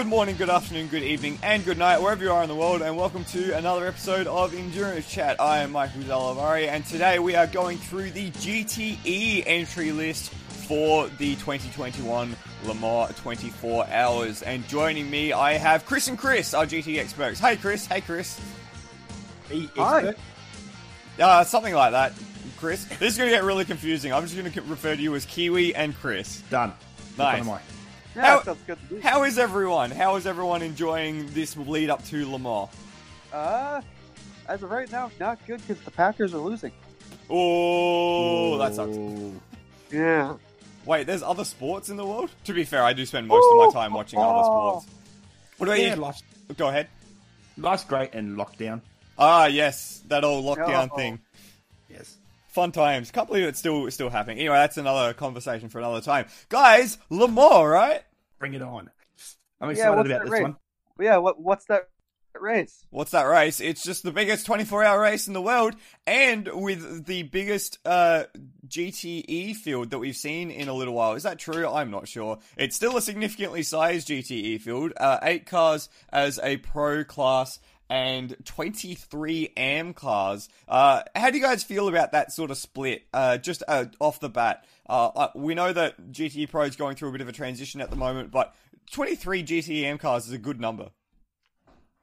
Good morning, good afternoon, good evening, and good night, wherever you are in the world, and welcome to another episode of Endurance Chat. I am Michael Zalavari, and today we are going through the GTE entry list for the 2021 Le Mans 24 Hours. And joining me, I have Chris and Chris, our GT experts. Hey, Chris. Hey, Chris. Hi. Uh, something like that, Chris. This is going to get really confusing. I'm just going to refer to you as Kiwi and Chris. Done. Nice. What am Yeah, How- sounds good to me. How is everyone? How is everyone enjoying this lead up to Lamar? Mans? Uh, as of right now, not good because the Packers are losing. Oh, that sucks. Yeah. Wait, there's other sports in the world? To be fair, I do spend most of my time watching other sports. What about Yeah, you? life's, Go ahead. life's great in lockdown. Ah, yes, that old lockdown Oh. thing. Yes. Fun times. Can't believe it's still still happening. Anyway, that's another conversation for another time. Guys, Le Mans, right? Bring it on. I'm Yeah, excited what's about that this race? one. But yeah. What What's that race? What's that race? It's just the biggest 24 hour race in the world and with the biggest uh, GTE field that we've seen in a little while. Is that true? I'm not sure. It's still a significantly sized GTE field. Uh, eight cars as a pro class and 23 AM cars. Uh, how do you guys feel about that sort of split? Uh, just uh, off the bat. Uh, we know that GTE Pro is going through a bit of a transition at the moment, but 23 GTE cars is a good number.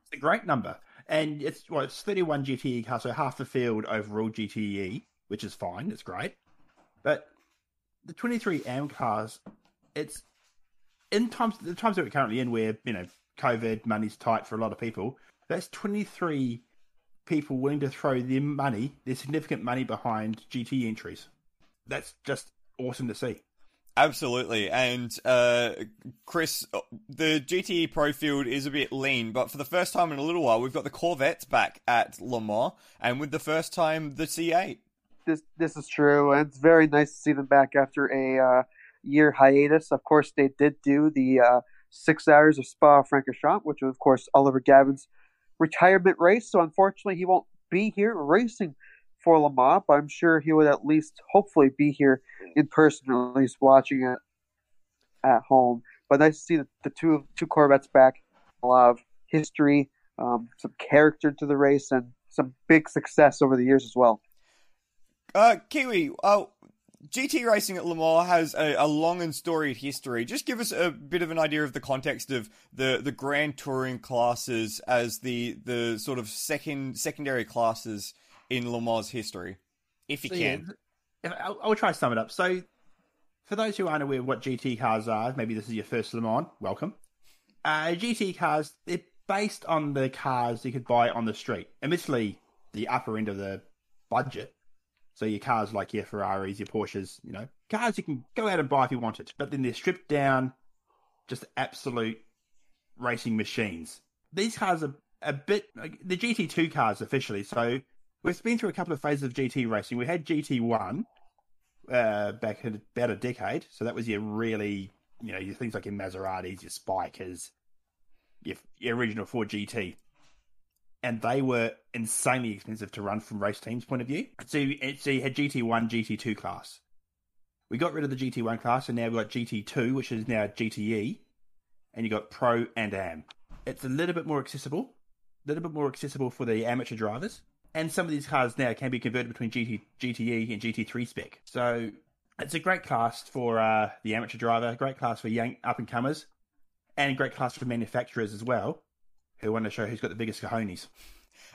It's a great number. And it's well, it's 31 GTE cars, so half the field overall GTE, which is fine. It's great. But the 23 AM cars, it's in times the times that we're currently in, where you know COVID money's tight for a lot of people. That's 23 people willing to throw their money, their significant money behind GT entries. That's just awesome to see. Absolutely. And uh, Chris, uh, the GTE Pro field is a bit lean, but for the first time in a little while, we've got the Corvettes back at Le Mans, and with the first time, the C8. This This is true, and it's very nice to see them back after a uh, year hiatus. Of course, they did do the uh, six hours of Spa Francorchamps, which was, of course, Oliver Gavin's retirement race. So unfortunately, he won't be here racing for Le Mans, but I'm sure he would at least, hopefully, be here in person, or at least watching it at home. But nice to see the, the two two Corvettes back. A lot of history, um, some character to the race, and some big success over the years as well. Uh, Kiwi, uh, GT racing at Le Mans has a, a long and storied history. Just give us a bit of an idea of the context of the, the Grand Touring classes as the, the sort of second secondary classes in Le Mans history, if you So, yeah, can. if- I'll, I'll try to sum it up. So, for those who aren't aware of what GT cars are, maybe this is your first Le Mans, welcome. Uh, GT cars, they're based on the cars you could buy on the street. Admittedly, the upper end of the budget. So your cars like your Ferraris, your Porsches, you know, cars you can go out and buy if you want it. But then they're stripped down, just absolute racing machines. These cars are a bit like the GT2 cars officially. So we've been through a couple of phases of GT racing. We had GT1 uh, back in about a decade. So that was your really, you know, your things like your Maseratis, your Spykers, your, your original Ford GT, And they were insanely expensive to run from race teams' point of view. So, you- so you had GT1, GT2 class. We got rid of the GT1 class, and now we've got GT2, which is now GTE, and you got Pro and Am. It's a little bit more accessible, a little bit more accessible for the amateur drivers. And some of these cars now can be converted between GT, GTE and GT3 spec. So it's a great class for uh, the amateur driver, great class for young up and comers, and great class for manufacturers as well, who want to show who's got the biggest cojones.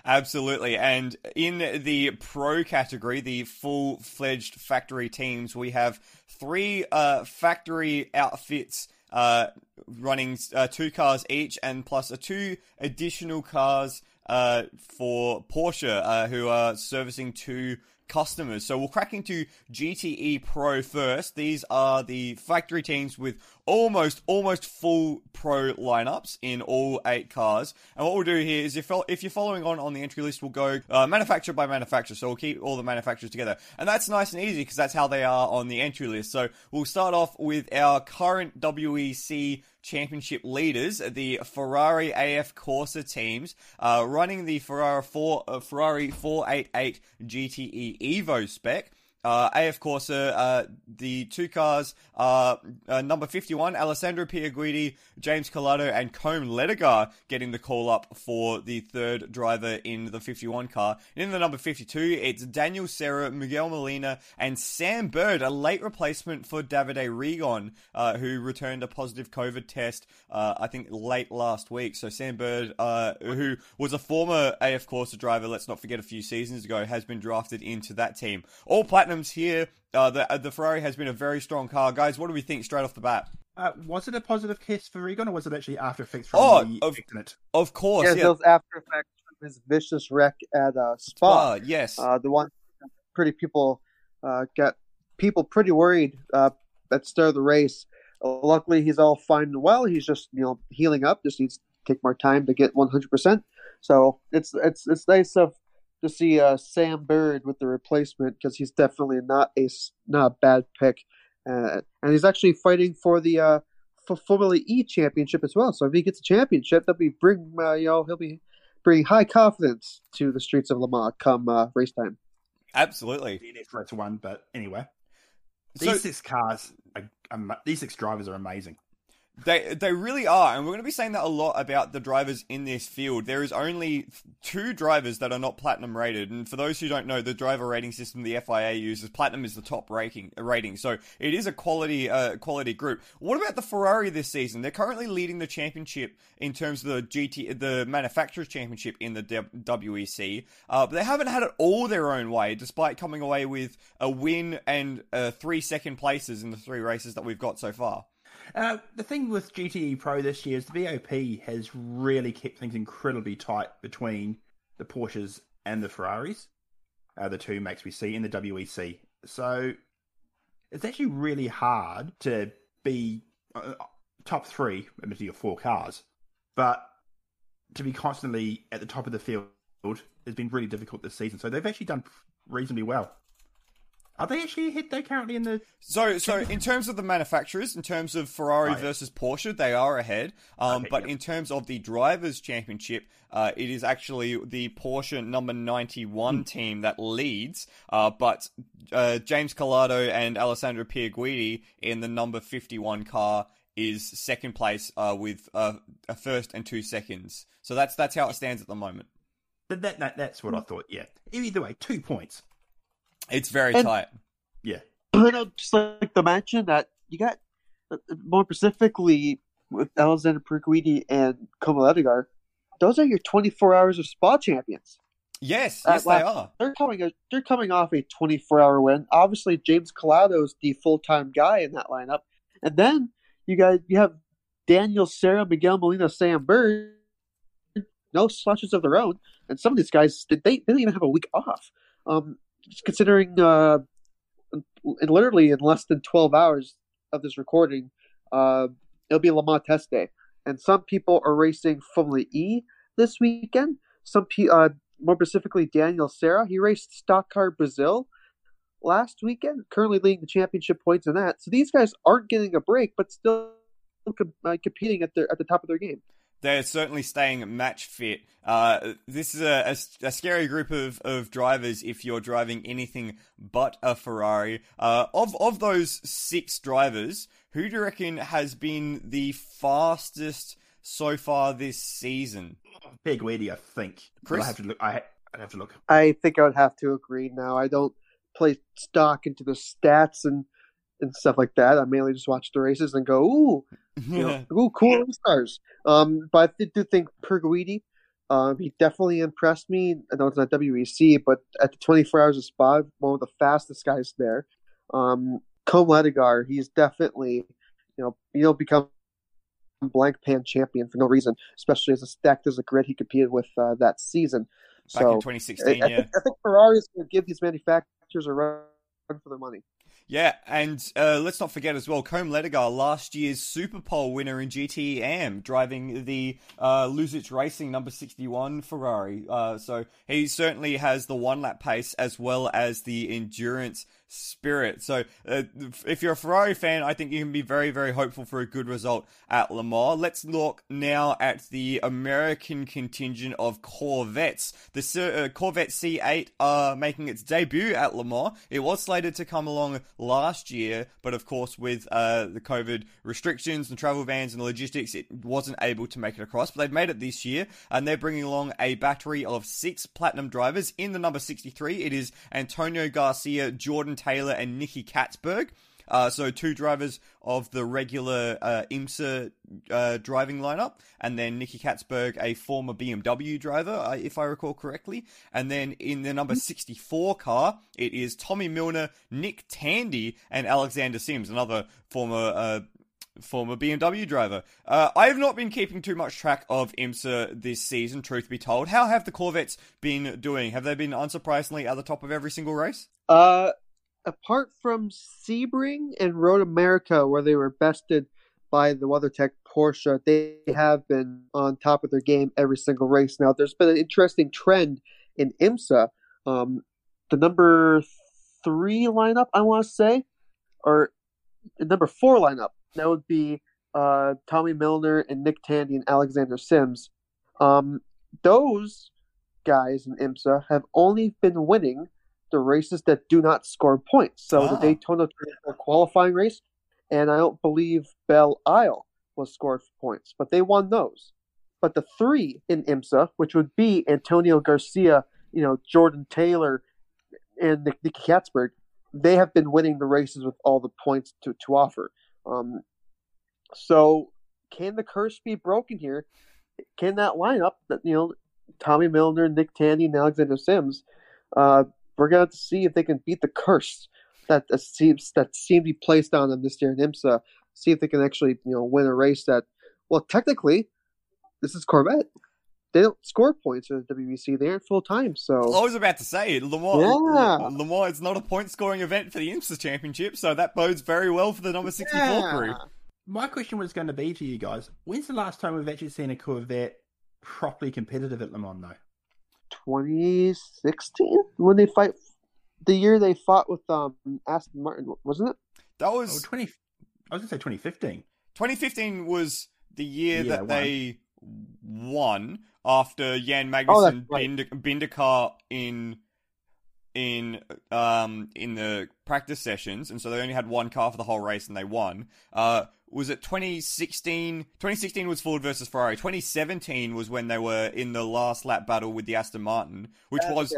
Absolutely. And in the pro category, the full fledged factory teams, we have three uh, factory outfits uh, running uh, two cars each, and plus uh, two additional cars uh, for Porsche, uh, who are servicing two customers. So we'll crack into GTE Pro first. These are the factory teams with almost almost full pro lineups in all eight cars. And what we'll do here is if if you're following on on the entry list, we'll go uh, manufacturer by manufacturer. So we'll keep all the manufacturers together, and that's nice and easy because that's how they are on the entry list. So we'll start off with our current WEC championship leaders, the Ferrari AF Corsa teams, uh, running the Ferrari 4, uh, Ferrari 488 GTE Evo spec. Uh, AF Corsa, uh, the two cars are uh, number 51, Alessandro Pierguidi, James Calado, and Côme Ledogar getting the call up for the third driver in the 51 car. And In the number 52, it's Daniel Serra, Miguel Molina, and Sam Bird, a late replacement for Davide Rigon, uh, who returned a positive COVID test, uh, I think, late last week. So Sam Bird, uh, who was a former AF Corsa driver, let's not forget a few seasons ago, has been drafted into that team. All platinum here. Uh, the uh, the Ferrari has been a very strong car, guys. What do we think straight off the bat? Uh, was it a positive test for Rigon, or was it actually after effects from oh, the of, accident? Of course, yeah, yeah. those after effects from his vicious wreck at uh, Spa. Spa yes, uh, the one pretty people uh, got people pretty worried uh, at the start of the race. luckily, he's all fine and well. He's just you know healing up. Just needs to take more time to get 100. percent So it's it's it's nice of to see uh, Sam Bird with the replacement because he's definitely not a not a bad pick, uh, and he's actually fighting for the uh, for Formula E championship as well. So if he gets a championship, that'll be bring uh, you know he'll be bringing high confidence to the streets of Le Mans come uh, race time. Absolutely, that's one. But anyway, these so, six cars, are, are, these six drivers are amazing. They they really are, and we're going to be saying that a lot about the drivers in this field. There is only two drivers that are not platinum rated, and for those who don't know, the driver rating system the FIA uses, platinum is the top rating. Rating, so it is a quality uh, quality group. What about the Ferrari this season? They're currently leading the championship in terms of the GT, the manufacturers championship in the WEC, uh, but they haven't had it all their own way, despite coming away with a win and uh, three second places in the three races that we've got so far. Uh, the thing with GTE Pro this year is the BOP has really kept things incredibly tight between the Porsches and the Ferraris, uh, the two makes we see in the WEC. So it's actually really hard to be uh, top three, admittedly, of four cars, but to be constantly at the top of the field has been really difficult this season. So they've actually done reasonably well. Are they actually ahead though currently in the? So, so in terms of the manufacturers, in terms of Ferrari yeah. versus Porsche, they are ahead. Um, okay, but yep. in terms of the drivers' championship, uh, it is actually the Porsche number ninety-one mm. team that leads. Uh, but uh, James Calado and Alessandro Pierguidi in the number fifty-one car is second place uh, with uh, a first and two seconds. So that's that's how it stands at the moment. That, that that's what I thought. Yeah. Either way, two points. It's very and, tight. Yeah. I know, just like the mention that you got uh, more specifically with Alexander Pierguidi and Côme Ledogar, those are your 24 hours of spa champions. Yes, yes, last, they are. They're coming. They're coming off a 24-hour win. Obviously, James Calado's the full-time guy in that lineup, and then you got you have Daniel Serra, Miguel Molina, Sam Bird. No slouches of their own, and some of these guys they, they didn't even have a week off. Um, considering uh, literally in less than 12 hours of this recording, uh, it'll be Le test day. And some people are racing Formula E this weekend. Some pe- uh, more specifically, Daniel Serra. He raced Stock Car Brazil last weekend, currently leading the championship points in that. So these guys aren't getting a break, but still uh, competing at their at the top of their game they're certainly staying match fit. Uh, this is a, a, a, scary group of, of drivers if you're driving anything but a Ferrari. Uh, of of those six drivers, who do you reckon has been the fastest so far this season? Pierguidi, I think. Chris, I have to look. I, I have to look. I think I would have to agree. Now I don't play stock into the stats and and stuff like that. I mainly just watch the races and go, ooh, you know, ooh, cool stars. Um, but I do think Pierguidi, um, he definitely impressed me. I know it's not WEC, but at the 24 hours of Spa, one of the fastest guys there. Um, Côme Ledogar, he's definitely, you know, he'll become Blancpain champion for no reason, especially as a stacked as a grid he competed with uh, that season. Back so, in 2016, I, I. Think, I think Ferrari's going to give these manufacturers a run for their money. Yeah, and uh, let's not forget as well, Côme Ledogar, last year's Super Pole winner in GTE AM, driving the uh, Luzich Racing number 61 Ferrari. Uh, so he certainly has the one lap pace as well as the endurance spirit. So, uh, if you're a Ferrari fan, I think you can be very, very hopeful for a good result at Le Mans. Let's look now at the American contingent of Corvettes. The uh, Corvette C8 are making its debut at Le Mans. It was slated to come along last year, but of course, with uh, the COVID restrictions and travel bans and logistics, it wasn't able to make it across. But they've made it this year, and they're bringing along a battery of six platinum drivers. In the number 63, it is Antonio Garcia, Jordan Taylor, and Nicky Catsburg. Uh, so two drivers of the regular uh, IMSA uh, driving lineup, and then Nicky Catsburg, a former BMW driver, uh, if I recall correctly. And then in the number 64 car, it is Tommy Milner, Nick Tandy, and Alexander Sims, another former uh, former BMW driver. Uh, I have not been keeping too much track of IMSA this season, truth be told. How have the Corvettes been doing? Have they been unsurprisingly at the top of every single race? Uh, apart from Sebring and Road America, where they were bested by the WeatherTech Porsche, they have been on top of their game every single race. Now, there's been an interesting trend in IMSA. Um, the number three lineup, I want to say, or the number four lineup, that would be uh, Tommy Milner and Nick Tandy and Alexander Sims. Um, those guys in IMSA have only been winning the races that do not score points. So the Daytona qualifying race, and I don't believe Belle Isle was scored for points, but they won those. But the three in IMSA, which would be Antonio Garcia, you know, Jordan Taylor, and Nick, Nicky Catsburg, they have been winning the races with all the points to, to offer. Um, so can the curse be broken here? Can that lineup that you know Tommy Milner, Nick Tandy, and Alexander Sims? Uh, we're going to see if they can beat the curse that, that seems that seemed to be placed on them this year in IMSA. See if they can actually you know win a race that. Well, technically, this is Corvette. They don't score points in the WEC. They aren't full time. So I was about to say Le Mans. Yeah. Le Mans is not a point scoring event for the IMSA Championship, so that bodes very well for the number sixty four yeah. crew. My question was going to be to you guys: When's the last time we've actually seen a Corvette properly competitive at Le Mans, though? 2016 when they fight the year they fought with um Aston Martin, wasn't it? That was oh, 20 I was going to say 2015. 2015 was the year yeah, that they won after Jan Magnussen oh, right. Binder, in in um in the practice sessions and so they only had one car for the whole race and they won. Uh was it 2016 2016 was Ford versus Ferrari. 2017 was when they were in the last lap battle with the Aston Martin which yeah, was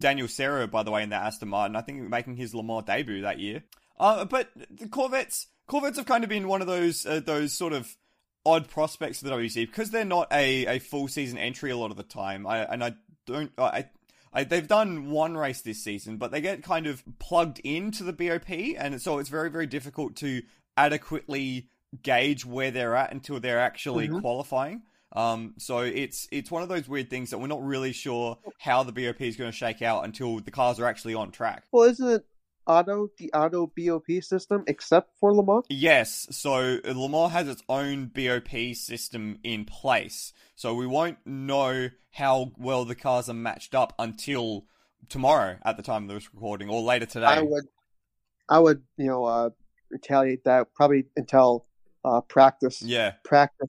Daniel Serra by the way in that Aston Martin. I think making his Le Mans debut that year. Uh but the Corvettes Corvettes have kind of been one of those uh, those sort of odd prospects for the WC because they're not a, a full season entry a lot of the time. I and I don't I I, they've done one race this season, but they get kind of plugged into the BOP, and so it's very, very difficult to adequately gauge where they're at until they're actually mm-hmm. qualifying. Um, so it's it's one of those weird things that we're not really sure how the BOP is going to shake out until the cars are actually on track. Well, isn't it auto the auto BOP system except for Le Mans? Yes. So Le Mans has its own BOP system in place. So we won't know how well the cars are matched up until tomorrow at the time of this recording or later today. I would I would, you know, uh, retaliate that probably until uh, practice. Yeah. Practice.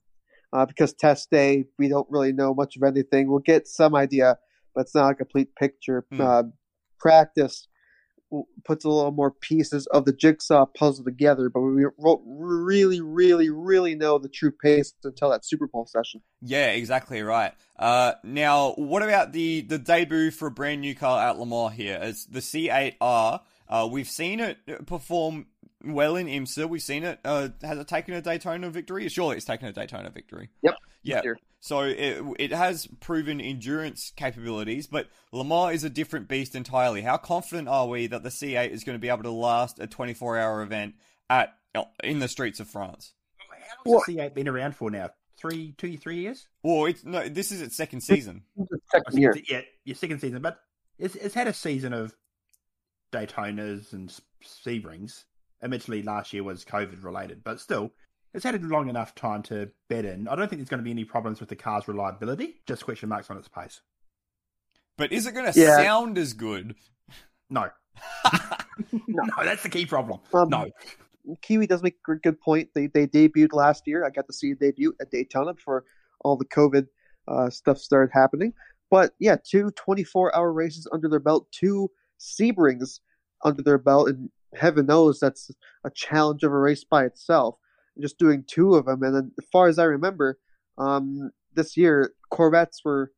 Uh, because test day, we don't really know much of anything. We'll get some idea, but it's not a complete picture. Mm. practice puts a little more pieces of the jigsaw puzzle together, but we won't really, really, really know the true pace until that Super Pole session. Yeah, exactly right. Uh, now, what about the the debut for a brand new car at Le Mans here? As the C8R, uh, we've seen it perform well in IMSA. We've seen it. Uh, has it taken a Daytona victory? Surely it's taken a Daytona victory. Yep. Yeah. So it, it has proven endurance capabilities, but Le Mans is a different beast entirely. How confident are we that the C8 is going to be able to last a 24 hour event at in the streets of France? How long has the C8 been around for now? Three, two, three years? Well, it's no. This is its second season. second year. Yeah, your second season, but it's it's had a season of Daytonas and Sebrings. Admittedly, last year was COVID related, but still, it's had a long enough time to bed in. I don't think there's going to be any problems with the car's reliability. Just question marks on its pace. But is it going to yeah. sound as good? No. no, that's the key problem. Um, no. Kiwi does make a good point. They they debuted last year. I got to see a debut at Daytona before all the COVID uh, stuff started happening. But yeah, two 24 hour races under their belt, two Sebrings under their belt, and heaven knows that's a challenge of a race by itself. Just doing two of them, and then as far as I remember, um, this year Corvettes were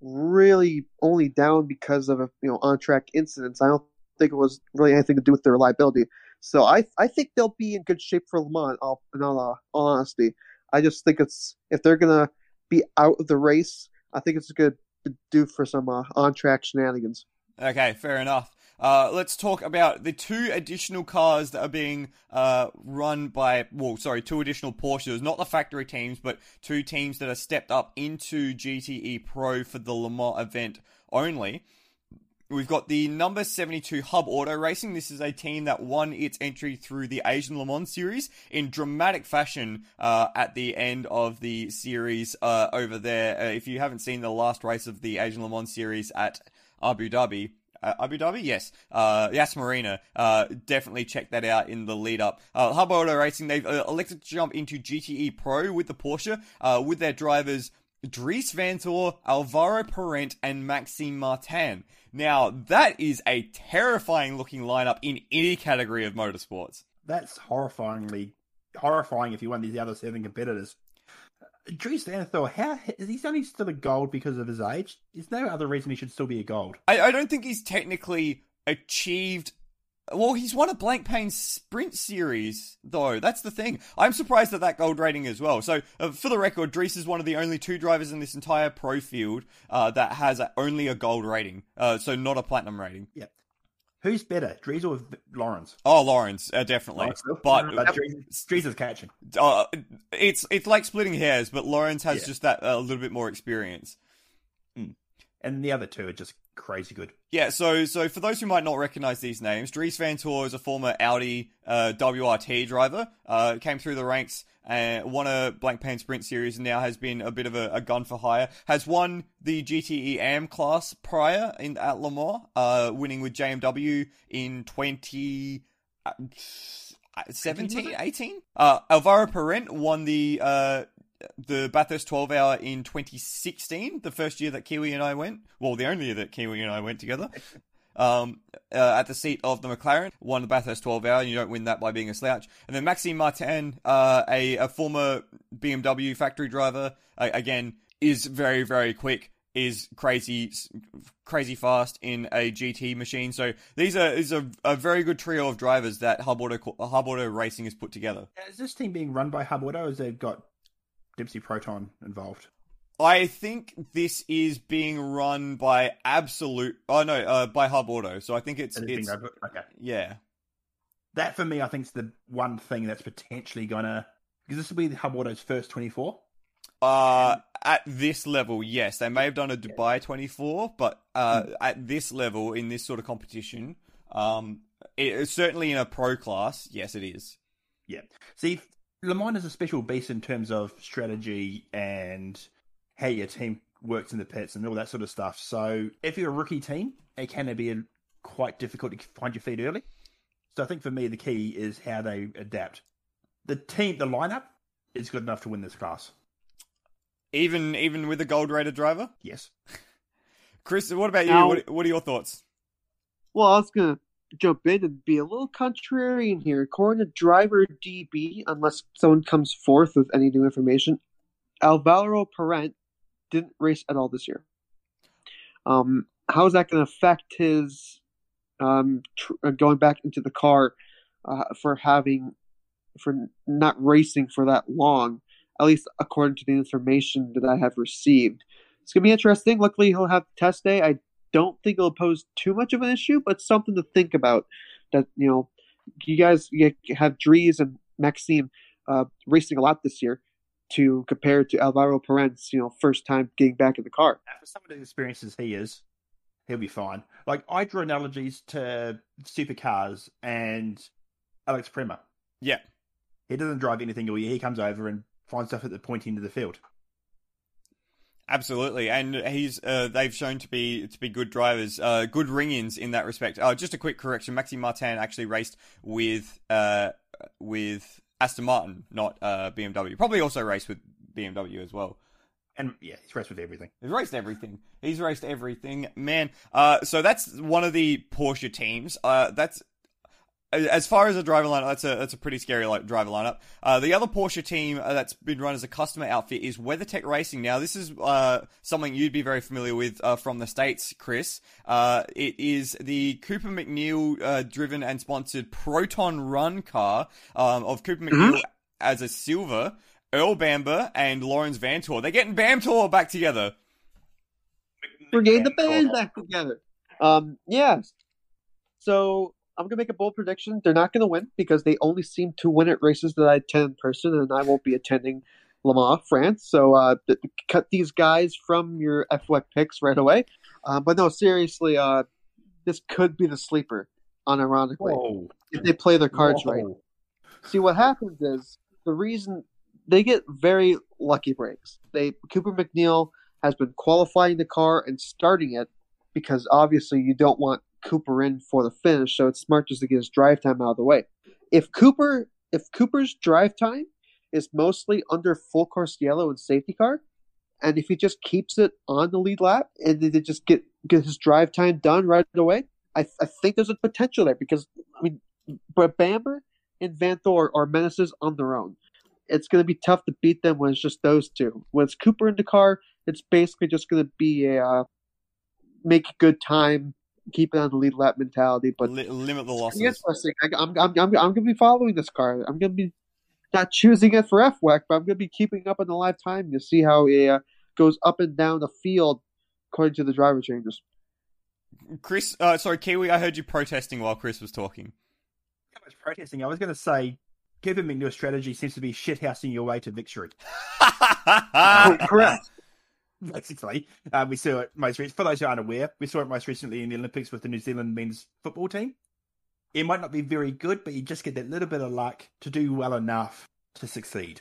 really only down because of you know on track incidents. I don't think it was really anything to do with their reliability. So I I think they'll be in good shape for Le Mans. All, in all, uh, all honesty, I just think it's if they're gonna be out of the race, I think it's a good to do for some uh, on track shenanigans. Okay, fair enough. Uh, let's talk about the two additional cars that are being uh, run by, well, sorry, two additional Porsches, not the factory teams, but two teams that are stepped up into GTE Pro for the Le Mans event only. We've got the number 72 Hub Auto Racing. This is a team that won its entry through the Asian Le Mans series in dramatic fashion uh, at the end of the series uh, over there. Uh, if you haven't seen the last race of the Asian Le Mans series at Abu Dhabi, uh, Abu Dhabi, yes, uh, Yas Marina. Uh, definitely check that out in the lead up. Uh, Hub Auto Racing, they've uh, elected to jump into GTE Pro with the Porsche, uh, with their drivers Dries Vanthoor, Alvaro Parente, and Maxime Martin. Now, that is a terrifying looking lineup in any category of motorsports. That's horrifyingly horrifying if you want these other seven competitors. Dries Vanthoor, how is he only still a gold because of his age? Is there no other reason he should still be a gold? I, I don't think he's technically achieved. Well, he's won a Blancpain sprint series, though. That's the thing. I'm surprised at that gold rating as well. So, uh, for the record, Dries is one of the only two drivers in this entire pro field uh, that has a, only a gold rating. Uh, so, not a platinum rating. Yep. Who's better, Dries or Lawrence? Oh, Lawrence, uh, definitely. Lawrence, but but Dries, Dries is catching. uh, it's it's like splitting hairs, but Lawrence has Yeah. just that a little bit more experience. And the other two are just crazy good. Yeah, so so for those who might not recognize these names, Dries Vanthoor is a former Audi uh, WRT driver. Uh, came through the ranks and won a Blancpain sprint series, and now has been a bit of a, a gun for hire. Has won the GTE AM class prior in at Le Mans, uh, winning with JMW in twenty. uh, 17, 18? Uh, Alvaro Parente won the uh, the Bathurst 12 hour in 2016, the first year that Kiwi and I went. Well, the only year that Kiwi and I went together. Um, uh, at the seat of the McLaren, won the Bathurst 12 hour, and you don't win that by being a slouch. And then Maxime Martin, uh, a, a former BMW factory driver, uh, again, is very, very quick, is crazy, crazy fast in a GT machine. So these are, is a, a very good trio of drivers that Hub Auto, Hub Auto Racing has put together. Is this team being run by Hub Auto, or has they've got Dempsey Proton involved? I think this is being run by Absolute. Oh no, uh, by Hub Auto. So I think it's it it's okay. yeah. That for me, I think is the one thing that's potentially gonna because this will be Hub Auto's first twenty four. Uh, at this level, yes, they may have done a Dubai 24, but uh, at this level in this sort of competition, um, it, certainly in a pro class, yes, it is. Yeah. See, Le Mans is a special beast in terms of strategy and how your team works in the pits and all that sort of stuff. So if you're a rookie team, it can be a, quite difficult to find your feet early. So I think for me, the key is how they adapt. The team, the lineup is good enough to win this class. Even even with a gold rated driver, Yes. Chris. What about you? Now- What, what are your thoughts? Well, I was gonna jump in and be a little contrarian here. According to Driver DB, unless someone comes forth with any new information, Alvaro Parente didn't race at all this year. Um, how is that going to affect his um, tr- uh, going back into the car uh, for having for not racing for that long? At least according to the information that I have received, it's going to be interesting. Luckily, he'll have test day. I don't think it'll pose too much of an issue, but something to think about. That you know, you guys you have Dries and Maxime uh, racing a lot this year, to compare to Alvaro Parente's you know first time getting back in the car. After some of the experiences he is, he'll be fine. Like I draw analogies to supercars and Alex Premat. Yeah, He doesn't drive anything all year. He comes over and finds stuff at the point end of the field. Absolutely, and he's uh, they've shown to be to be good drivers, uh, good ring-ins in that respect. Uh, just a quick correction: Maxime Martin actually raced with uh, with Aston Martin, not uh, BMW. Probably also raced with BMW as well. And yeah, he's raced with everything. He's raced everything. He's raced everything, man. Uh, so that's one of the Porsche teams. Uh, that's as far as a driver lineup, that's a that's a pretty scary like driver lineup. Uh, the other Porsche team uh, that's been run as a customer outfit is WeatherTech Racing. Now, this is uh, something you'd be very familiar with uh, from the states, Chris. Uh, it is the Cooper MacNeil uh, driven and sponsored Proton Run car um, of Cooper MacNeil mm-hmm. as a silver. Earl Bamber and Laurens Vanthoor. They're getting Bamtor back together. We're the band back together. Um, yeah. So I'm gonna make a bold prediction. They're not gonna win because they only seem to win at races that I attend in person, and I won't be attending Le Mans, France. So uh, cut these guys from your F1 picks right away. Uh, but no, seriously, uh, this could be the sleeper. Unironically, Whoa. if they play their cards Whoa. right. See what happens is the reason they get very lucky breaks. They Cooper MacNeil has been qualifying the car and starting it because obviously you don't want Cooper in for the finish, so it's smart just to get his drive time out of the way. If Cooper if Cooper's drive time is mostly under full course yellow and safety car, and if he just keeps it on the lead lap and they just get get his drive time done right away, I, I think there's a potential there because I mean, but Bamber and Vanthoor are menaces on their own. It's going to be tough to beat them when it's just those two. When it's Cooper in the car, it's basically just going to be a uh, make good time, keep it on the lead lap mentality, but limit the losses. Interesting. I, am I'm, I'm, I'm going to be following this car. I'm going to be not choosing it for FWEC, but I'm going to be keeping up in the live time to see how it uh, goes up and down the field according to the driver changes. Chris, uh, sorry, Kiwi, I heard you protesting while Chris was talking. How much protesting? I was going to say, Kevin MacNeil's strategy seems to be shithousing your way to victory. Correct. basically. Um, we saw it most recently. For those who aren't aware, we saw it most recently in the Olympics with the New Zealand men's football team. It might not be very good, but you just get that little bit of luck to do well enough to succeed.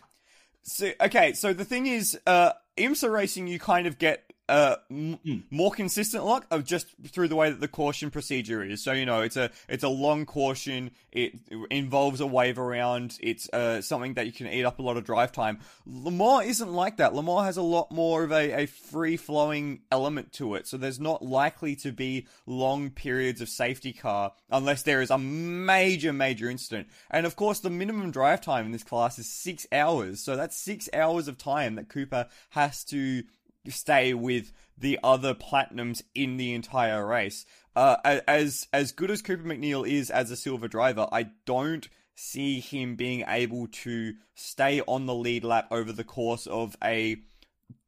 So okay, so the thing is, uh, IMSA racing, you kind of get uh, m- mm. more consistent luck of just through the way that the caution procedure is. So you know, it's a it's a long caution. It involves a wave around. It's uh, something that you can eat up a lot of drive time. Le Mans isn't like that. Le Mans has a lot more of a, a free flowing element to it. So there's not likely to be long periods of safety car unless there is a major major incident. And of course, the minimum drive time in this class is six hours. So that's six hours of time that Cooper has to stay with the other platinums in the entire race. Uh, as as good as Cooper MacNeil is as a silver driver, I don't see him being able to stay on the lead lap over the course of a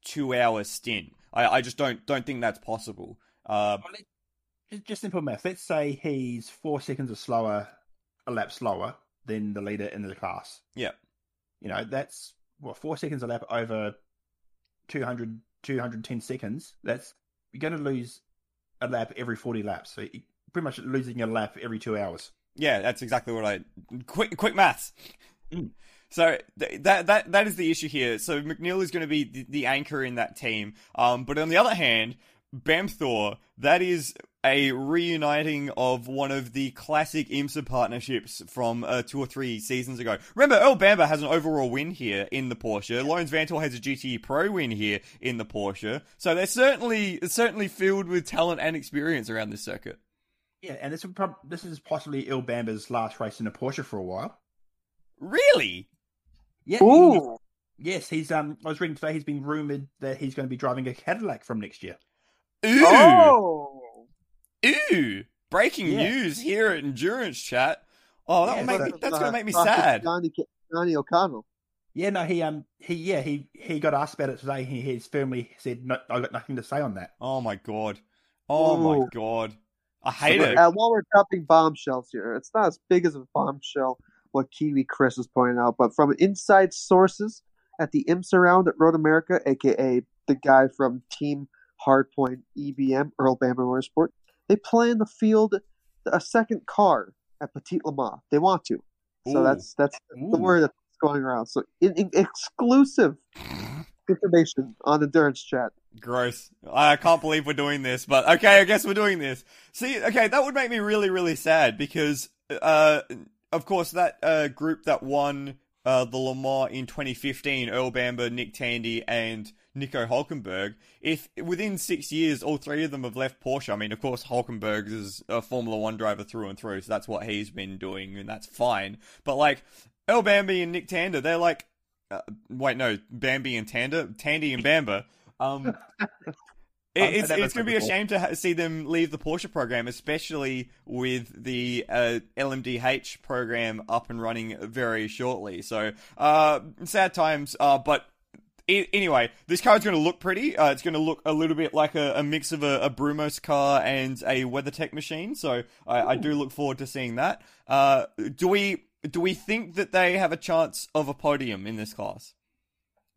two-hour stint. I, I just don't don't think that's possible. Uh, just simple math. Let's say he's four seconds or slower, a lap slower than the leader in the class. Yeah, you know that's what four seconds a lap over 200 210 seconds, that's you're going to lose a lap every 40 laps. So pretty much losing a lap every two hours. Yeah, that's exactly what I quick quick maths. Mm. So th- that that that is the issue here. So MacNeil is going to be the, the anchor in that team. Um, but on the other hand, Bamtor, that is a reuniting of one of the classic IMSA partnerships from uh, two or three seasons ago. Remember, Earl Bamber has an overall win here in the Porsche. Laurens Vanthoor has a GTE Pro win here in the Porsche. So they're certainly certainly filled with talent and experience around this circuit. Yeah, and this, prob- this is possibly Earl Bamber's last race in a Porsche for a while. Really? Yeah. Ooh. yes, he's um. I was reading today. He's been rumored that he's going to be driving a Cadillac from next year. Ooh. Oh. Ooh. Breaking yeah. news here at Endurance Chat. Oh, that yeah, make me, that's uh, going to make me sad. Johnny, Johnny O'Connell. Yeah, no, he um he yeah he he got asked about it today. He has firmly said no, I got nothing to say on that. Oh my god, oh Ooh. my god, I hate so, it. Uh, while we're dropping bombshells here, it's not as big as a bombshell what Kiwi Chris is pointing out, but from inside sources at the IMSA round at Road America, aka the guy from Team Hardpoint EBM, Earl Bamber Motorsport. They plan to field a second car at Petit Le Mans. They want to. So Ooh. that's that's Ooh. the word that's going around. So in, in exclusive information on endurance chat. Gross. I can't believe we're doing this, but okay, I guess we're doing this. See, okay, that would make me really, really sad because, uh, of course, that uh, group that won uh, the Le Mans in 2015, Earl Bamber, Nick Tandy, and Nico Hulkenberg, if within six years all three of them have left Porsche, I mean, of course, Hulkenberg is a Formula One driver through and through, so that's what he's been doing, and that's fine. But like, Earl Bambi and Nick Tander, they're like, uh, wait, no, Bambi and Tander, Tandy and Bamber. Um, it, it's it's going to be a shame to ha- see them leave the Porsche program, especially with the uh, LMDH program up and running very shortly. So, uh, sad times, uh, but anyway, this car is going to look pretty. Uh, it's going to look a little bit like a, a mix of a, a, Brumos car and a WeatherTech machine. So I, I, do look forward to seeing that. Uh, do we do we think that they have a chance of a podium in this class?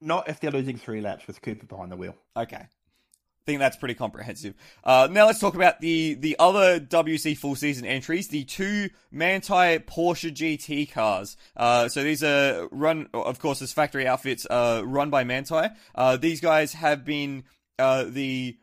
Not if they're losing three laps with Cooper behind the wheel. Okay. I think that's pretty comprehensive. Uh, now let's talk about the, the other WC full season entries, the two Manthey Porsche GT cars. Uh, so these are run, of course, as factory outfits, uh, run by Manthey. Uh, these guys have been, uh, the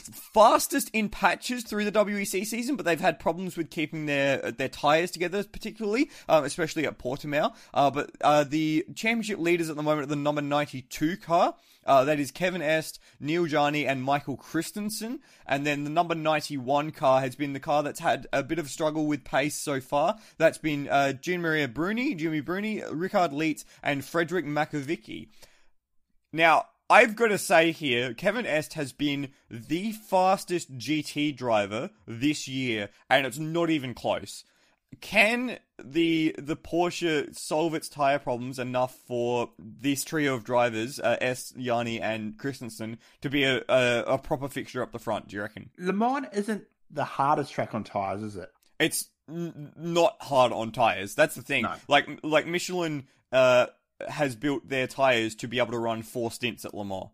fastest in patches through the WEC season, but they've had problems with keeping their their tires together, particularly, um, especially at Portimao. Uh, but uh, the championship leaders at the moment are the number 92 car. Uh, that is Kevin Estre, Neel Jani, and Michael Christensen. And then the number 91 car has been the car that's had a bit of struggle with pace so far. That's been uh, Gianmaria Bruni, Jimmy Bruni, Richard Lietz, and Frédéric Makowiecki. Now, I've got to say here, Kevin Estre has been the fastest GT driver this year, and it's not even close. Can the the Porsche solve its tire problems enough for this trio of drivers, uh, Estre, Jani, and Christensen, to be a, a, a proper fixture up the front? Do you reckon? Le Mans isn't the hardest track on tires, is it? It's n- not hard on tires. That's the thing. No. Like like Michelin uh, has built their tires to be able to run four stints at Le Mans.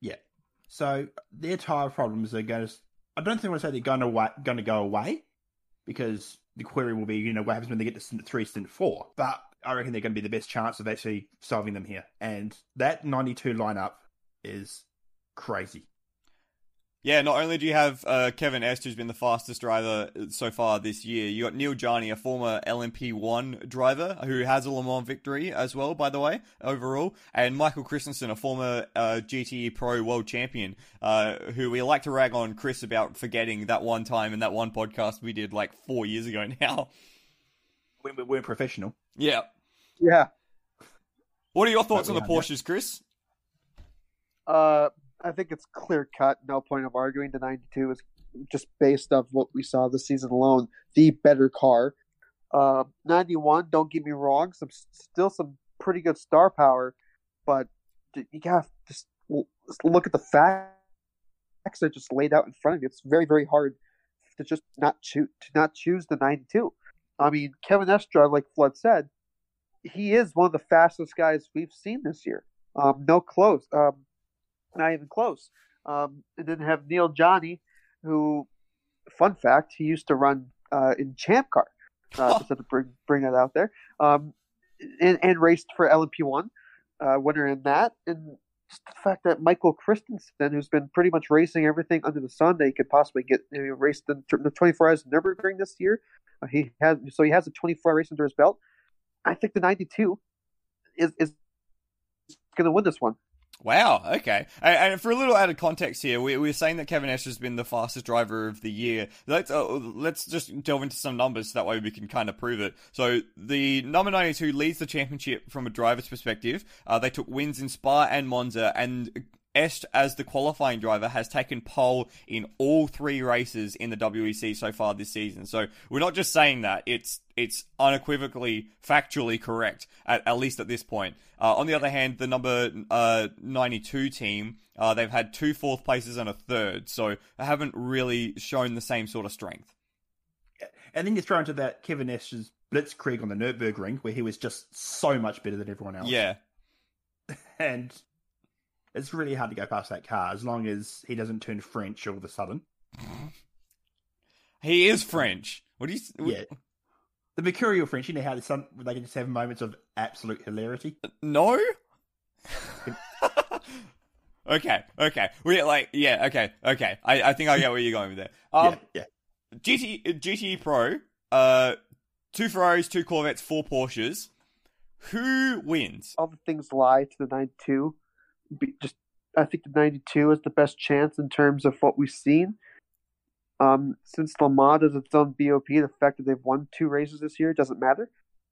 Yeah. So their tire problems are going to. I don't think I want to say they're going to going to go away because the query will be, you know, what happens when they get to stint three, stint four. But I reckon they're going to be the best chance of actually solving them here. And that 92 lineup is crazy. Yeah, not only do you have uh, Kevin Estre, who's been the fastest driver so far this year, you got Neel Jani, a former LMP1 driver who has a Le Mans victory as well, by the way, overall, and Michael Christensen, a former uh, GTE Pro World Champion, uh, who we like to rag on Chris about forgetting that one time in that one podcast we did like four years ago now. We weren't professional. Yeah. Yeah. What are your thoughts on the Porsches, Chris? Uh, I think it's clear cut. No point of arguing. The 92 is just based off what we saw this season alone, the better car. Uh, 91, don't get me wrong, some still some pretty good star power, but you got to just look at the facts that just laid out in front of you. It's very very hard to just not choose to not choose the 92. I mean, Kevin Estre, like Flood said, he is one of the fastest guys we've seen this year. Um, no close. Um, not even close. Um, and then have Neel Jani, who, fun fact, he used to run uh, in Champ Car. Uh, just to bring, bring that out there. Um, and, and raced for LMP1, uh, winner in that. And just the fact that Michael Christensen, who's been pretty much racing everything under the sun that he could possibly get, know, raced in the 24 hours of Nürburgring this year. Uh, he has so he has a 24 race under his belt. I think the 92 is is going to win this one. Wow. Okay. And, for a little added context here, we, we're saying that Kevin Estre has been the fastest driver of the year. Let's uh, let's just delve into some numbers so that way we can kind of prove it. So the number ninety two leads the championship from a driver's perspective. Uh, they took wins in Spa and Monza, and Estre, as the qualifying driver, has taken pole in all three races in the WEC so far this season. So we're not just saying that; it's it's unequivocally factually correct at, at least at this point. Uh, on the other hand, the number uh, 92 team, uh, they've had two fourth places and a third, so they haven't really shown the same sort of strength. And then you throw into that Kevin Estre's blitzkrieg on the Nürburgring, where he was just so much better than everyone else. Yeah. And it's really hard to go past that car as long as he doesn't turn French all of a sudden. He is French. What do you? What... Yeah, the mercurial French. You know how some they can just have moments of absolute hilarity. No. Okay, okay. We like yeah, okay, okay. I, I think I get where you're going with that. Um, yeah, yeah. GT GTE Pro, uh, two Ferraris, two Corvettes, four Porsches. Who wins? All the things lie to the 92. Be- Just, I think the 92 is the best chance in terms of what we've seen. Um, since Le Mans is its own BOP, the fact that they've won two races this year doesn't matter.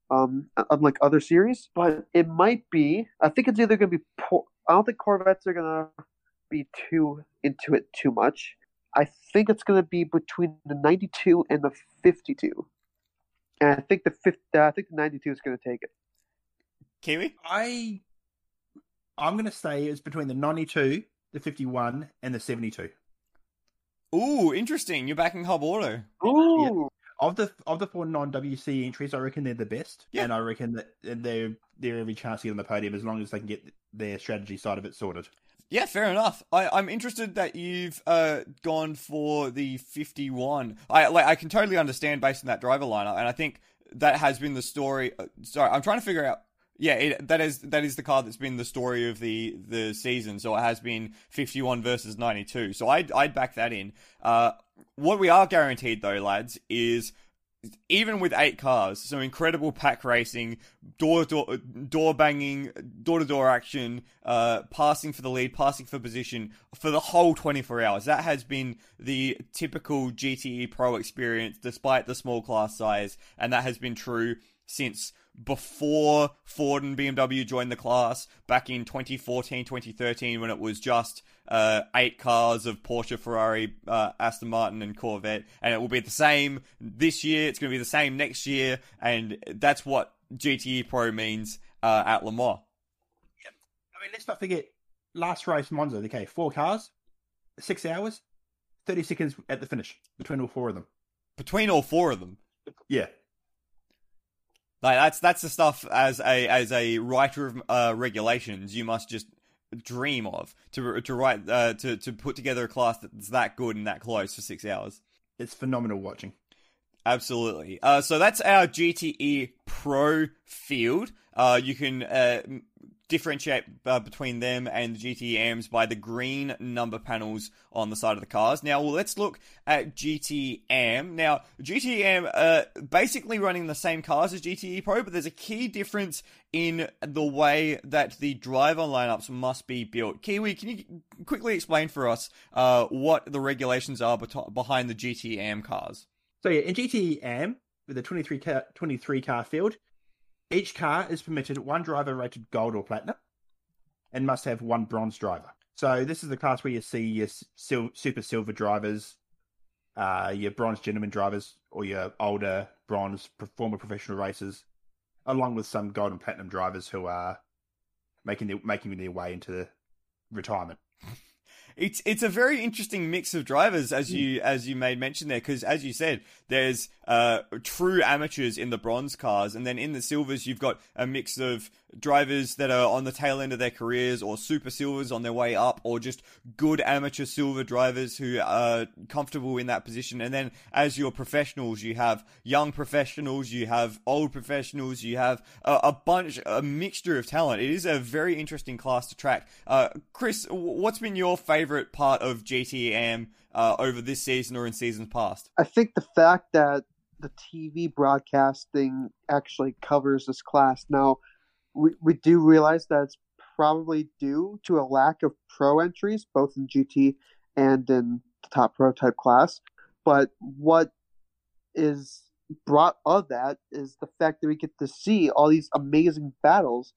Um, unlike other series, but it might be. I think it's either going to be. Por- I don't think Corvettes are going to be too into it too much. I think it's going to be between the 92 and the 52, and I think the 50, I think the 92 is going to take it. Kiwi? I I'm going to say it's between the 92, the 51, and the 72. Ooh, interesting. You're backing Hub Auto. Ooh, Of the of the four non WEC entries, I reckon they're the best, Yeah. and I reckon that they're they're every chance to get on the podium as long as they can get their strategy side of it sorted. Yeah, fair enough. I, I'm interested that you've uh, gone for the 51. I like I can totally understand based on that driver lineup, and I think that has been the story. uh, Sorry, I'm trying to figure out. Yeah, it, that is that is the car that's been the story of the the season. So it has been 51 versus 92. So I'd I'd back that in. Uh, what we are guaranteed though, lads, is even with eight cars, some incredible pack racing, door door door banging, door to door action, uh, passing for the lead, passing for position for the whole 24 hours. That has been the typical GTE Pro experience, despite the small class size, and that has been true since before Ford and BMW joined the class back in 2014, 2013, when it was just uh, eight cars of Porsche, Ferrari, uh, Aston Martin, and Corvette, and it will be the same this year. It's going to be the same next year, and that's what GTE Pro means uh, at Le Mans. I mean, let's not forget last race Monza. Okay, four cars, six hours, thirty seconds at the finish between all four of them. Between all four of them, Yeah, like that's that's the stuff as a as a writer of uh, regulations you must just dream of to to write uh, to to put together a class that's that good and that close for six hours. it's phenomenal watching. Absolutely. Uh, so that's our GTE Pro field. Uh, you can uh, differentiate uh, between them and the GTMs by the green number panels on the side of the cars. Now, well, let's look at GTM. Now, GTM uh, basically running the same cars as GTE Pro, but there's a key difference in the way that the driver lineups must be built. Kiwi, can you quickly explain for us uh, what the regulations are behind the GTM cars? So yeah, in GTM, with a 23 car, 23 car field, each car is permitted one driver rated gold or platinum, and must have one bronze driver. So this is the class where you see your sil- super silver drivers, uh, your bronze gentleman drivers, or your older bronze former professional racers, along with some gold and platinum drivers who are making their, making their way into retirement. It's it's a very interesting mix of drivers as you as you made mention there because as you said there's uh, true amateurs in the bronze cars and then in the silvers you've got a mix of drivers that are on the tail end of their careers or super silvers on their way up or just good amateur silver drivers who are comfortable in that position. And then as your professionals you have young professionals you have old professionals you have a, a bunch a mixture of talent. It is a very interesting class to track. Uh, chris what's been your favorite part of gtam uh, over this season or in seasons past I think the fact that the TV broadcasting actually covers this class now, we, we do realize that it's probably due to a lack of pro entries, both in GT and in the top prototype class. But what is brought of that is the fact that we get to see all these amazing battles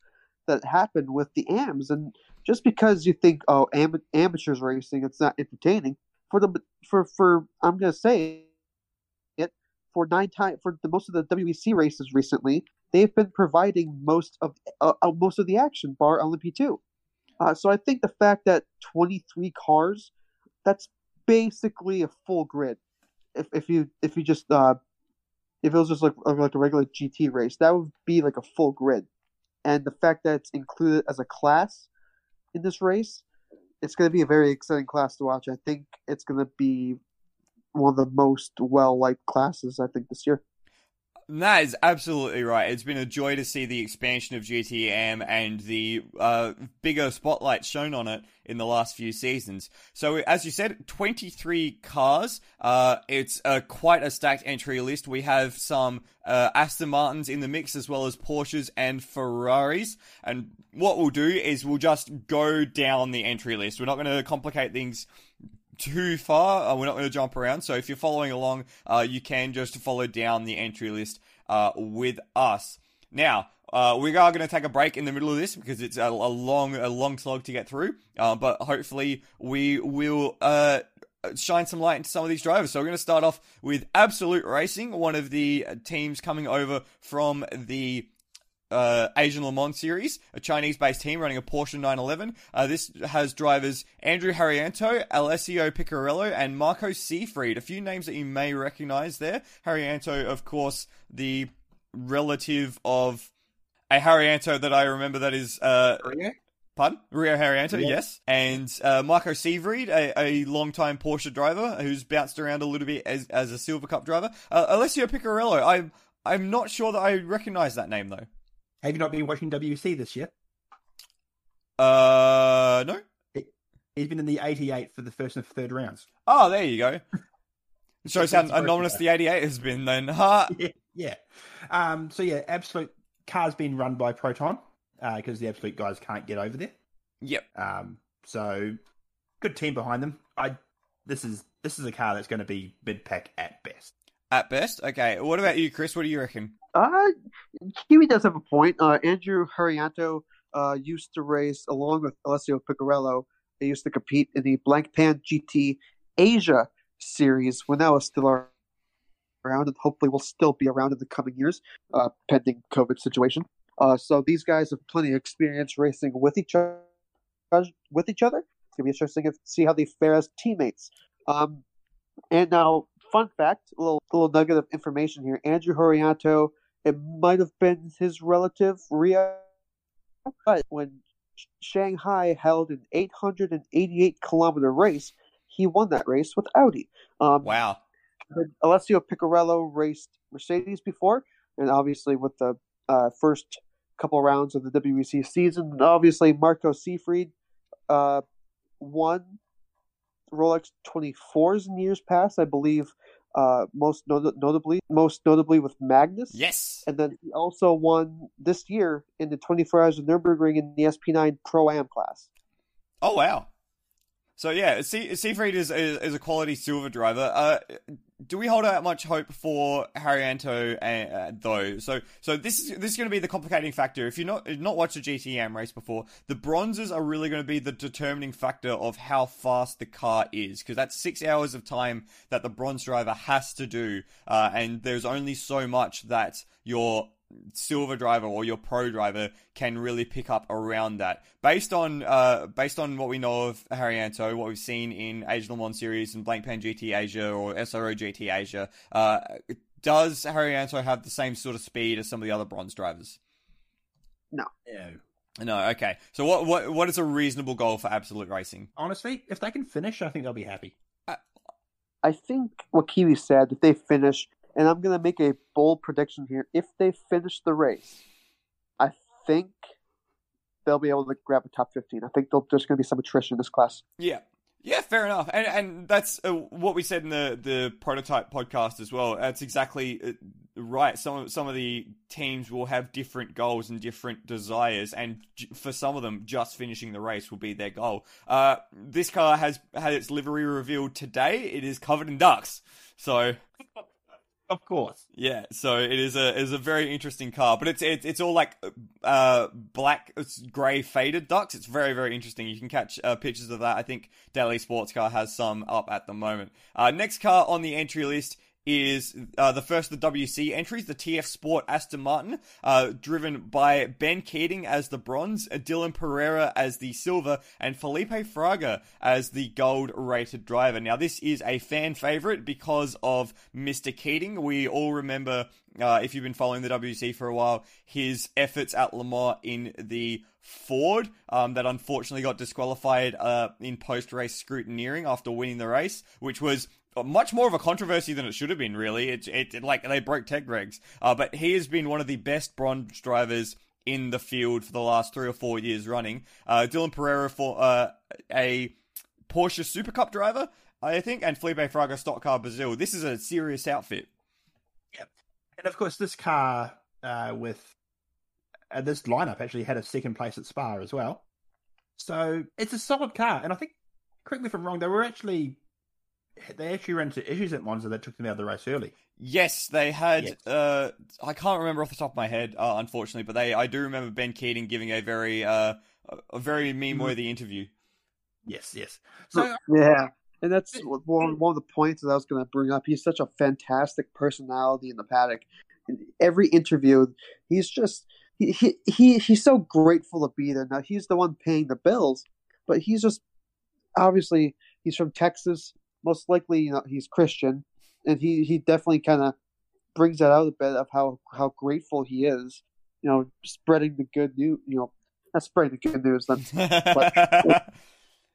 that happen with the AMs. And just because you think, oh, am- amateurs racing, it's not entertaining. For the for for I'm gonna say it for nine time for the most of the WEC races recently, they've been providing most of uh, uh, most of the action, bar LMP two. Uh, so I think the fact that 23 cars, that's basically a full grid. If if you if you just uh, if it was just like like a regular GT race, that would be like a full grid. And the fact that it's included as a class in this race, it's going to be a very exciting class to watch. I think it's going to be one of the most well liked classes I think this year. That is absolutely right. It's been a joy to see the expansion of GTM and the uh, bigger spotlight shown on it in the last few seasons. So, as you said, 23 cars. Uh, it's uh, quite a stacked entry list. We have some uh, Aston Martins in the mix, as well as Porsches and Ferraris. And what we'll do is we'll just go down the entry list. We're not going to complicate things too far. Uh, we're not going to jump around. So if you're following along, uh, you can just follow down the entry list uh, with us. Now, uh, we are going to take a break in the middle of this because it's a, a long, a long slog to get through. Uh, but hopefully, we will uh, shine some light into some of these drivers. So we're going to start off with Absolute Racing, one of the teams coming over from the uh, Asian Le Mans Series, a Chinese-based team running a Porsche 911. Uh, this has drivers Andrew Haryanto, Alessio Picciarello, and Marco Seefried. A few names that you may recognize there. Haryanto, of course, the relative of a Haryanto that I remember that is uh, Pardon? Rio Haryanto, yeah. yes. And uh, Marco Seefried, a, a long-time Porsche driver who's bounced around a little bit as, as a Silver Cup driver. Uh, Alessio Picciarello, I'm, I'm not sure that I recognize that name, though. Have you not been watching WEC this year? Uh, no. He's been in the 88 for the first and third rounds. Oh, there you go. It shows how anonymous the 88 has been then. Huh? yeah, yeah. Um, so, yeah, Absolute car's been run by Proton because uh, the Absolute guys can't get over there. Yep. Um, so, good team behind them. I This is this is a car that's going to be mid pack at best. At best? Okay. What about you, Chris? What do you reckon? Uh, Kiwi does have a point. Uh, Andrew Haryanto uh, used to race along with Alessio Picciarello. They used to compete in the Blancpain GT Asia series when that was still around, and hopefully will still be around in the coming years, uh, pending COVID situation. Uh, so these guys have plenty of experience racing with each other. With each other, it's gonna be interesting to see how they fare as teammates. Um, and now, fun fact, a little little nugget of information here: Andrew Haryanto it might have been his relative Rio, but when Shanghai held an 888 kilometer race, he won that race with Audi. Um, wow. Alessio Picciarello raced Mercedes before, and obviously with the uh, first couple rounds of the WEC season, obviously Marco Seefried uh, won Rolex 24s in years past. I believe uh, most not- notably, most notably with Magnus. Yes. And then he also won this year in the 24 Hours of Nurburgring in the SP9 Pro Am class. Oh wow! So yeah, Seefried is, is, is a quality silver driver. Uh, do we hold out much hope for Haryanto uh, though? So so this is this is going to be the complicating factor. If you're not not watched a GTM race before, the bronzes are really going to be the determining factor of how fast the car is because that's six hours of time that the bronze driver has to do, uh, and there's only so much that your silver driver or your pro driver can really pick up around that. Based on uh, based on what we know of Haryanto, what we've seen in Asian Le Mans Series and Blancpain GT Asia or SRO GT Asia, uh, does Haryanto have the same sort of speed as some of the other bronze drivers? No. No. No, okay. So what what what is a reasonable goal for Absolute Racing? Honestly, if they can finish, I think they'll be happy. I think what Kiwi said, if they finish and I'm going to make a bold prediction here. If they finish the race, I think they'll be able to grab a top 15. I think there's going to be some attrition in this class. Yeah. Yeah, fair enough, and and that's uh, what we said in the, the prototype podcast as well. That's exactly uh, right. Some of, some of the teams will have different goals and different desires, and for some of them, just finishing the race will be their goal. Uh, this car has had its livery revealed today. It is covered in ducks, so Of course. Yeah, so it is a is a very interesting car, but it's it's, it's all like uh black it's grey faded ducks. It's very very interesting. You can catch uh, pictures of that. I think Daily Sports Car has some up at the moment. Uh, next car on the entry list is uh, the first of the WEC entries, the TF Sport Aston Martin, uh, driven by Ben Keating as the bronze, Dylan Pereira as the silver, and Felipe Fraga as the gold rated driver. Now, this is a fan favorite because of Mr. Keating. We all remember, uh, if you've been following the WEC for a while, his efforts at Le Mans in the Ford um, that unfortunately got disqualified uh, in post race scrutineering after winning the race, which was much more of a controversy than it should have been. Really, it, it, like they broke tech regs, uh, but he has been one of the best bronze drivers in the field for the last three or four years running. Uh, Dylan Pereira for uh, a Porsche Super Cup driver, I think, and Felipe Fraga Stock Car Brazil. This is a serious outfit. Yep. And of course, this car uh, with uh, this lineup actually had a second place at Spa as well. So it's a solid car. And I think, correct me if I'm wrong, they were actually. They actually ran into issues at Monza that took them out of the race early. Yes, they had. Yes. Uh, I can't remember off the top of my head, uh, unfortunately, but they. I do remember Ben Keating giving a very, uh, a very meme-worthy mm. interview. Yes, yes. So yeah, and that's one one of the points that I was going to bring up. He's such a fantastic personality in the paddock. In every interview, he's just he, he he he's so grateful to be there. Now he's the one paying the bills, but he's just obviously he's from Texas. Most likely, you know, he's Christian, and he he definitely kind of brings that out a bit of how how grateful he is. You know, spreading the good news. You know, not spreading the good news, then, but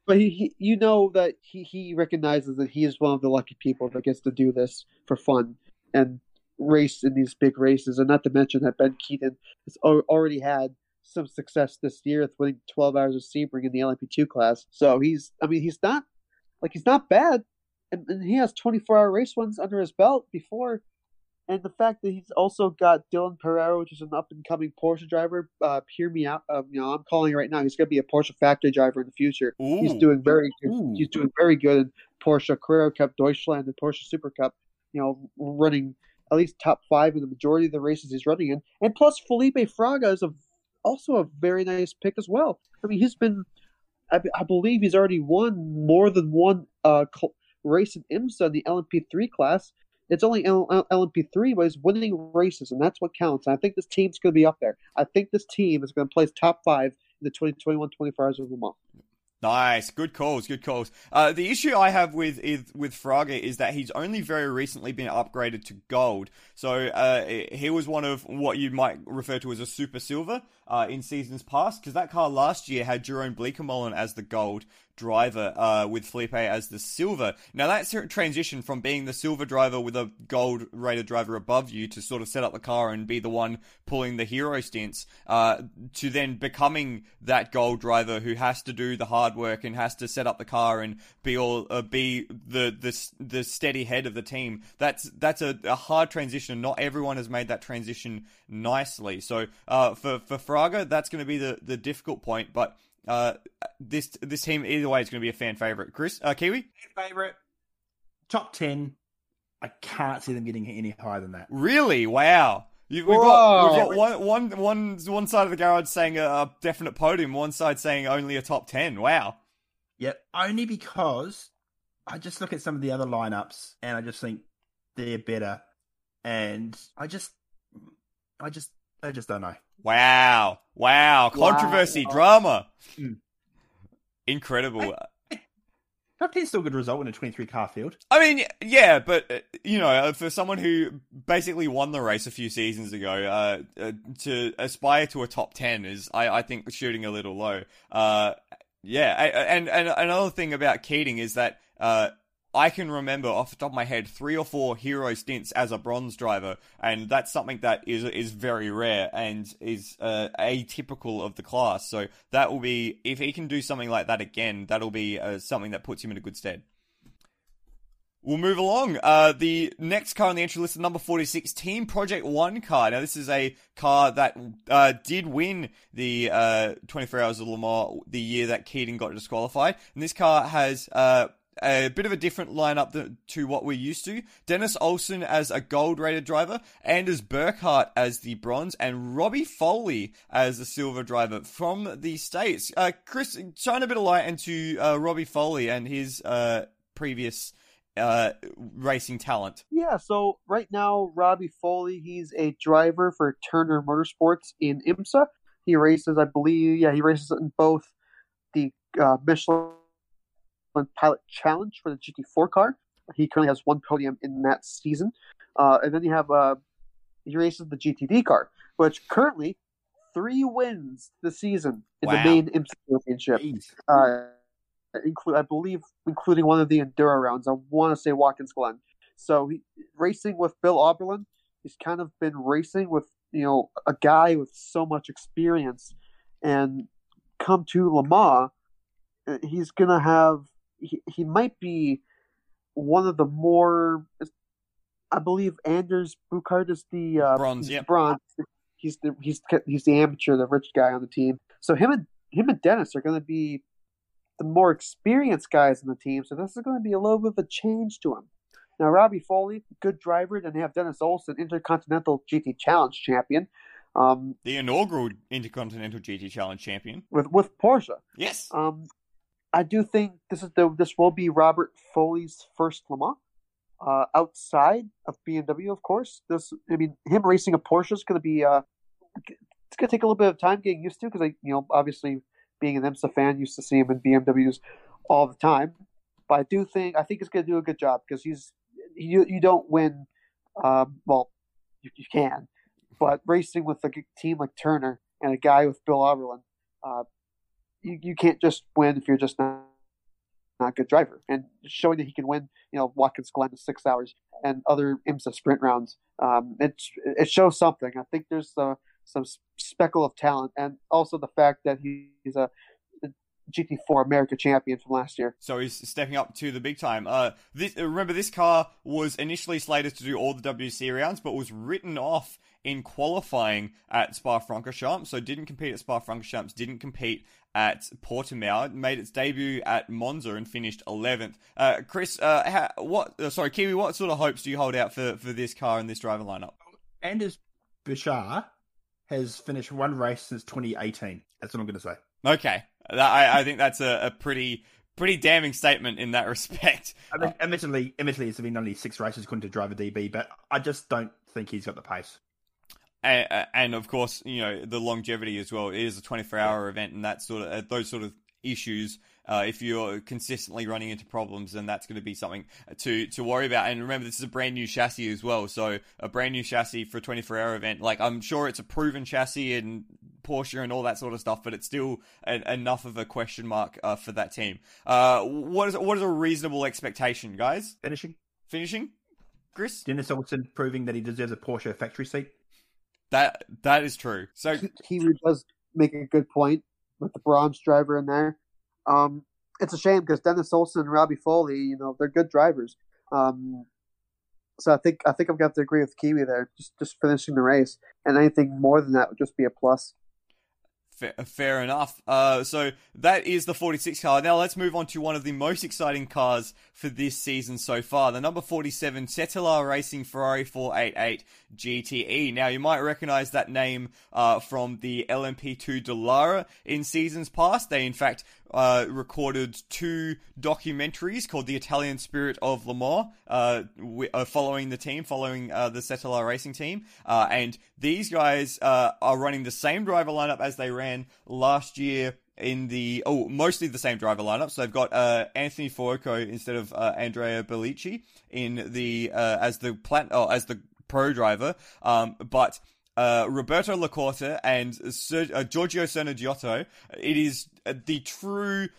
but he, he, you know that he, he recognizes that he is one of the lucky people that gets to do this for fun and race in these big races, and not to mention that Ben Keating has already had some success this year with winning 12 hours of Sebring in the LMP2 class. So he's, I mean, he's not like he's not bad, and, and he has 24 hour race wins under his belt before and the fact that he's also got Dylan Pereira, which is an up and coming Porsche driver. Uh, hear me out. Uh, you know, I'm calling right now. He's going to be a Porsche factory driver in the future. Ooh. He's doing very good. Ooh. He's doing very good in Porsche Carrera Cup Deutschland and Porsche Super Cup. You know, running at least top five in the majority of the races he's running in. And plus, Felipe Fraga is a, also a very nice pick as well. I mean, he's been, I, I believe he's already won more than one uh, race in IMSA in the LMP3 class it's only L- L- LMP3, but he's winning races, and that's what counts. And I think this team's going to be up there. I think this team is going to place top five in the 2021 24 Hours of Le Mans. Nice, good calls, good calls. Uh, the issue I have with is, with Fraga is that he's only very recently been upgraded to gold. So uh, he was one of what you might refer to as a super silver uh, in seasons past, because that car last year had Jeroen Bleekemolen as the gold, driver uh, with Felipe as the silver. Now that's a transition from being the silver driver with a gold rated driver above you to sort of set up the car and be the one pulling the hero stints uh, to then becoming that gold driver who has to do the hard work and has to set up the car and be all uh, be the, the the steady head of the team. That's that's a, a hard transition. And not everyone has made that transition nicely. So uh, for for That's going to be the the difficult point, but uh, this this team either way is going to be a fan favorite. Chris, uh, Kiwi favorite, top ten. I can't see them getting any higher than that. Really? Wow. You've, we've, got, we've got one, one, one, one side of the garage saying a, a definite podium, one side saying only a top 10. Wow. Yep. Only because I just look at some of the other lineups and I just think they're better. And I just, I just, I just don't know. Wow. Wow. Controversy, wow. drama. Mm. Incredible. Top 10 still a good result in a 23 car field. I mean, yeah, but, uh, you know, uh, for someone who basically won the race a few seasons ago, uh, uh, to aspire to a top 10 is, I, I think, shooting a little low. Uh, yeah, and, and another thing about Keating is that, uh, I can remember off the top of my head three or four hero stints as a bronze driver, and that's something that is is very rare and is uh, atypical of the class. So that will be if he can do something like that again, that'll be uh, something that puts him in a good stead. We'll move along. Uh, the next car on the entry list, is number 46, Team Project One car. Now, this is a car that uh, did win the uh, 24 Hours of Le Mans the year that Keating got disqualified. And this car has uh, a bit of a different lineup to what we're used to. Dennis Olsen as a gold rated driver, Anders Buchardt as the bronze, and Robbie Foley as the silver driver from the States. Uh, Chris, shine a bit of light into uh, Robbie Foley and his uh, previous uh, racing talent. Yeah, so right now, Robbie Foley, he's a driver for Turner Motorsports in IMSA. He races, I believe, yeah, he races in both the uh, Michelin Pilot Challenge for the GT4 car. He currently has one podium in that season. Uh, and then you have uh, he races the GTD car, which currently three wins this season in wow. the main IMSA championship. Uh, include I believe including one of the enduro rounds. I want to say Watkins Glen. So he, racing with Bill Auberlen, he's kind of been racing with you know a guy with so much experience, and come to Le Mans, uh, he's gonna have he, he might be one of the more I believe Anders Buchardt is the uh, bronze. Yeah, bronze. He's the he's he's the amateur, the rich guy on the team. So him and him and Dennis are going to be the more experienced guys in the team. So this is going to be a little bit of a change to him. Now Robbie Foley, good driver. Then you have Dennis Olsen, Intercontinental GT Challenge champion. Um, the inaugural Intercontinental GT Challenge champion with with Porsche. Yes. Um, I do think this is the this will be Robert Foley's first Le Mans. Uh, outside of BMW, of course, this I mean him racing a Porsche is going to be uh, it's going to take a little bit of time getting used to because I you know obviously being an IMSA fan used to see him in BMWs all the time, but I do think I think he's going to do a good job because he's you you don't win, um, well you, you, can, but racing with a team like Turner and a guy with Bill Auberlen, uh, you you can't just win if you're just not not a good driver. And showing that he can win, you know, Watkins Glen in six hours and other IMSA sprint rounds, um, it it shows something. I think there's uh, some speckle of talent, and also the fact that he's a GT4 America champion from last year. So he's stepping up to the big time. Uh, this, remember, this car was initially slated to do all the WEC rounds, but was written off in qualifying at Spa-Francorchamps. So didn't compete at Spa-Francorchamps, didn't compete at Portimao. Made its debut at Monza and finished 11th. Uh, Chris, uh, how, what? Uh, sorry, Kiwi. What sort of hopes do you hold out for for this car and this driver lineup? Anders Buchardt has finished one race since 2018. That's what I'm going to say. Okay, I, I think that's a, a, pretty pretty damning statement in that respect. I mean, admittedly, admittedly, it's been only six races according to driver DB, but I just don't think he's got the pace. And, and of course, you know the longevity as well. It is a 24 hour yeah. event, and that sort of uh, those sort of issues. Uh, if you're consistently running into problems, then that's going to be something to to worry about. And remember, this is a brand new chassis as well, so a brand new chassis for a 24 hour event. Like I'm sure it's a proven chassis and Porsche and all that sort of stuff, but it's still an, enough of a question mark uh, for that team. Uh, what is what is a reasonable expectation, guys? Finishing, finishing, Chris. Dennis Olsen proving that he deserves a Porsche factory seat. That that is true. So he does make a good point with the bronze driver in there. Um, it's a shame because Dennis Olsen and Robbie Foley, you know, they're good drivers. Um, so I think I think to have to agree with Kiwi there. Just just finishing the race, and anything more than that would just be a plus. Fair, fair enough. Uh, so that is the 46 car. Now let's move on to one of the most exciting cars for this season so far. The number 47 Cetilar Racing Ferrari 488 GTE. Now you might recognize that name uh, from the LMP2 Dallara in seasons past. They in fact uh, recorded two documentaries called The Italian Spirit of Le Mans, uh, uh, following the team, following uh, the Cetilar Racing team. Uh, and these guys are running the same driver lineup as they ran last year in the oh mostly the same driver lineup. So they've got uh, Anthony Fuoco instead of uh, Andrea Belicchi in the uh, as the plat oh, as the pro driver. Um, but uh, Roberto Lacorte and uh, Giorgio Sernagiotto. It is the true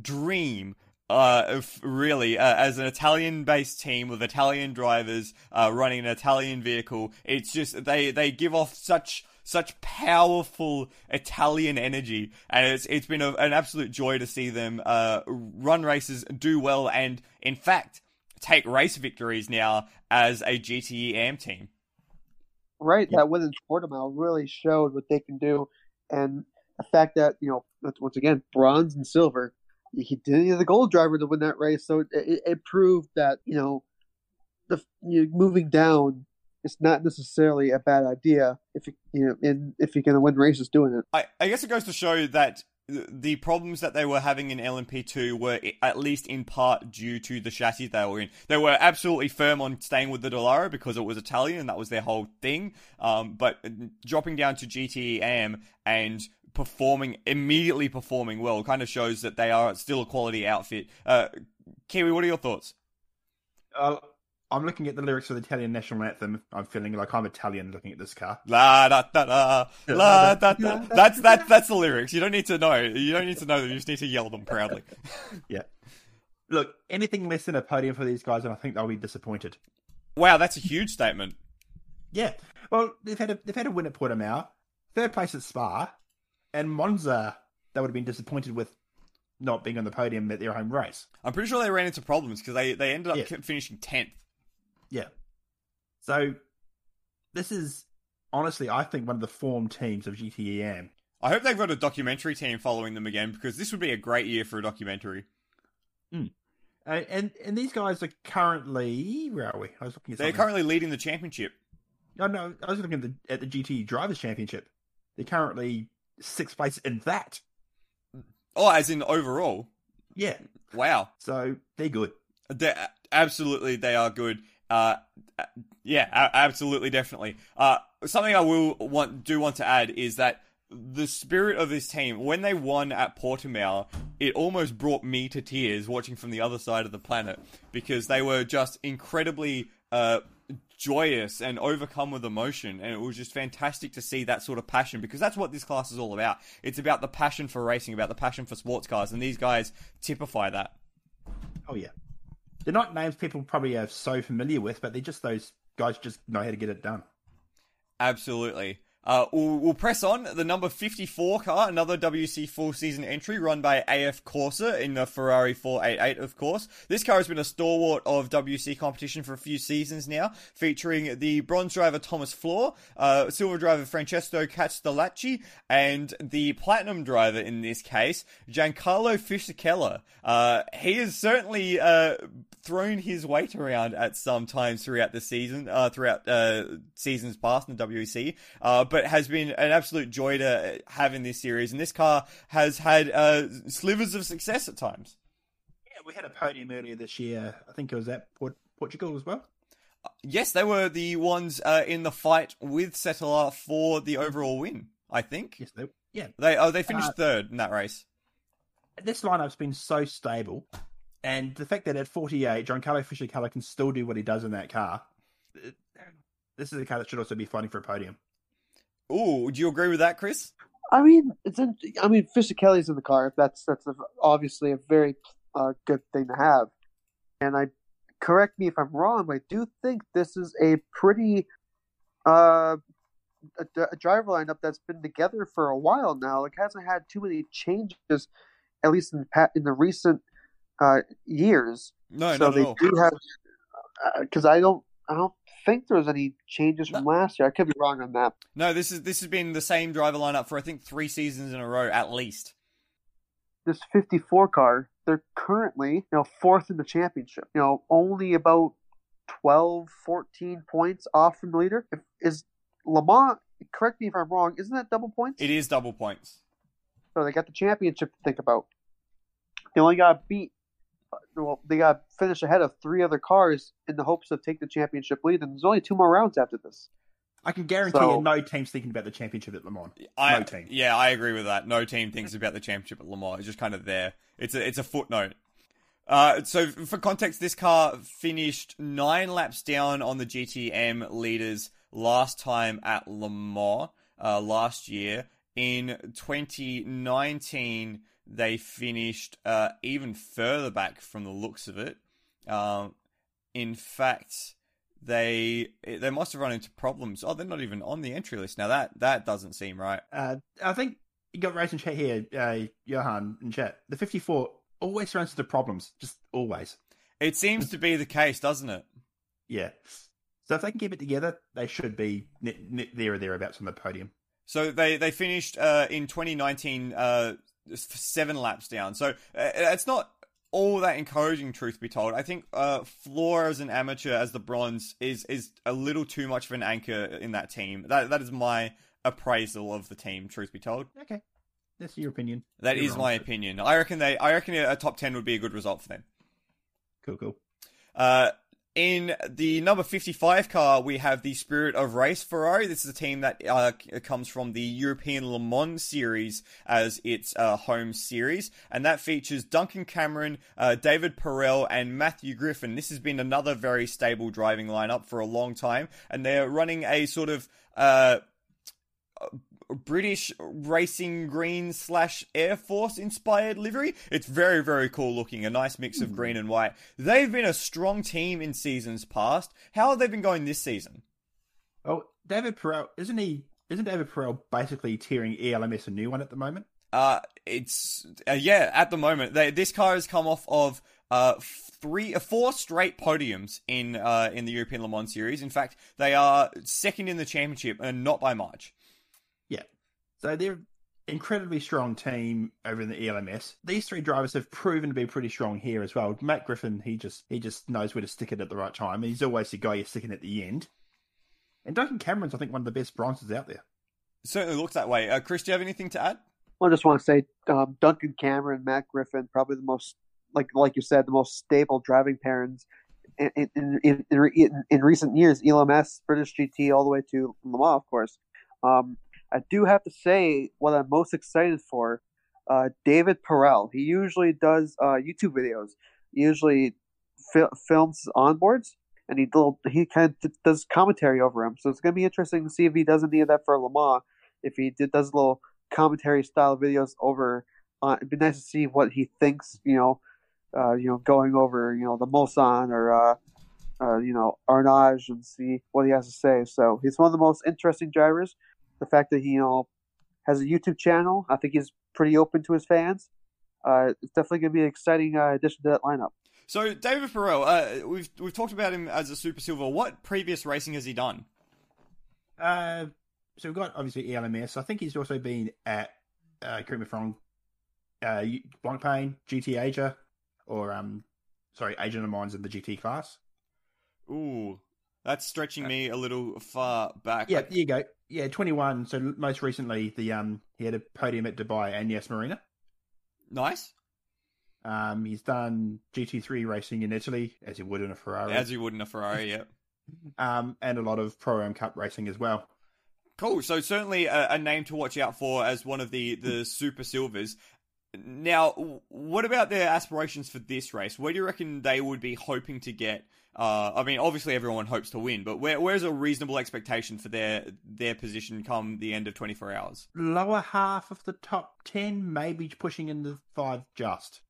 dream uh, really, uh, as an Italian-based team with Italian drivers uh, running an Italian vehicle, it's just they they give off such such powerful Italian energy, and it's it's been a, an absolute joy to see them uh, run races, do well, and in fact take race victories now as a GTE AM team. Right, that win in Portimao really showed what they can do, and the fact that you know once again bronze and silver he didn't need the gold driver to win that race, so it, it, it proved that you know the you know, moving down is not necessarily a bad idea if you you know in, if you're going to win races doing it. I, I guess it goes to show you that the problems that they were having in LMP2 were at least in part due to the chassis they were in. They were absolutely firm on staying with the Dallara because it was Italian and that was their whole thing. Um, but dropping down to GTE AM and performing immediately performing well kind of shows that they are still a quality outfit. Uh, Kiwi, what are your thoughts? Uh, I'm looking at the lyrics of the Italian national anthem. I'm feeling like I'm Italian looking at this car. La da da da la da da. That's that. That's the lyrics. You don't need to know. You don't need to know them. You just need to yell them proudly. Yeah. Look, anything less than a podium for these guys, and I think they'll be disappointed. Wow, that's a huge statement. Yeah. Well, they've had a they've had a win at Portimao, third place at Spa, and Monza. They would have been disappointed with not being on the podium at their home race. I'm pretty sure they ran into problems because they they ended up Yeah. finishing tenth. Yeah. So this is honestly, I think, one of the form teams of GTEM. I hope they've got a documentary team following them again because this would be a great year for a documentary. Uh, and and these guys are currently where are we? I was looking at They're something. currently leading the championship. No, no, I was looking at the at the GT Drivers Championship. They're currently sixth place in that. Oh, as in overall. Yeah, Wow. so they're good. They absolutely they are good. Uh, yeah, absolutely, definitely. Uh, something I will want do want to add is that the spirit of this team when they won at Portimao, it almost brought me to tears watching from the other side of the planet because they were just incredibly uh, joyous and overcome with emotion, and it was just fantastic to see that sort of passion because that's what this class is all about. It's about the passion for racing, about the passion for sports cars, and these guys typify that. Oh yeah, they're not names people probably are so familiar with, but they're just those guys just know how to get it done. Absolutely. Uh, we'll, we'll press on. The number 54 car, another WEC full season entry run by AF Corsa in the Ferrari 488, of course. This car has been a stalwart of WEC competition for a few seasons now, featuring the bronze driver Thomas Flohr, uh, silver driver Francesco Castellacci, and the platinum driver in this case, Giancarlo Fisichella. Uh, he has certainly uh, thrown his weight around at some times throughout the season, uh, throughout uh, seasons past in the WEC, uh, but has been an absolute joy to have in this series. And this car has had uh, slivers of success at times. Yeah, we had a podium earlier this year. I think it was at Port- Portugal as well. Yes, they were the ones uh, in the fight with Cetilar for the overall win. I think Yes, they, yeah. they oh they finished Uh, third in that race. This lineup's been so stable, and the fact that at 48, Giancarlo Fisichella can still do what he does in that car. uh, This is a car that should also be fighting for a podium. Ooh, do you agree with that, Chris? I mean, it's in, I mean, Fisichelli's in the car. That's that's a, obviously a very uh, good thing to have. And I correct me if I'm wrong, but I do think this is a pretty uh, a, a driver lineup that's been together for a while now. Like hasn't had too many changes, at least in the in the recent uh, years. No, so not they all. do have because I don't I don't think there was any changes from last year. I could be wrong on that. No, this is this has been the same driver lineup for I think three seasons in a row at least. this 54 car, they're currently, you know, fourth in the championship. You know, only about 12, 14 points off from the leader. If, is Le Mans, correct me if I'm wrong, isn't that double points? It is double points. So they got the championship to think about. They only got beat, well, they got finished ahead of three other cars in the hopes of take the championship lead, and there's only two more rounds after this. I can guarantee So- you no team's thinking about the championship at Le Mans. I, No team. Yeah, I agree with that. No team thinks about the championship at Le Mans. It's just kind of there. It's a it's a footnote. Uh, so for context, this car finished nine laps down on the GTM leaders last time at Le Mans uh, last year. In 2019, they finished uh, even further back from the looks of it. Um, in fact, they they must have run into problems. Oh, they're not even on the entry list now. That that doesn't seem right. Uh, I think you got race in chat here, uh, Johan in chat. The 54 always runs into problems, just always. It seems to be the case, doesn't it? Yeah. So if they can keep it together, they should be ne- ne- there or thereabouts on the podium. So they they finished uh, in 2019 uh, seven laps down. So uh, it's not all that encouraging, truth be told. I think uh, Flohr as an amateur as the bronze is is a little too much of an anchor in that team. That that is my appraisal of the team, truth be told. Okay. That's your opinion. That You're is wrong. my opinion. I reckon they I reckon a top 10 would be a good result for them. Cool, cool. Uh, In the number 55 car, we have the Spirit of Race Ferrari. This is a team that uh, comes from the European Le Mans series as its uh, home series, and that features Duncan Cameron, uh, David Perel, and Matthew Griffin. This has been another very stable driving lineup for a long time, and they're running a sort of uh, British racing green slash Air Force inspired livery. It's very, very cool looking. A nice mix of green and white. They've been a strong team in seasons past. How have they been going this season? Oh, David Perel, isn't he? Isn't David Perel basically tearing ELMS a new one at the moment? Uh, it's uh, yeah. At the moment, they, this car has come off of uh three, uh, four straight podiums in uh in the European Le Mans series. In fact, they are second in the championship and not by much. Yeah. So they're incredibly strong team over in the ELMS. These three drivers have proven to be pretty strong here as well. Matt Griffin, he just he just knows where to stick it at the right time. He's always the guy you're sticking at the end. And Duncan Cameron's, I think, one of the best bronzes out there. It certainly looks that way. Uh, Chris, do you have anything to add? I just want to say um, Duncan Cameron, Matt Griffin, probably the most like like you said, the most stable driving pairings in in in, in, in recent years. ELMS, British GT, all the way to Le Mans, of course. Um, I do have to say what I'm most excited for. Uh, David Perel. He usually does uh, YouTube videos. He usually fil- films onboards, and he little, he kind of does commentary over him. So it's going to be interesting to see if he does any of that for Le Mans. If he did, does little commentary style videos over, uh, it'd be nice to see what he thinks. You know, uh, you know, going over you know the Mulsanne or uh, uh, you know Arnage and see what he has to say. So he's one of the most interesting drivers. The fact that he you know has a YouTube channel, I think he's pretty open to his fans. Uh, it's definitely going to be an exciting uh, addition to that lineup. So David Perel, uh, we've we've talked about him as a super silver. What previous racing has he done? Uh, so we've got obviously ELMS. I think he's also been at uh, correct me if wrong, uh, Blancpain, GT Asia, or um, sorry, Asian Le Mans in the GT class. Ooh, that's stretching me a little far back. Yeah, there you go. Yeah, 21. So most recently, the um, he had a podium at Dubai and Yas Marina. Nice. Um, he's done GT3 racing in Italy, as he would in a Ferrari. As you would in a Ferrari, yeah. um, and a lot of Pro Am Cup racing as well. Cool. So certainly a, a, name to watch out for as one of the the super silvers. Now, what about their aspirations for this race? Where do you reckon they would be hoping to get? Uh, I mean, obviously everyone hopes to win, but where, where's a reasonable expectation for their their position come the end of 24 hours? Lower half of the top 10, maybe pushing into five just.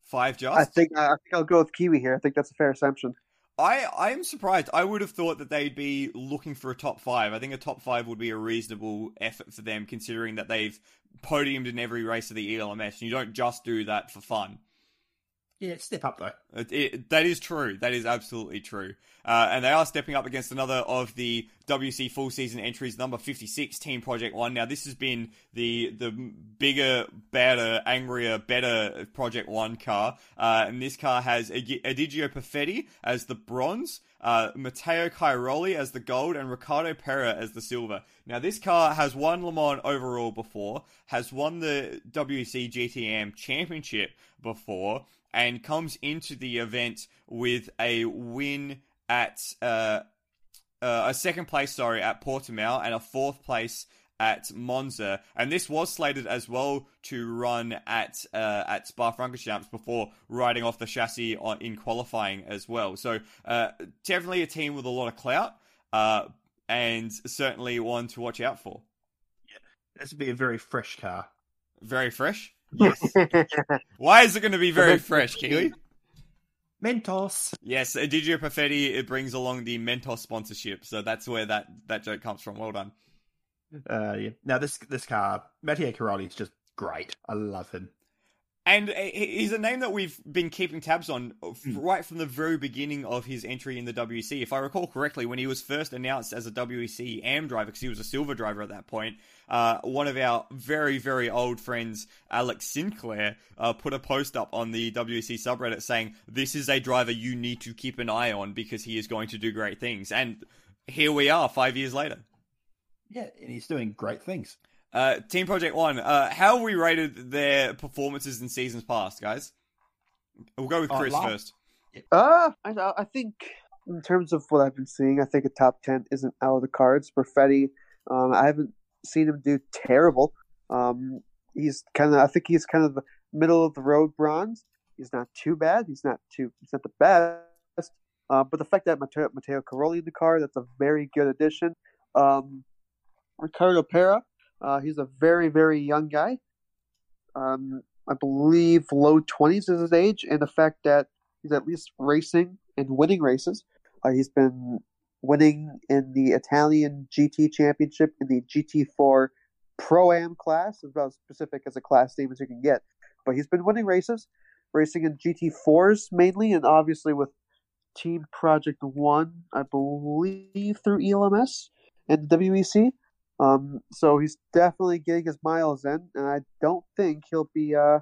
Five just? I think, I think I'll go with Kiwi here. I think that's a fair assumption. I I'm surprised. I would have thought that they'd be looking for a top five. I think a top five would be a reasonable effort for them, considering that they've podiumed in every race of the ELMS. And you don't just do that for fun. Yeah, step up though. It, it, that is true. That is absolutely true. Uh, and they are stepping up against another of the WEC full season entries, number 56, Team Project One. Now, this has been the the bigger, badder, angrier, better Project One car. Uh, and this car has Egidio Perfetti as the bronze, uh, Matteo Cairoli as the gold, and Riccardo Pera as the silver. Now, this car has won Le Mans overall before, has won the WEC GTM championship before, and comes into the event with a win at uh, uh, a second place, sorry, at Portimao and a fourth place at Monza, and this was slated as well to run at uh, at Spa-Francorchamps before riding off the chassis on, in qualifying as well. So uh, definitely a team with a lot of clout, uh, and certainly one to watch out for. Yeah, this would be a very fresh car. Very fresh. Yes. Why is it going to be very fresh, Keely? Mentos. Yes, Egidio Perfetti, it brings along the Mentos sponsorship, so that's where that, that joke comes from. Well done. Uh, yeah. Now this this car, Matteo Cairoli is just great. I love him. And he's a name that we've been keeping tabs on right from the very beginning of his entry in the WEC. If I recall correctly, when he was first announced as a WEC AM driver, because he was a silver driver at that point, uh, one of our very, very old friends, Alex Sinclair, uh, put a post up on the WEC subreddit saying, This is a driver you need to keep an eye on because he is going to do great things. And here we are, five years later. Yeah, and he's doing great things. Uh, Team Project One, uh, how have we rated their performances in seasons past, guys? We'll go with Chris uh, first. Uh, I, I think in terms of what I've been seeing, I think a top ten isn't out of the cards. Perfetti, um, I haven't seen him do terrible. Um, he's kind of, I think he's kind of the middle of the road bronze. He's not too bad. He's not too, he's not the best. Uh, but the fact that Matteo, Matteo Cairoli in the car, that's a very good addition. Um, Riccardo Pera, uh, he's a very, very young guy. Um, I believe low 20s is his age, and the fact that he's at least racing and winning races. Uh, he's been winning in the Italian GT Championship in the GT4 Pro Am class, about as specific as a class name as you can get. But he's been winning races, racing in GT4s mainly, and obviously with Team Project One, I believe through ELMS and WEC. Um, so he's definitely getting his miles in, and I don't think he'll be uh,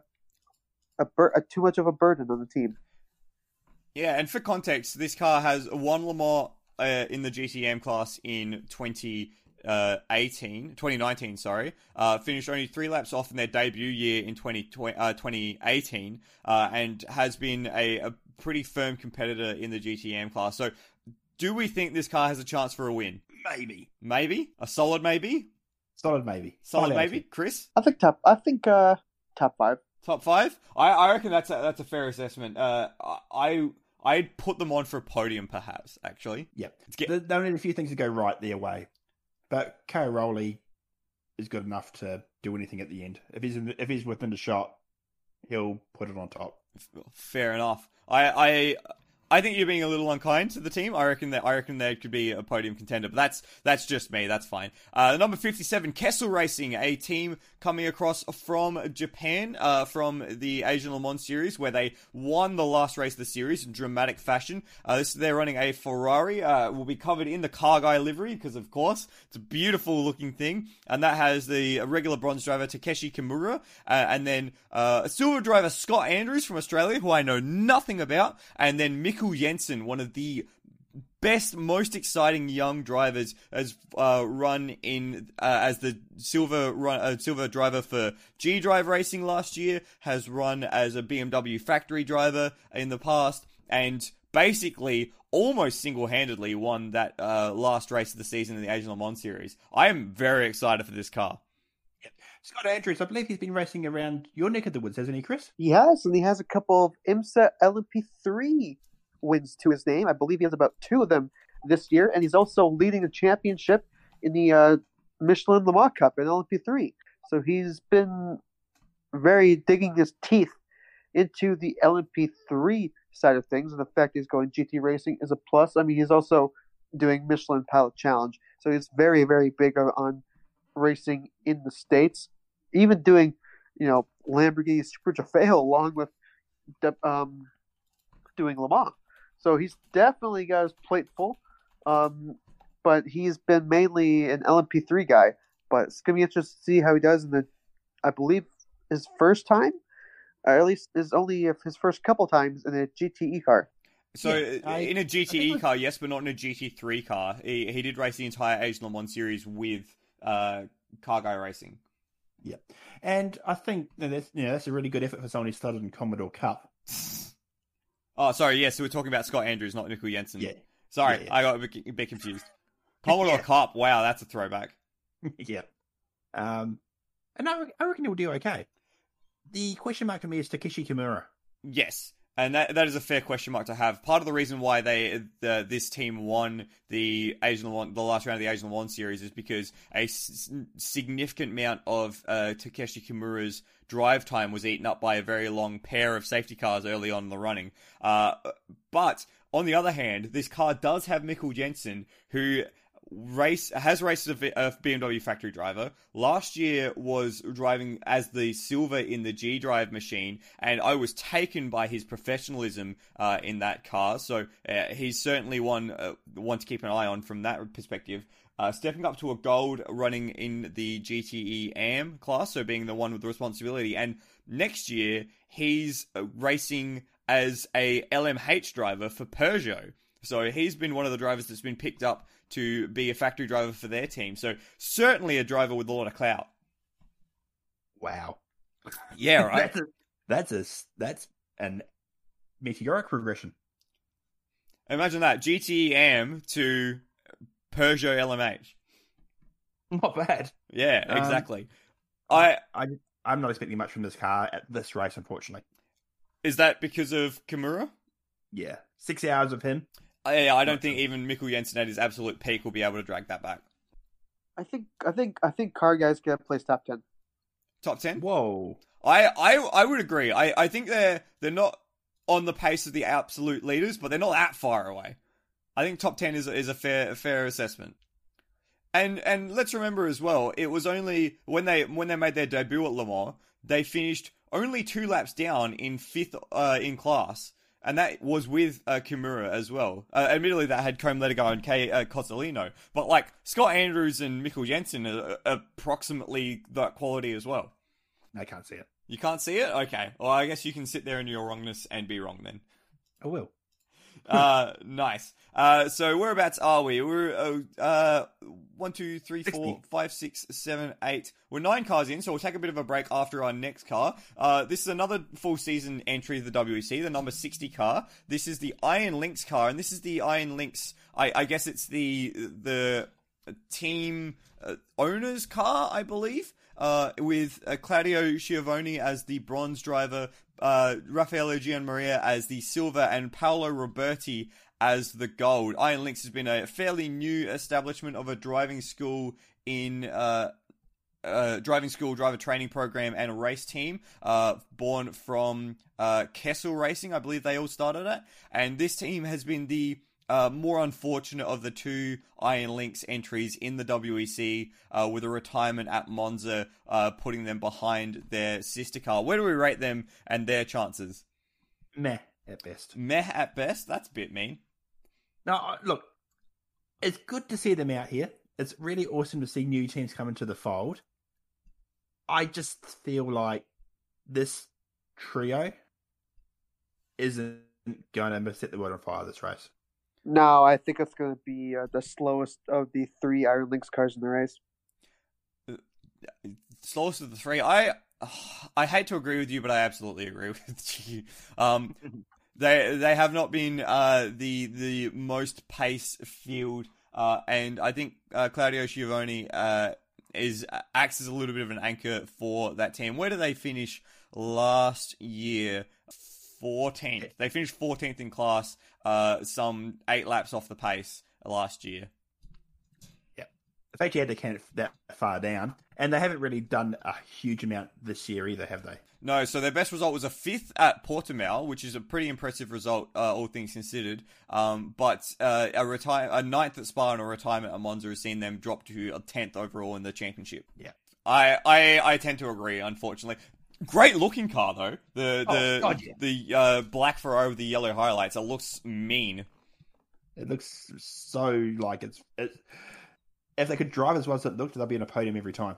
a, bur- a too much of a burden on the team. Yeah, and for context, this car has won Le Mans uh, in the GTM class in 2018, 2019, sorry. Uh, finished only three laps off in their debut year in 20, uh, 2018, uh, and has been a, a pretty firm competitor in the GTM class. So, do we think this car has a chance for a win? Maybe. Maybe a solid maybe. Solid maybe. Solid maybe. Chris. I think top. I think uh, top five. Top five. I, I reckon that's a, that's a fair assessment. Uh, I I'd put them on for a podium, perhaps. Actually. Yep. Get... There only a few things to go right their way, but Cairoli is good enough to do anything at the end. If he's the, if he's within the shot, he'll put it on top. Fair enough. I I I think you're being a little unkind to the team. I reckon that I reckon there could be a podium contender, but that's that's just me. That's fine. Uh, number fifty-seven, Kessel Racing, a team coming across from Japan, uh, from the Asian Le Mans series, where they won the last race of the series in dramatic fashion. Uh, this they're running a Ferrari. Uh, will be covered in the car guy livery because, of course, it's a beautiful looking thing, and that has the regular bronze driver Takeshi Kimura, uh, and then uh, silver driver Scott Andrews from Australia, who I know nothing about, and then Mick Mikkel Jensen, one of the best, most exciting young drivers, has uh, run in uh, as the silver run, uh, silver driver for G Drive Racing last year. Has run as a BMW factory driver in the past, and basically almost single-handedly won that uh, last race of the season in the Asian Le Mans Series. I am very excited for this car. Scott Andrews, I believe he's been racing around your neck of the woods, hasn't he, Chris? He has, and he has a couple of IMSA LMP3 wins to his name. I believe he has about two of them this year, and he's also leading the championship in the uh, Michelin Le Mans Cup in LMP3. So he's been very digging his teeth into the LMP3 side of things, and the fact he's going GT racing is a plus. I mean, he's also doing Michelin Pilot Challenge, so he's very, very big on racing in the states, even doing, you know, Lamborghini Super Trofeo along with um, doing Le Mans. So he's definitely got his plate full. Um, but he's been mainly an LMP3 guy. But it's gonna be interesting to see how he does in the, I believe, his first time, or at least his only if his first couple times in a GTE car. So yeah, I, in a GTE car, yes, but not in a GT3 car. He, he did race the entire Asian Le Mans series with uh, Car Guy Racing. Yeah, and I think that's you know, that's a really good effort for someone who started in Commodore Cup. Oh, sorry. Yes, yeah, so we're talking about Scott Andrews, not Mikkel Jensen. Yeah. Sorry, yeah, yeah. I got a bit, a bit confused. Commodore yeah. Cup. Wow, that's a throwback. yeah. Um, and I, I reckon he'll do okay. The question mark for me is Takeshi Kimura. Yes, and that that is a fair question mark to have. Part of the reason why they the, this team won the Asian the last round of the Asian One series is because a s- significant amount of uh, Takeshi Kimura's drive time was eaten up by a very long pair of safety cars early on in the running. Uh, but on the other hand, this car does have Mikkel Jensen, who race has raced a, a BMW factory driver. Last year was driving as the silver in the G Drive machine, and I was taken by his professionalism uh, in that car. So uh, he's certainly one uh, one to keep an eye on from that perspective. Uh, stepping up to a gold running in the GTE AM class, so being the one with the responsibility. And next year, he's uh, racing as a LMH driver for Peugeot. So he's been one of the drivers that's been picked up to be a factory driver for their team. So certainly a driver with a lot of clout. Wow. Yeah, right. that's a, that's a that's an meteoric progression. Imagine that GTEM to Peugeot LMH. Not bad. Yeah, Um, exactly. I I I'm not expecting much from this car at this race, unfortunately. is that because of Kimura? Yeah, six hours of him. I, I don't think sure. even Mikkel Jensen at his absolute peak will be able to drag that back. I think I think I think car guys get place top ten. Top ten. Whoa. I, I I would agree. I, I think they're they're not on the pace of the absolute leaders, but they're not that far away. I think top ten is is a fair a fair assessment. And and let's remember as well, it was only when they when they made their debut at Le Mans, they finished only two laps down in fifth uh, in class, and that was with uh, Kimura as well. Uh, admittedly, that had Côme Ledogar and K uh, Cozzolino, but like Scott Andrews and Mikkel Jensen are, are approximately that quality as well. I can't see it. You can't see it? Okay. Well, I guess you can sit there in your wrongness and be wrong then. I will. Uh, nice. Uh, so whereabouts are we? We're uh, uh, one, two, three, four, 60. five, six, seven, eight. We're nine cars in, so we'll take a bit of a break after our next car. Uh, this is another full season entry of the WEC, the number sixty car. This is the Iron Lynx car, and this is the Iron Lynx. I, I guess it's the the team uh, owner's car, I believe. Uh, with uh, Claudio Schiavoni as the bronze driver, uh, Raffaele Giammaria as the silver, and Paolo Ruberti as the gold. Iron Lynx has been a fairly new establishment of a driving school in uh, uh, driving school, driver training program, and a race team, uh, born from uh, Kessel Racing, I believe they all started at. And this team has been the uh, more unfortunate of the two Iron Lynx entries in the WEC, uh, with a retirement at Monza, uh, putting them behind their sister car. Where do we rate them and their chances? Meh at best. Meh at best. That's a bit mean. Now, look, it's good to see them out here. It's really awesome to see new teams come into the fold. I just feel like this trio isn't going to set the world on fire this race. No, I think it's going to be uh, the slowest of the three Iron Lynx cars in the race. slowest of the three. I I hate to agree with you, but I absolutely agree with you. Um, they they have not been uh, the the most pace field, uh, and I think uh, Claudio Schiavoni uh, is acts as a little bit of an anchor for that team. Where did they finish last year? Fourteenth. They finished fourteenth in class, uh, some eight laps off the pace last year. Yeah, They've actually had to count it that far down, and they haven't really done a huge amount this year either, have they? No, so their best result was a fifth at Portimao, which is a pretty impressive result, uh, all things considered. Um, but uh, a retire a ninth at Spa and a retirement at Monza has seen them drop to a tenth overall in the championship. Yeah. I, I I tend to agree. Unfortunately, great looking car though. The Oh, the God, yeah. the uh, black Ferrari with the yellow highlights. It looks mean. It looks so like it's. It, if they could drive as well as it looked, they'd be in a podium every time.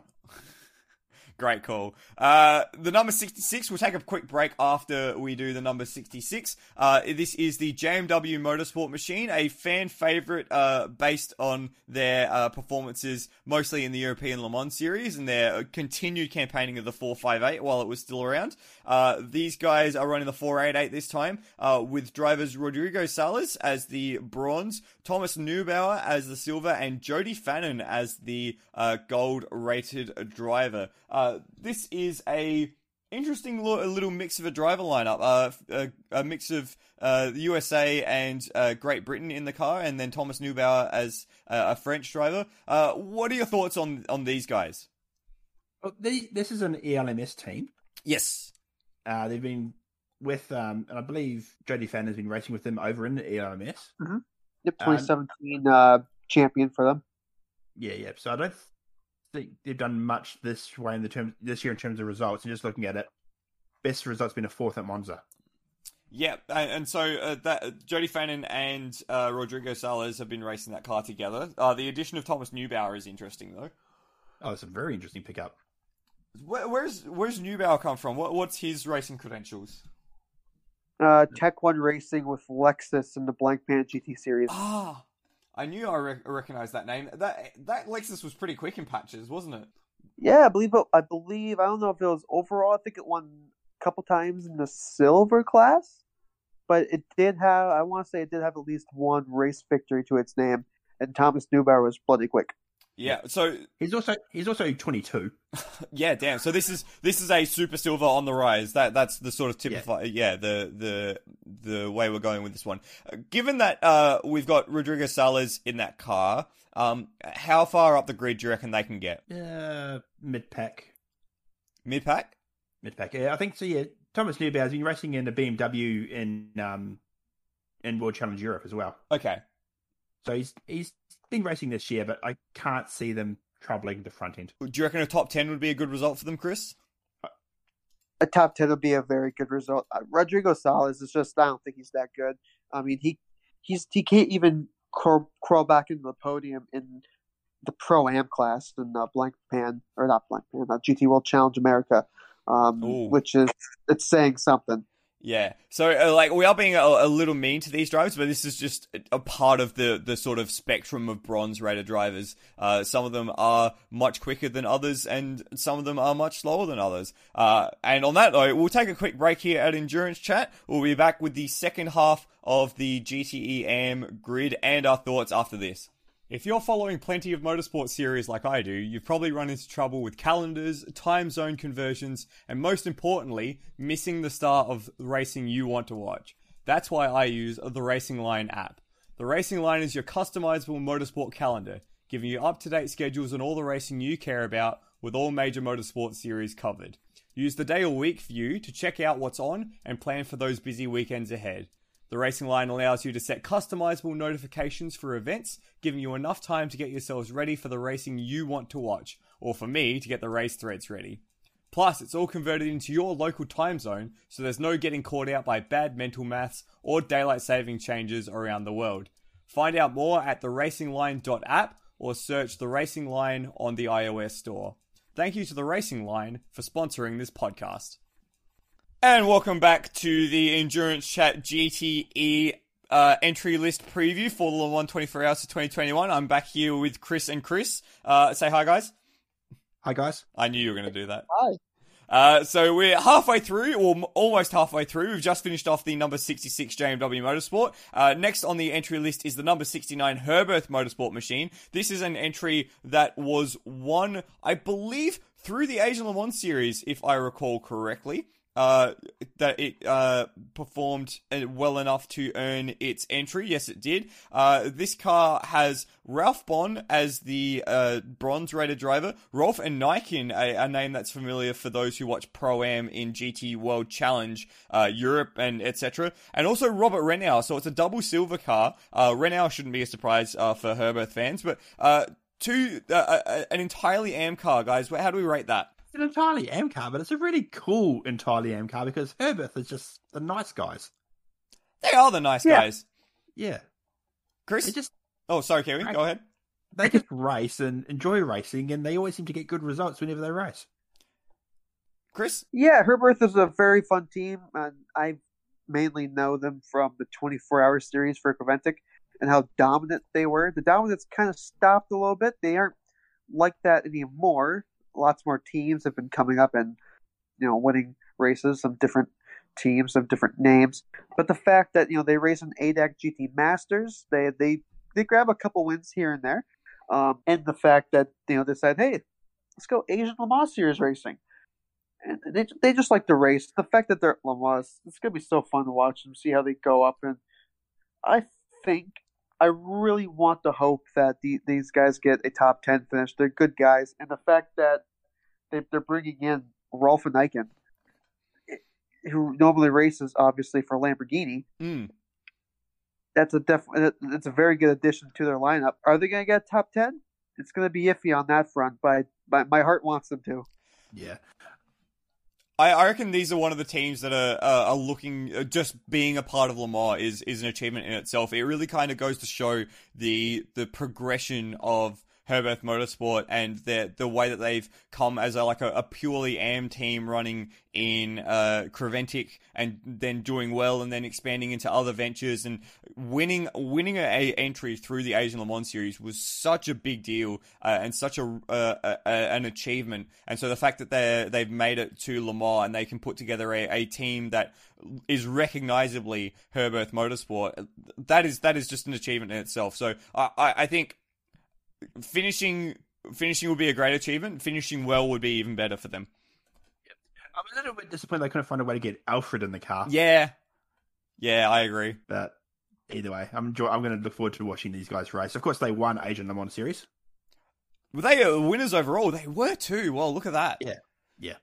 Great call. Uh, the number 66, we'll take a quick break after we do the number 66. Uh, this is the JMW Motorsport Machine, a fan favorite uh, based on their uh, performances mostly in the European Le Mans series and their continued campaigning of the 458 while it was still around. Uh, these guys are running the 488 this time uh, with drivers Rodrigo Salas as the bronze, Thomas Neubauer as the silver, and Jody Fannin as the uh, gold rated driver. Uh, this is a interesting lo- little mix of a driver lineup. Uh, a, a mix of uh, the USA and uh, Great Britain in the car, and then Thomas Neubauer as uh, a French driver. Uh, what are your thoughts on on these guys? Well, the, this is an ELMS team. Yes. Uh, they've been with, um, and I believe Jody Fan has been racing with them over in the ELMS. Yep, Um, 2017 uh, champion for them. Yeah, yeah. So I don't think they've done much this way in the term this year in terms of results. And just looking at it, best result's been a fourth at Monza. Yeah, and, and so uh, that Jody Fannin and uh, Rodrigo Salas have been racing that car together. Uh, the addition of Thomas Neubauer is interesting, though. Oh, it's a very interesting pickup. Where, where's where's Neubauer come from? What, what's his racing credentials? Uh, Tech One Racing with Lexus in the Blancpain GT series. Ah, I knew I rec- recognized that name. That that Lexus was pretty quick in patches, wasn't it? Yeah, I believe it, I believe I don't know if it was overall. I think it won a couple times in the silver class, but it did have. I want to say it did have at least one race victory to its name, and Thomas Neubauer was bloody quick. Yeah, so He's also he's also 22. yeah, damn. So this is this is a super silver on the rise. That that's the sort of typify. Yeah, the the the way we're going with this one. Uh, Given that uh, we've got Rodrigo Salas in that car, um, how far up the grid do you reckon they can get? Uh, mid pack, Mid pack. mid pack. Yeah, I think so. Yeah, Thomas Neubauer's been racing in the BMW in um in World Challenge Europe as well. Okay. So he's he's been racing this year, but I can't see them troubling the front end. Do you reckon a top ten would be a good result for them, Chris? a top ten would be a very good result. Uh, Rodrigo Salas is just I don't think he's that good. I mean he he's he can't even crawl, crawl back into the podium in the pro am class in uh, blank pan or not Blancpain, uh, GT World Challenge America, um, which is it's saying something. Yeah. So, uh, like, we are being a, a little mean to these drivers, but this is just a part of the, the sort of spectrum of bronze rated drivers. Uh, some of them are much quicker than others, and some of them are much slower than others. Uh, and on that note, we'll take a quick break here at Endurance Chat. We'll be back with the second half of the GTE AM grid and our thoughts after this. If you're following plenty of motorsport series like I do, you've probably run into trouble with calendars, time zone conversions, and most importantly, missing the start of the racing you want to watch. That's why I use the Racing Line app. The Racing Line is your customizable motorsport calendar, giving you up to date schedules on all the racing you care about with all major motorsport series covered. Use the day or week view to check out what's on and plan for those busy weekends ahead. The Racing Line allows you to set customizable notifications for events, giving you enough time to get yourselves ready for the racing you want to watch, or for me to get the race threads ready. Plus, it's all converted into your local time zone, so there's no getting caught out by bad mental maths or daylight saving changes around the world. Find out more at theracingline.app or search The Racing Line on the iOS store. Thank you to The Racing Line for sponsoring this podcast. And welcome back to the Endurance Chat GTE uh, entry list preview for the Le Mans 24 Hours of 2021. I'm back here with Chris and Chris. Uh, say hi, guys. Hi guys. I knew you were going to do that. Hi. Uh, so we're halfway through, or almost halfway through. We've just finished off the number 66 JMW Motorsport. Uh, next on the entry list is the number 69 Herberth Motorsport machine. This is an entry that was won, I believe, through the Asian Le Mans series, if I recall correctly. Uh, that it uh, performed uh, well enough to earn its entry. Yes, it did. Uh, this car has Ralf Bohn as the uh, bronze rated driver. Rolf Ineichen, a, a name that's familiar for those who watch Pro Am in GT World Challenge uh, Europe and etc. And also Robert Renauer. So it's a double silver car. Uh, Renauer shouldn't be a surprise uh, for Herberth fans, but uh, two uh, uh, an entirely AM car, guys. How do we rate that? It's an entirely M car, but it's a really cool entirely M car because Herberth is just the nice guys. They are the nice Yeah. guys. Yeah. Chris? They just oh, sorry, Kerry. Go ahead. they just race and enjoy racing and they always seem to get good results whenever they race. Chris? Yeah, Herberth is a very fun team, and I mainly know them from the 24 hour series for Creventic and how dominant they were. The dominance kind of stopped a little bit. They aren't like that anymore. Lots more teams have been coming up and you know winning races. Some different teams, some different names. But the fact that you know they race in ADAC GT Masters, they they they grab a couple wins here and there, um, and the fact that you know they said, hey, let's go Asian Le Mans Series racing and they they just like to race. The fact that they're at Le Mans, it's gonna be so fun to watch them, see how they go up. And I think I really want to hope that the, these guys get a top ten finish. They're good guys, and the fact that they, they're bringing in Rolf Ineichen, who normally races obviously for Lamborghini. Mm. That's a def- It's a very good addition to their lineup. Are they gonna get top ten? It's gonna be iffy on that front, but but my heart wants them to. Yeah. I, reckon these are one of the teams that are are looking uh, just being a part of Le Mans is is an achievement in itself. It really kind of goes to show the the progression of Herberth Motorsport and the the way that they've come as a, like a, a purely AM team running in uh, Creventic and then doing well and then expanding into other ventures and winning winning a, entry through the Asian Le Mans series was such a big deal uh, and such a, uh, a, an achievement. And so the fact that they they've made it to Le Mans and they can put together a, a team that is recognizably Herberth Motorsport, that is that is just an achievement in itself. So I, I think finishing finishing would be a great achievement. Finishing well would be even better for them. I'm a little bit disappointed they couldn't find a way to get Alfred in the car. Yeah, yeah, I agree. But either way, I'm enjoy- I'm going to look forward to watching these guys race. Of course, they won Asian Le Mans series. Were they uh, winners overall? They were too. Well, look at that. Yeah, yeah.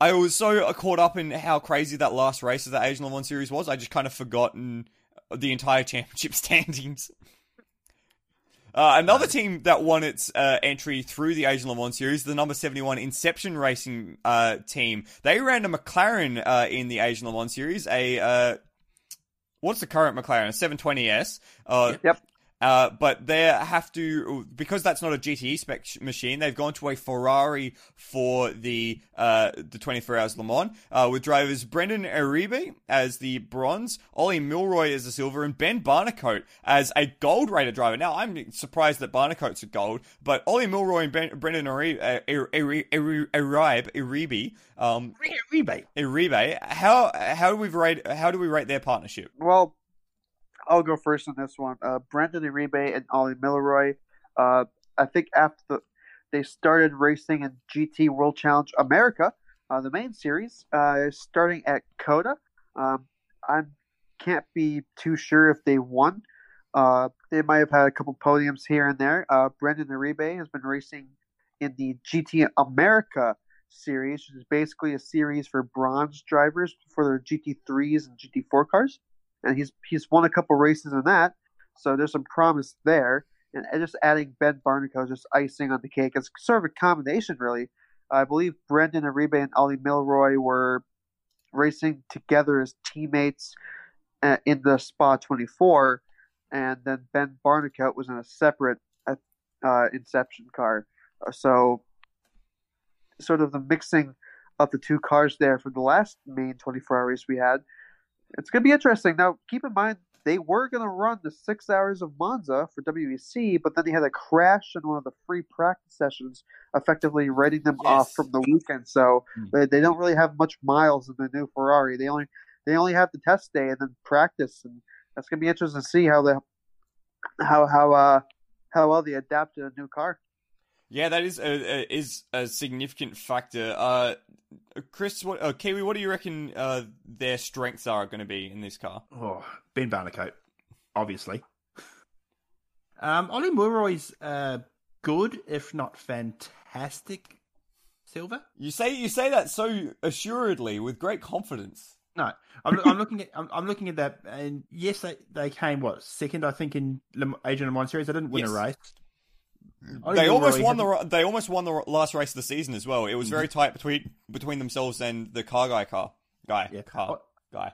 I was so caught up in how crazy that last race of the Asian Le Mans series was. I just kind of forgotten the entire championship standings. Uh, another team that won its uh, entry through the Asian Le Mans Series, the number 71 Inception Racing uh, team. They ran a McLaren uh, in the Asian Le Mans Series, a uh, what's the current McLaren? A 720S. Uh, Yep. Uh, but they have to because that's not a GTE spec sh- machine. They've gone to a Ferrari for the uh, the 24 Hours Le Mans uh, with drivers Brendan Uribe as the bronze, Ollie Milroy as the silver, and Ben Barnicoat as a gold rated driver. Now I'm surprised that Barnicoat's a gold, but Ollie Milroy and ben, Brendan uh, Uribe, Uribe, um, Rebate. How how do we rate how do we rate their partnership? Well, I'll go first on this one. Uh, Brendan Uribe and Ollie Milroy. Uh, I think after the, they started racing in GT World Challenge America, uh, the main series, uh, starting at COTA. Um, I can't be too sure if they won. Uh, they might have had a couple podiums here and there. Uh, Brendan Uribe has been racing in the GT America series, which is basically a series for bronze drivers for their GT3s and GT4 cars and he's he's won a couple races in that, so there's some promise there. And just adding Ben Barnicoat is just icing on the cake. It's sort of a combination, really. I believe Brendan Uribe and Ollie Milroy were racing together as teammates uh, in the Spa 24, and then Ben Barnicoat was in a separate uh, Inception car. So, sort of the mixing of the two cars there from the last main 24 hour race we had it's going to be interesting. Now, keep in mind, they were going to run the six hours of Monza for WEC, but then they had a crash in one of the free practice sessions, effectively writing them Yes. off from the weekend. So Hmm. they, they don't really have much miles in the new Ferrari. They only they only have the test day and then practice, and that's going to be interesting to see how the how how uh how well they adapt to a new car. Yeah, that is a, a is a significant factor. Uh, Chris, what, uh, Kiwi, what do you reckon uh, their strengths are going to be in this car? Oh, Ben Barnicoat, obviously. Um, Ollie Milroy's uh, good, if not fantastic, silver. You say you say that so assuredly with great confidence. No, I'm, I'm looking at I'm, I'm looking at that, and yes, they, they came what second, I think, in Asian Le Mans series. They didn't win Yes. a race. Ollie they almost Milroy won had- the they almost won the last race of the season as well. It was very tight between between themselves and the car guy car guy Yeah. car Oh. guy.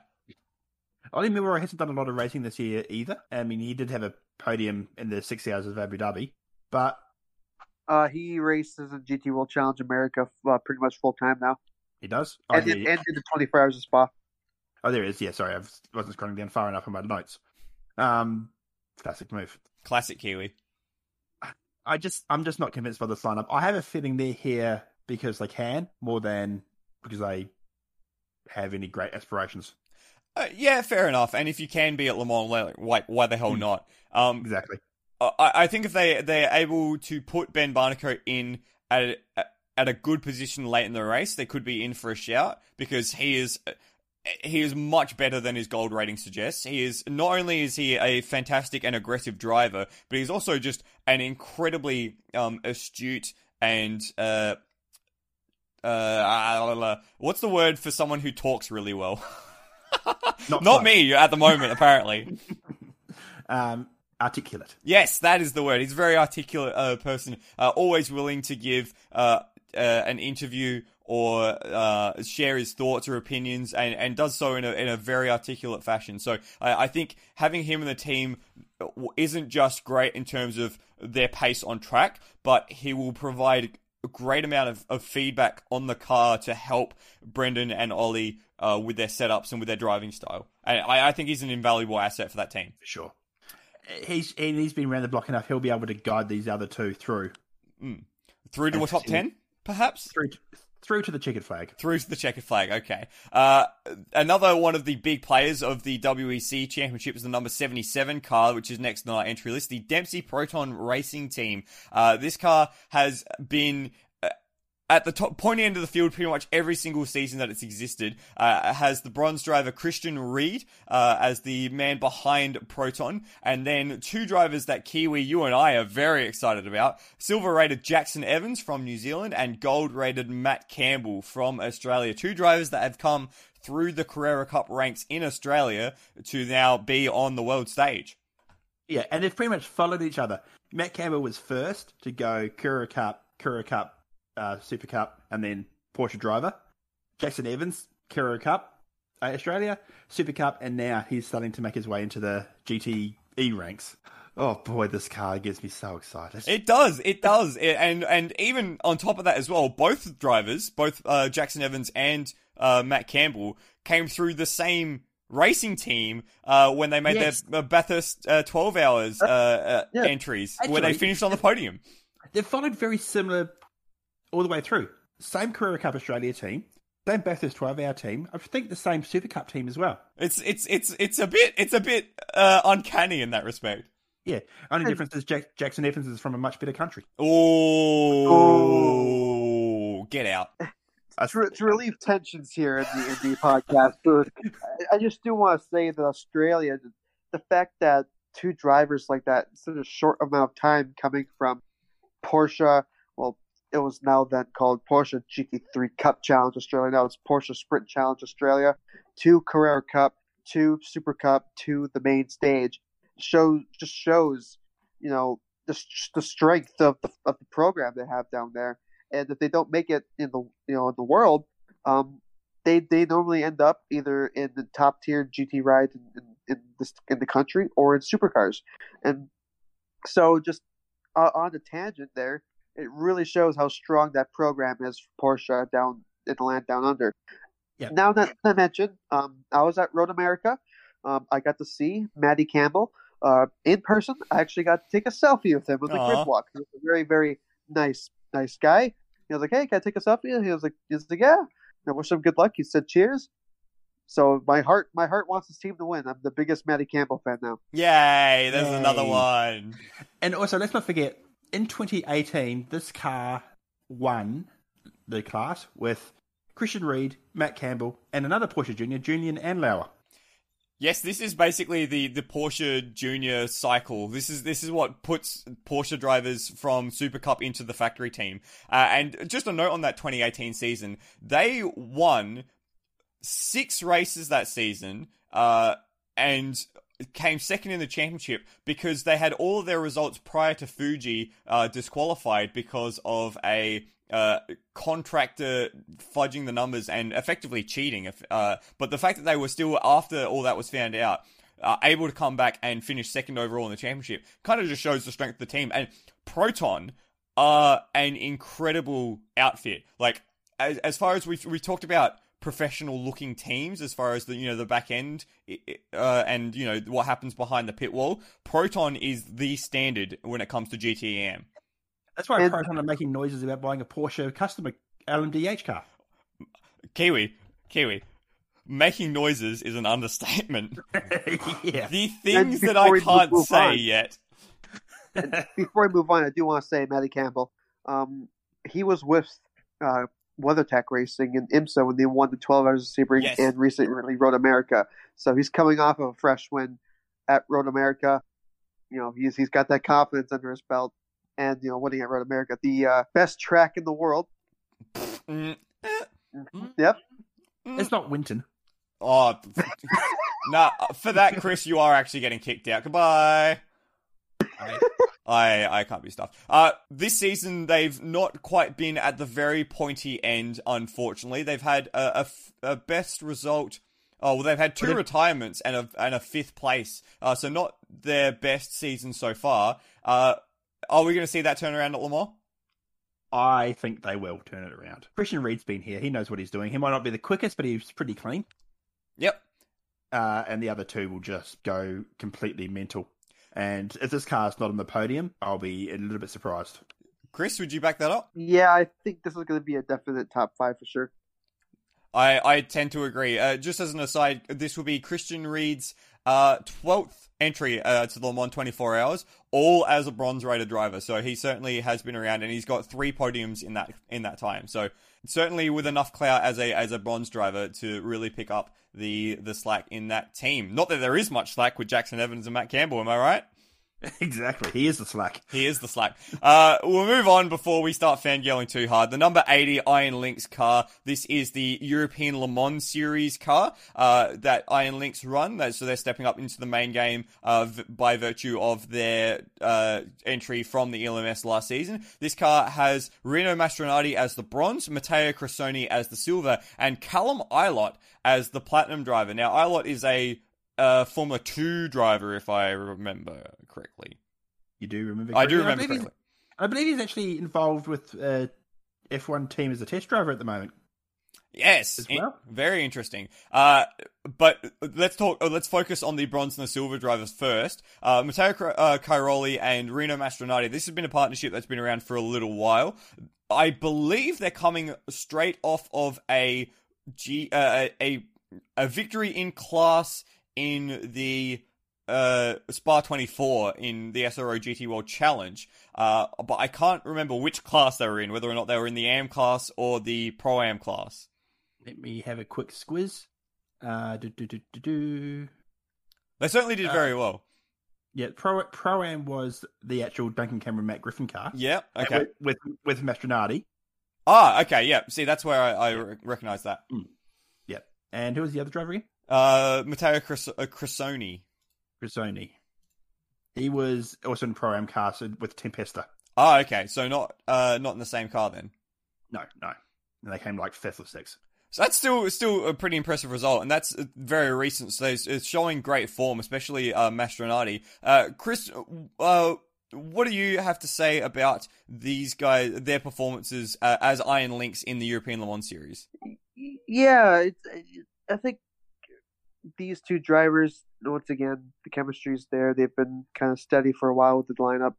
Ollie Milroy hasn't done a lot of racing this year either. I mean, he did have a podium in the six hours of Abu Dhabi, but Uh, he races in GT World Challenge America uh, pretty much full time now, he does. Oh, and, yeah, did, and did the 24 hours of Spa. oh there it is. Yeah, sorry, I wasn't scrolling down far enough on my notes. Um, classic move. Classic Kiwi. I just, I'm just not convinced by this lineup. I have a feeling they're here because they can more than because they have any great aspirations. Uh, yeah, fair enough. And if you can be at Le Mans, like, why why the hell Hmm. not? Um, Exactly. I, I think if they they're able to put Ben Barnicoat in at a, at a good position late in the race, they could be in for a shout because he is he is much better than his gold rating suggests. He is not only is he a fantastic and aggressive driver, but he's also just an incredibly um, astute and uh, uh, what's the word for someone who talks really well? Not Not me at the moment, apparently. Um, articulate. Yes, that is the word. He's a very articulate uh, person, uh, always willing to give uh, uh, an interview or uh, share his thoughts or opinions, and, and does so in a in a very articulate fashion. So I, I think having him in the team isn't just great in terms of their pace on track, but he will provide a great amount of, of feedback on the car to help Brendan and Ollie uh, with their setups and with their driving style. And I, I think he's an invaluable asset for that team. For sure. He's he's been around the block enough. He'll be able to guide these other two through. Mm. Through to a top ten, perhaps. Through to, through to the checkered flag. Through to the checkered flag. Okay. Uh, another one of the big players of the WEC Championship is the number seventy-seven car, which is next on our entry list, the Dempsey Proton Racing Team. Uh, this car has been at the top pointy end of the field pretty much every single season that it's existed uh, has the bronze driver Christian Ried uh, as the man behind Proton. And then two drivers that Kiwi you and I are very excited about. Silver rated Jackson Evans from New Zealand and gold rated Matt Campbell from Australia. Two drivers that have come through the Carrera Cup ranks in Australia to now be on the world stage. Yeah and they've pretty much followed each other. Matt Campbell was first to go Carrera Cup Carrera Cup uh, Super Cup, and then Porsche driver. Jackson Evans, Carrera Cup, uh, Australia, Super Cup, and now he's starting to make his way into the GTE ranks. Oh boy, this car gets me so excited. It does, it does, it, and and even on top of that as well, both drivers, both uh, Jackson Evans and uh, Matt Campbell, came through the same racing team uh, when they made yes. their Bathurst uh, 12 hours uh, uh, yeah. entries, Actually, where they finished on the podium. They followed very similar all the way through. Same Carrera Cup Australia team, same Bathurst 12 hour team. I think the same Super Cup team as well. It's it's it's it's a bit it's a bit uh, uncanny in that respect. Yeah. Only difference is Jack- Jackson Evans is from a much better country. Oh, get out. To, to, relieve tensions here in the, in the podcast, I just do want to say that Australia, the fact that two drivers like that in such a short amount of time coming from Porsche, well, it was now then called Porsche GT3 Cup Challenge Australia. Now it's Porsche Sprint Challenge Australia. Two Carrera Cup, two Super Cup, two the main stage. Shows just shows, you know, the the strength of the of the program they have down there. And if they don't make it in the you know in the world, um, they they normally end up either in the top tier GT rides in, in, in this in the country or in supercars. And so just uh, on the tangent there, it really shows how strong that program is for Porsche down in the land down under. Yep. Now that I mentioned, um, I was at Road America. Um, I got to see Maddie Campbell uh, in person. I actually got to take a selfie with him on the Aww. grid walk. He was a very, very nice, nice guy. He was like, "Hey, can I take a selfie?" He was like, "He was like, yeah." I wish him good luck. He said, "Cheers." So my heart, my heart wants this team to win. I'm the biggest Matty Campbell fan now. Yay! There's Yay. another one. And also, let's not forget in 2018, this car won the class with Christian Ried, Matt Campbell, and another Porsche Junior, Julien and Andlauer. Yes, this is basically the, the Porsche Junior cycle. This is this is what puts Porsche drivers from Super Cup into the factory team. Uh, and just a note on that 2018 season, they won six races that season, uh, and came second in the championship because they had all of their results prior to Fuji uh, disqualified because of a uh, contractor fudging the numbers and effectively cheating. Uh, but the fact that they were still, after all that was found out, uh, able to come back and finish second overall in the championship kind of just shows the strength of the team. And Proton are an incredible outfit. Like, as, as far as we we talked about professional looking teams as far as the you know the back end uh, and you know what happens behind the pit wall. Proton is the standard when it comes to GTEM. That's why Proton are making noises about buying a Porsche customer LMDH car. Kiwi, Kiwi. Making noises is an understatement. yeah. The things that I can't say on, yet. before we move on, I do want to say Matty Campbell. Um, he was with uh, WeatherTech Racing in IMSA when they won the 12 Hours of Sebring yes. and recently Road America. So he's coming off of a fresh win at Road America. You know, he's he's got that confidence under his belt, and you know, winning at Road America, the uh, best track in the world. Mm. Yep, it's not Winton. Oh, no! For that, Chris, you are actually getting kicked out. Goodbye. I, I I can't be stuffed. Uh, this season they've not quite been at the very pointy end. Unfortunately, they've had a, a f- a best result. Oh well, they've had two retirements and a and a fifth place. Uh, so not their best season so far. Uh, are we going to see that turnaround at Le Mans? I think they will turn it around. Christian Ried's been here. He knows what he's doing. He might not be the quickest, but he's pretty clean. Yep. Uh, and the other two will just go completely mental. And if this car's not on the podium, I'll be a little bit surprised. Chris, would you back that up? Yeah, I think this is going to be a definite top five for sure. I, I tend to agree. Uh, just as an aside, this will be Christian Ried's uh, 12th entry uh, to the Le Mans 24 Hours, all as a bronze rated driver. So he certainly has been around, and he's got three podiums in that in that time. So certainly with enough clout as a as a bronze driver to really pick up the the slack in that team. Not that there is much slack with Jackson Evans and Matt Campbell. Am I right? exactly. He is the slack. He is the slack. Uh, we'll move on before we start fangirling too hard. The number 80 Iron Lynx car. This is the European Le Mans Series car uh, that Iron Lynx run. So they're stepping up into the main game uh, by virtue of their uh, entry from the LMS last season. This car has Rino Mastronardi as the bronze, Matteo Cressoni as the silver, and Callum Ilott as the platinum driver. Now, Ilott is a uh, Formula 2 driver, if I remember correctly. You do remember? I do correctly? remember believe he's- correctly. I believe he's actually involved with uh, F1 team as a test driver at the moment. Yes, as in- well. very interesting. Uh, but let's talk. Uh, let's focus on the bronze and the silver drivers first. Uh, Matteo uh, Cairoli and Rino Mastronardi. This has been a partnership that's been around for a little while. I believe they're coming straight off of a G uh, a a victory in class in the uh, Spa 24 in the SRO GT World Challenge. Uh, but I can't remember which class they were in, whether or not they were in the AM class or the Pro Am class. Let me have a quick squiz. Uh, do, do, do, do, do. They certainly did Uh, very well. Yeah, Pro Pro Am was the actual Duncan Cameron Matt Griffin car. Yeah. Okay. With with, with Mastronardi. Ah. Okay. Yeah. See, that's where I, I re- recognize that. Yep. And who was the other driver again? Uh, Matteo Cres- uh, Cressoni. Grisoni. He was also in Pro Am car with Tempesta. Ah. Okay. So not uh not in the same car then. No, no. And they came like fifth or sixth. So that's still still a pretty impressive result, and that's uh, very recent. So it's, it's showing great form, especially uh, Mastronardi. Uh, Chris, uh, what do you have to say about these guys, their performances uh, as Iron Lynx in the European Le Mans Series? Yeah, it's, I think these two drivers, once again, the chemistry's there. They've been kind of steady for a while with the lineup.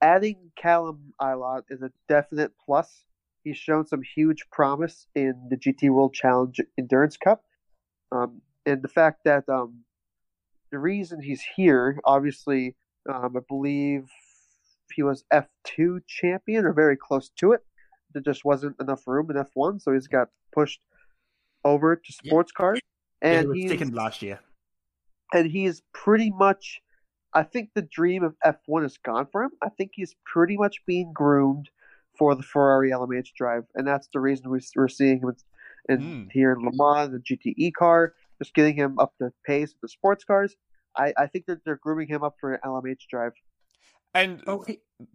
Adding Callum Ilott is a definite plus. He's shown some huge promise in the GT World Challenge Endurance Cup. Um, and the fact that um, the reason he's here, obviously, um, I believe he was F2 champion or very close to it. There just wasn't enough room in F1, so he's got pushed over to Yeah. sports cars. Yeah, he And was he's second last year. and he's pretty much I think the dream of F1 is gone for him. I think he's pretty much being groomed for the Ferrari LMH drive, and that's the reason we, we're seeing him in, Mm. here in Le Mans, the GTE car, just getting him up to pace with the sports cars. I, I think that they're grooming him up for an LMH drive. And Oh,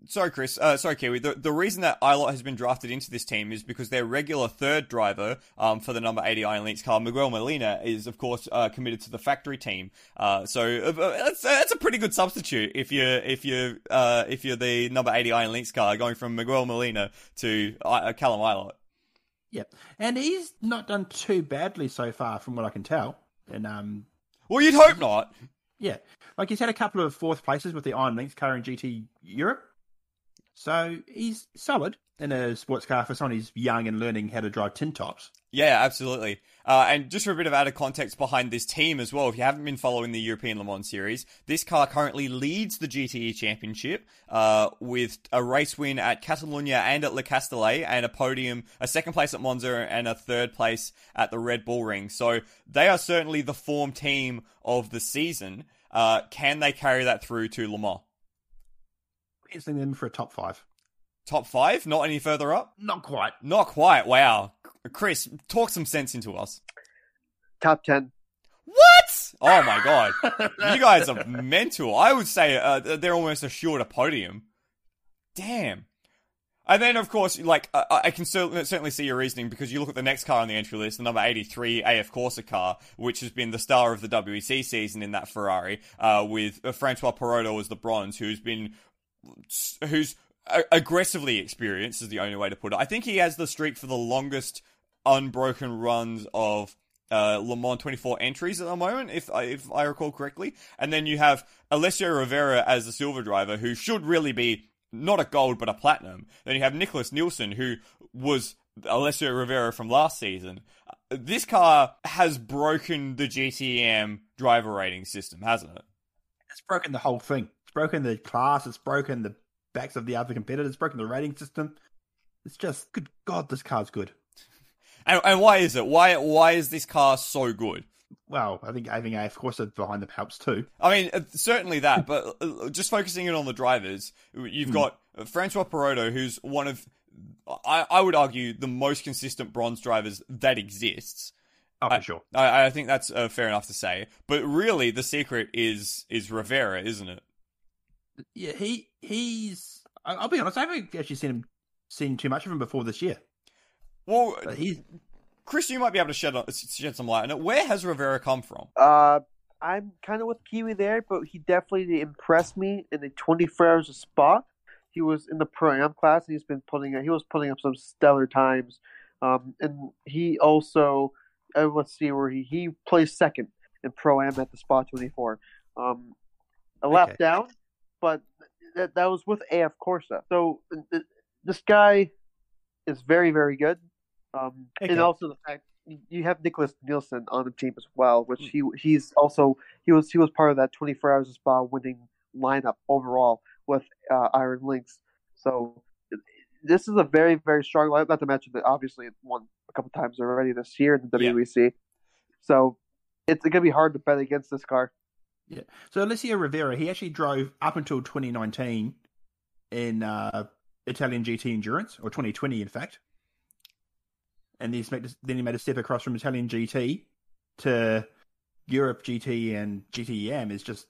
sorry, Chris. Uh, sorry, Kiwi. The, the reason that Ilott has been drafted into this team is because their regular third driver um, for the number 80 Iron Lynx car, Miguel Molina, is, of course, uh, committed to the factory team. Uh, so uh, that's, that's a pretty good substitute if you're, if you're, uh, if you're the number 80 Iron Lynx car going from Miguel Molina to uh, Callum Ilott. Yep. And he's not done too badly so far, from what I can tell. And um, Well, you'd hope not. yeah, like he's had a couple of fourth places with the Iron Lynx car in GT Europe. So he's solid in a sports car for someone who's young and learning how to drive tin tops. Yeah, absolutely. Uh, and just for a bit of added context behind this team as well, if you haven't been following the European Le Mans series, this car currently leads the GTE Championship uh, with a race win at Catalunya and at Le Castellet, and a podium, a second place at Monza, and a third place at the Red Bull Ring. So they are certainly the form team of the season. Uh, can they carry that through to Le Mans? Penciling them for a top five. Top five? Not any further up? Not quite. Not quite. Wow. Chris, talk some sense into us. Top ten. What? Oh my god, you guys are mental. I would say uh, they're almost assured a podium. Damn. And then, of course, like I, I can certainly, certainly see your reasoning because you look at the next car on the entry list, the number eighty-three AF Corsa car, which has been the star of the WEC season in that Ferrari, uh, with uh, Francois Perrodo as the bronze, who's been who's aggressively experienced is the only way to put it. I think he has the streak for the longest unbroken runs of uh, Le Mans 24 entries at the moment, if I, if I recall correctly. And then you have Alessio Rovera as the silver driver, who should really be not a gold but a platinum. Then you have Nicholas Nielsen, who was Alessio Rovera from last season. This car has broken the GTM driver rating system, hasn't it? It's broken the whole thing. It's broken the class. It's broken the backs of the other competitors. It's broken the rating system. It's just good. God, this car's good. And, and why is it? Why why is this car so good? Well, I think having AF Corsa behind them helps too. I mean, uh, certainly that, but uh, just focusing in on the drivers, you've mm. got Francois Perrodo, who's one of, I, I would argue, the most consistent bronze drivers that exists. Oh, for I, sure. I, I think that's uh, fair enough to say. But really, the secret is is Rovera, isn't it? Yeah, he he's. I'll be honest. I haven't actually seen him seen too much of him before this year. Well, he's Chris. You might be able to shed shed some light on it. Where has Rovera come from? Uh, I'm kind of with Kiwi there, but he definitely impressed me in the 24 hours of Spa. He was in the pro am class, and he's been putting he was putting up some stellar times. Um, and he also uh, let's see where he he plays second in pro am at the Spa 24. Um, a lap okay. down, but that that was with AF Corsa. So uh, this guy is very very good. Um, okay. And also the fact you have Nicklas Nielsen on the team as well, which he he's also he was he was part of that 24 hours of spa winning lineup overall with uh, Iron Lynx. So this is a very very strong lineup. Not to mention that obviously it won a couple times already this year in the WEC. Yeah. So it's gonna be hard to bet against this car. Yeah. So Alessio Rovera, he actually drove up until 2019 in uh, Italian GT Endurance, or 2020 in fact and then he made a step across from Italian GT to Europe GT and GTE Am is just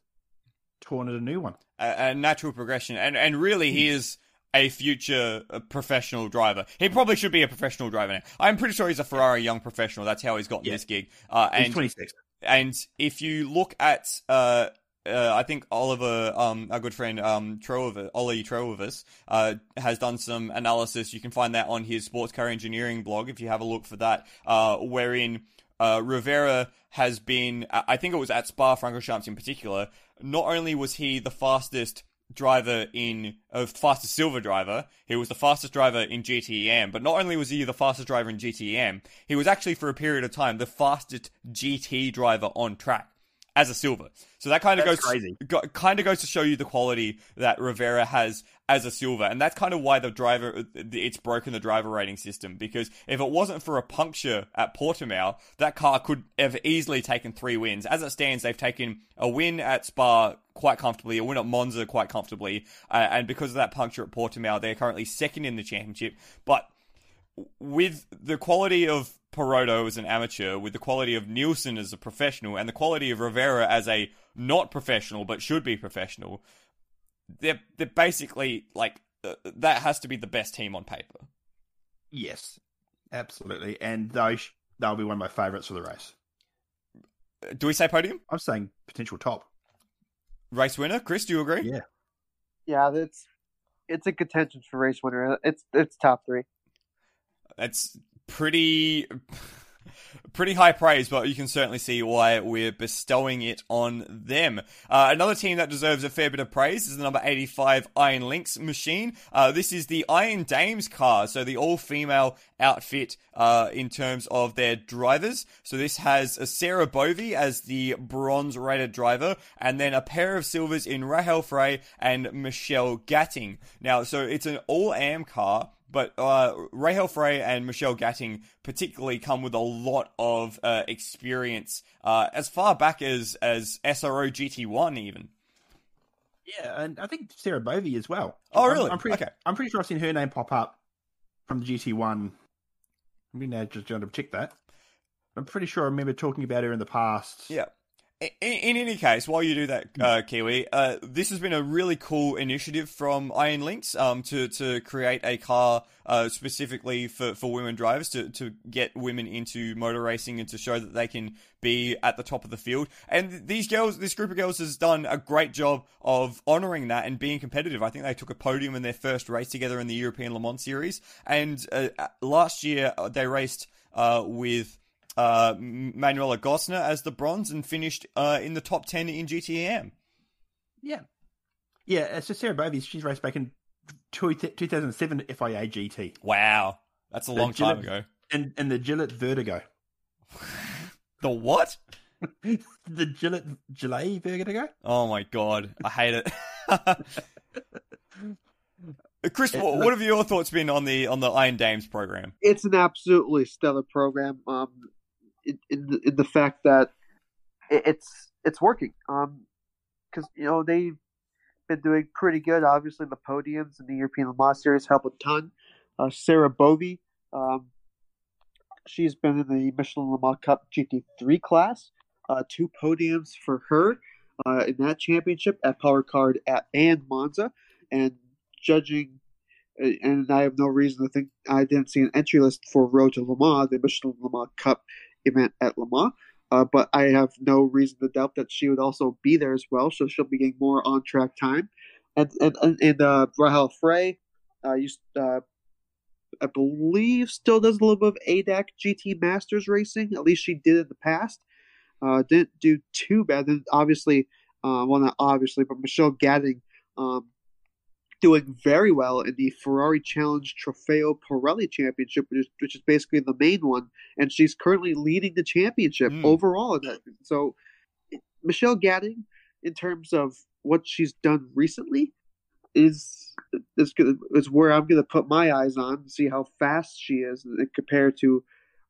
torn at a new one. A, a natural progression, and and really he is a future professional driver. He probably should be a professional driver now. I'm pretty sure he's a Ferrari young professional. That's how he's gotten yeah. this gig. Uh, and, he's 26. And if you look at uh, uh, I think Oliver, um, our good friend um, Trover, Ollie Trovis, uh, has done some analysis. You can find that on his sports car engineering blog if you have a look for that, uh, wherein uh, Rovera has been, I think it was at Spa Francorchamps in particular. Not only was he the fastest driver in of uh, fastest silver driver. He was the fastest driver in GTE Am, but not only was he the fastest driver in GTE Am, he was actually for a period of time the fastest GT driver on track as a silver. So that kind of goes crazy. Go, kind of goes to show you the quality that Rovera has as a silver, and that's kind of why the driver it's broken the driver rating system because if it wasn't for a puncture at Portimao, that car could have easily taken three wins. As it stands, they've taken a win at Spa quite comfortably, a win at Monza quite comfortably, uh, and because of that puncture at Portimao, they're currently second in the championship. But with the quality of Perrodo as an amateur, with the quality of Nielsen as a professional, and the quality of Rovera as a not professional but should be professional, they're they're basically like uh, that has to be the best team on paper. Yes, absolutely, and those they'll be one of my favourites for the race. Do we say podium? I'm saying potential top race winner. Chris, do you agree? Yeah, yeah, that's it's a contention for race winner. It's it's top three. That's pretty pretty high praise, but you can certainly see why we're bestowing it on them. Uh, another team that deserves a fair bit of praise is the number 85 Iron Lynx machine. Uh, this is the Iron Dames car, so the all female outfit uh, in terms of their drivers. So this has a Sarah Bovy as the bronze rated driver, and then a pair of silvers in Rahel Frey and Michelle Gatting. Now, so it's an all AM car but uh, Rahel Frey and Michelle Gatting particularly come with a lot of uh, experience uh, as far back as as SRO GT1 even. Yeah, and I think Sarah Bovy as well. Oh, really? I'm, I'm pretty, okay. I'm pretty sure I've seen her name pop up from the GT1. I'm mean, I just going to check that. I'm pretty sure I remember talking about her in the past. Yeah. In, in, any case, while you do that, uh, Kiwi, uh, this has been a really cool initiative from Iron Lynx um, to to create a car uh, specifically for, for women drivers to, to get women into motor racing and to show that they can be at the top of the field. And these girls, this group of girls, has done a great job of honouring that and being competitive. I think they took a podium in their first race together in the European Le Mans Series, and uh, last year uh, they raced uh, with uh, Manuela Gostner as the bronze and finished uh, in the top 10 in GTM. Yeah. Yeah, it's just Sarah Bovy. She's raced back in 2007 FIA GT. Wow. That's a the long Gillet, time ago. And, and the Gillet Vertigo. the what? the Gillet Gillet Vertigo? Oh my god. I hate it. Chris, what, what have your thoughts been on the on the Iron Dames program? It's an absolutely stellar program. Um, in, in, the, fact that it's it's working. Um, because you know they've been doing pretty good. Obviously, the podiums in the European Le Mans Series help a ton. Uh, Sarah Bovy, um, she's been in the Michelin Le Mans Cup GT3 class. Uh, two podiums for her uh, in that championship at Paul Ricard at and Monza, and judging. Uh, and I have no reason to think I didn't see an entry list for Road to Le Mans, the Michelin Le Mans Cup event at Le Mans. Uh, but I have no reason to doubt that she would also be there as well, so she'll be getting more on track time. And and and uh, Rahel Frey, uh, used, uh, I believe, still does a little bit of ADAC GT Masters racing. At least she did in the past. Uh, didn't do too bad. Then obviously, uh, well not obviously, but Michelle Gatting um, doing very well in the Ferrari Challenge Trofeo Pirelli Championship, which is, which is basically the main one, and she's currently leading the championship mm. overall. So, Michelle Gatting, in terms of what she's done recently, is is is where I'm going to put my eyes on, and see how fast she is compared to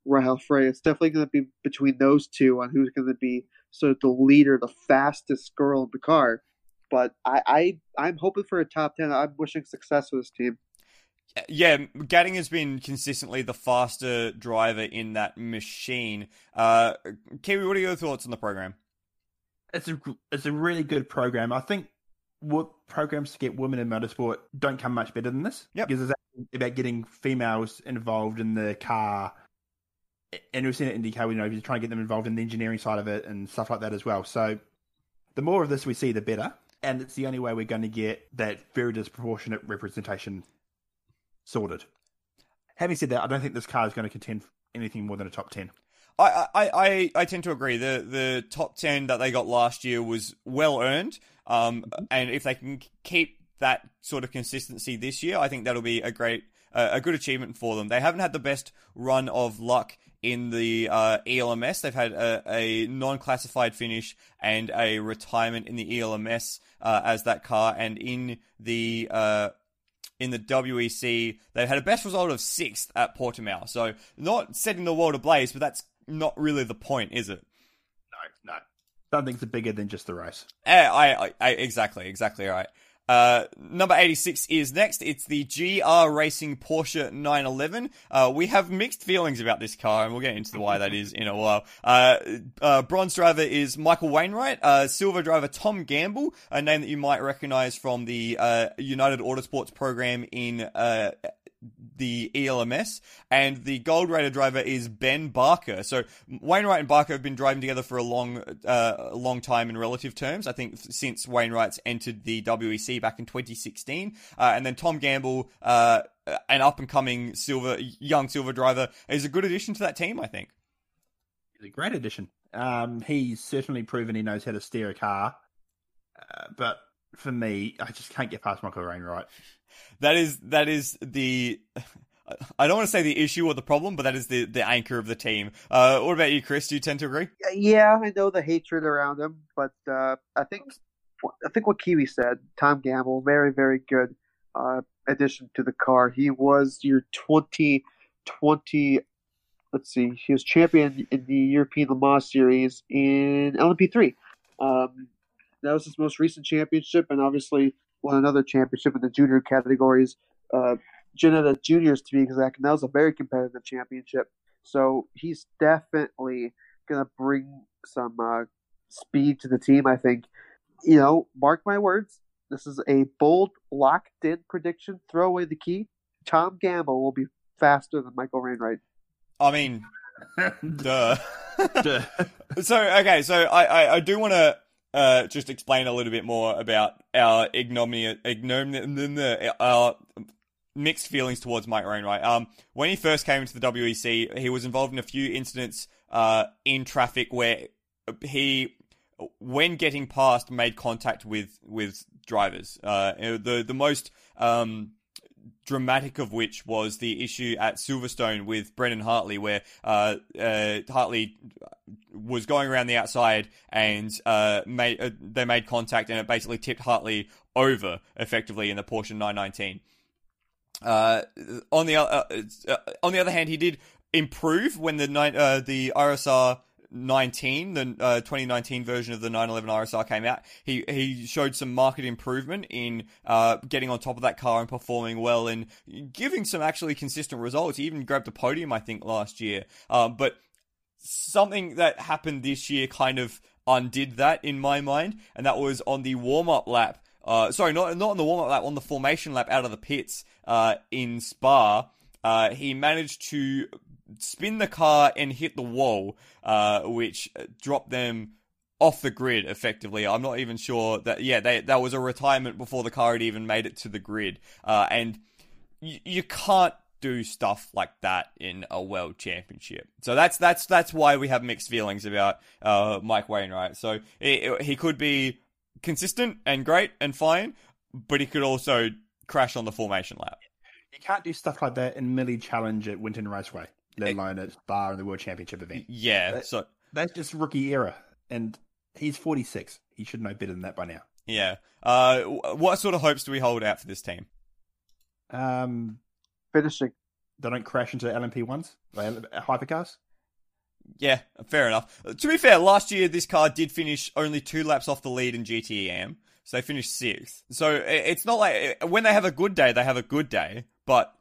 Rahel Frey. It's definitely going to be between those two on who's going to be sort of the leader, the fastest girl in the car but I, I I'm hoping for a top ten. I'm wishing success for this team. Yeah, Gatting has been consistently the faster driver in that machine. Uh, Kiwi, what are your thoughts on the program? It's a it's a really good program. I think what programs to get women in motorsport don't come much better than this. Yep. Because it's about getting females involved in the car. And we've seen it in IndyCar, you know, you're trying to get them involved in the engineering side of it and stuff like that as well. So the more of this we see, the better and it's the only way we're going to get that very disproportionate representation sorted. Having said that, I don't think this car is going to contend anything more than a top ten. I, I, I, I tend to agree. The the top ten that they got last year was well earned. Um, and if they can keep that sort of consistency this year, I think that'll be a great uh, a good achievement for them. They haven't had the best run of luck in the uh, ELMS. They've had a, a, non-classified finish and a retirement in the ELMS uh, as that car, and in the uh, in the WEC, they've had a best result of sixth at Portimao. So not setting the world ablaze, but that's not really the point, is it? No, no. Something's bigger than just the race. Eh, I, I, I exactly, exactly right. Uh, number 86 is next. It's the GR Racing Porsche 911. Uh, we have mixed feelings about this car, and we'll get into why that is in a while. Uh, uh bronze driver is Michael Wainwright. Uh, silver driver Tom Gamble, a name that you might recognize from the uh, United Autosports program in the ELMS, and the gold Raider driver is Ben Barker. So Wainwright and Barker have been driving together for a long, uh, long time in relative terms. I think since Wainwright's entered the WEC back in 2016, uh, and then Tom Gamble, uh, an up and coming silver, young silver driver, is a good addition to that team. I think. He's a great addition. Um, he's certainly proven he knows how to steer a car, uh, but for me, I just can't get past Michael Wainwright that is that is the I don't want to say the issue or the problem, but that is the, the anchor of the team. Uh, what about you, Chris? Do you tend to agree? Yeah, I know the hatred around him, but uh, I think I think what Kiwi said, Tom Gamble, very very good uh, addition to the car. He was your 2020. Let's see, he was champion in the European Le Mans Series in LMP3. Um, that was his most recent championship, and obviously won another championship in the junior categories, uh, Ginetta Juniors to be exact, and that was a very competitive championship. So he's definitely going to bring some uh, speed to the team. I think, you know, mark my words. This is a bold, locked in prediction. Throw away the key. Tom Gamble will be faster than Michael Wainwright. I mean, duh. Duh. so okay, so I I, I do want to uh, just explain a little bit more about our ignominy, ignominy, our mixed feelings towards Mike Wainwright. Um, when he first came into the WEC, he was involved in a few incidents uh, in traffic where he, when getting past, made contact with with drivers. Uh, the the most um, dramatic of which was the issue at Silverstone with Brendan Hartley, where uh, uh, Hartley was going around the outside and uh, made uh, they made contact, and it basically tipped Hartley over effectively in the Porsche 919. Uh, on the uh, on the other hand, he did improve when the the RSR 19, the uh, 2019 version of the 911 RSR came out, he he showed some market improvement in uh, getting on top of that car and performing well and giving some actually consistent results. He even grabbed a podium, I think, last year. Um, but something that happened this year kind of undid that in my mind, and that was on the warm up lap. Uh, sorry, not not on the warm up lap, on the formation lap out of the pits uh, in Spa. Uh, he managed to spin the car and hit the wall, uh, which dropped them off the grid effectively. I'm not even sure that yeah, they, that was a retirement before the car had even made it to the grid. Uh, and y- you can't do stuff like that in a world championship. So that's that's that's why we have mixed feelings about uh, Mike Wainwright. So he, he could be consistent and great and fine, but he could also crash on the formation lap. You can't do stuff like that in Millie Challenge at Winton Raceway let alone at Bar in the World Championship event. Yeah, that, so that's just rookie era, and he's 46. He should know better than that by now. Yeah. Uh, what sort of hopes do we hold out for this team? Um, finishing. They don't crash into LMP ones, hypercars. Yeah, fair enough. To be fair, last year this car did finish only two laps off the lead in GTE Am, so they finished sixth. So it's not like when they have a good day, they have a good day. But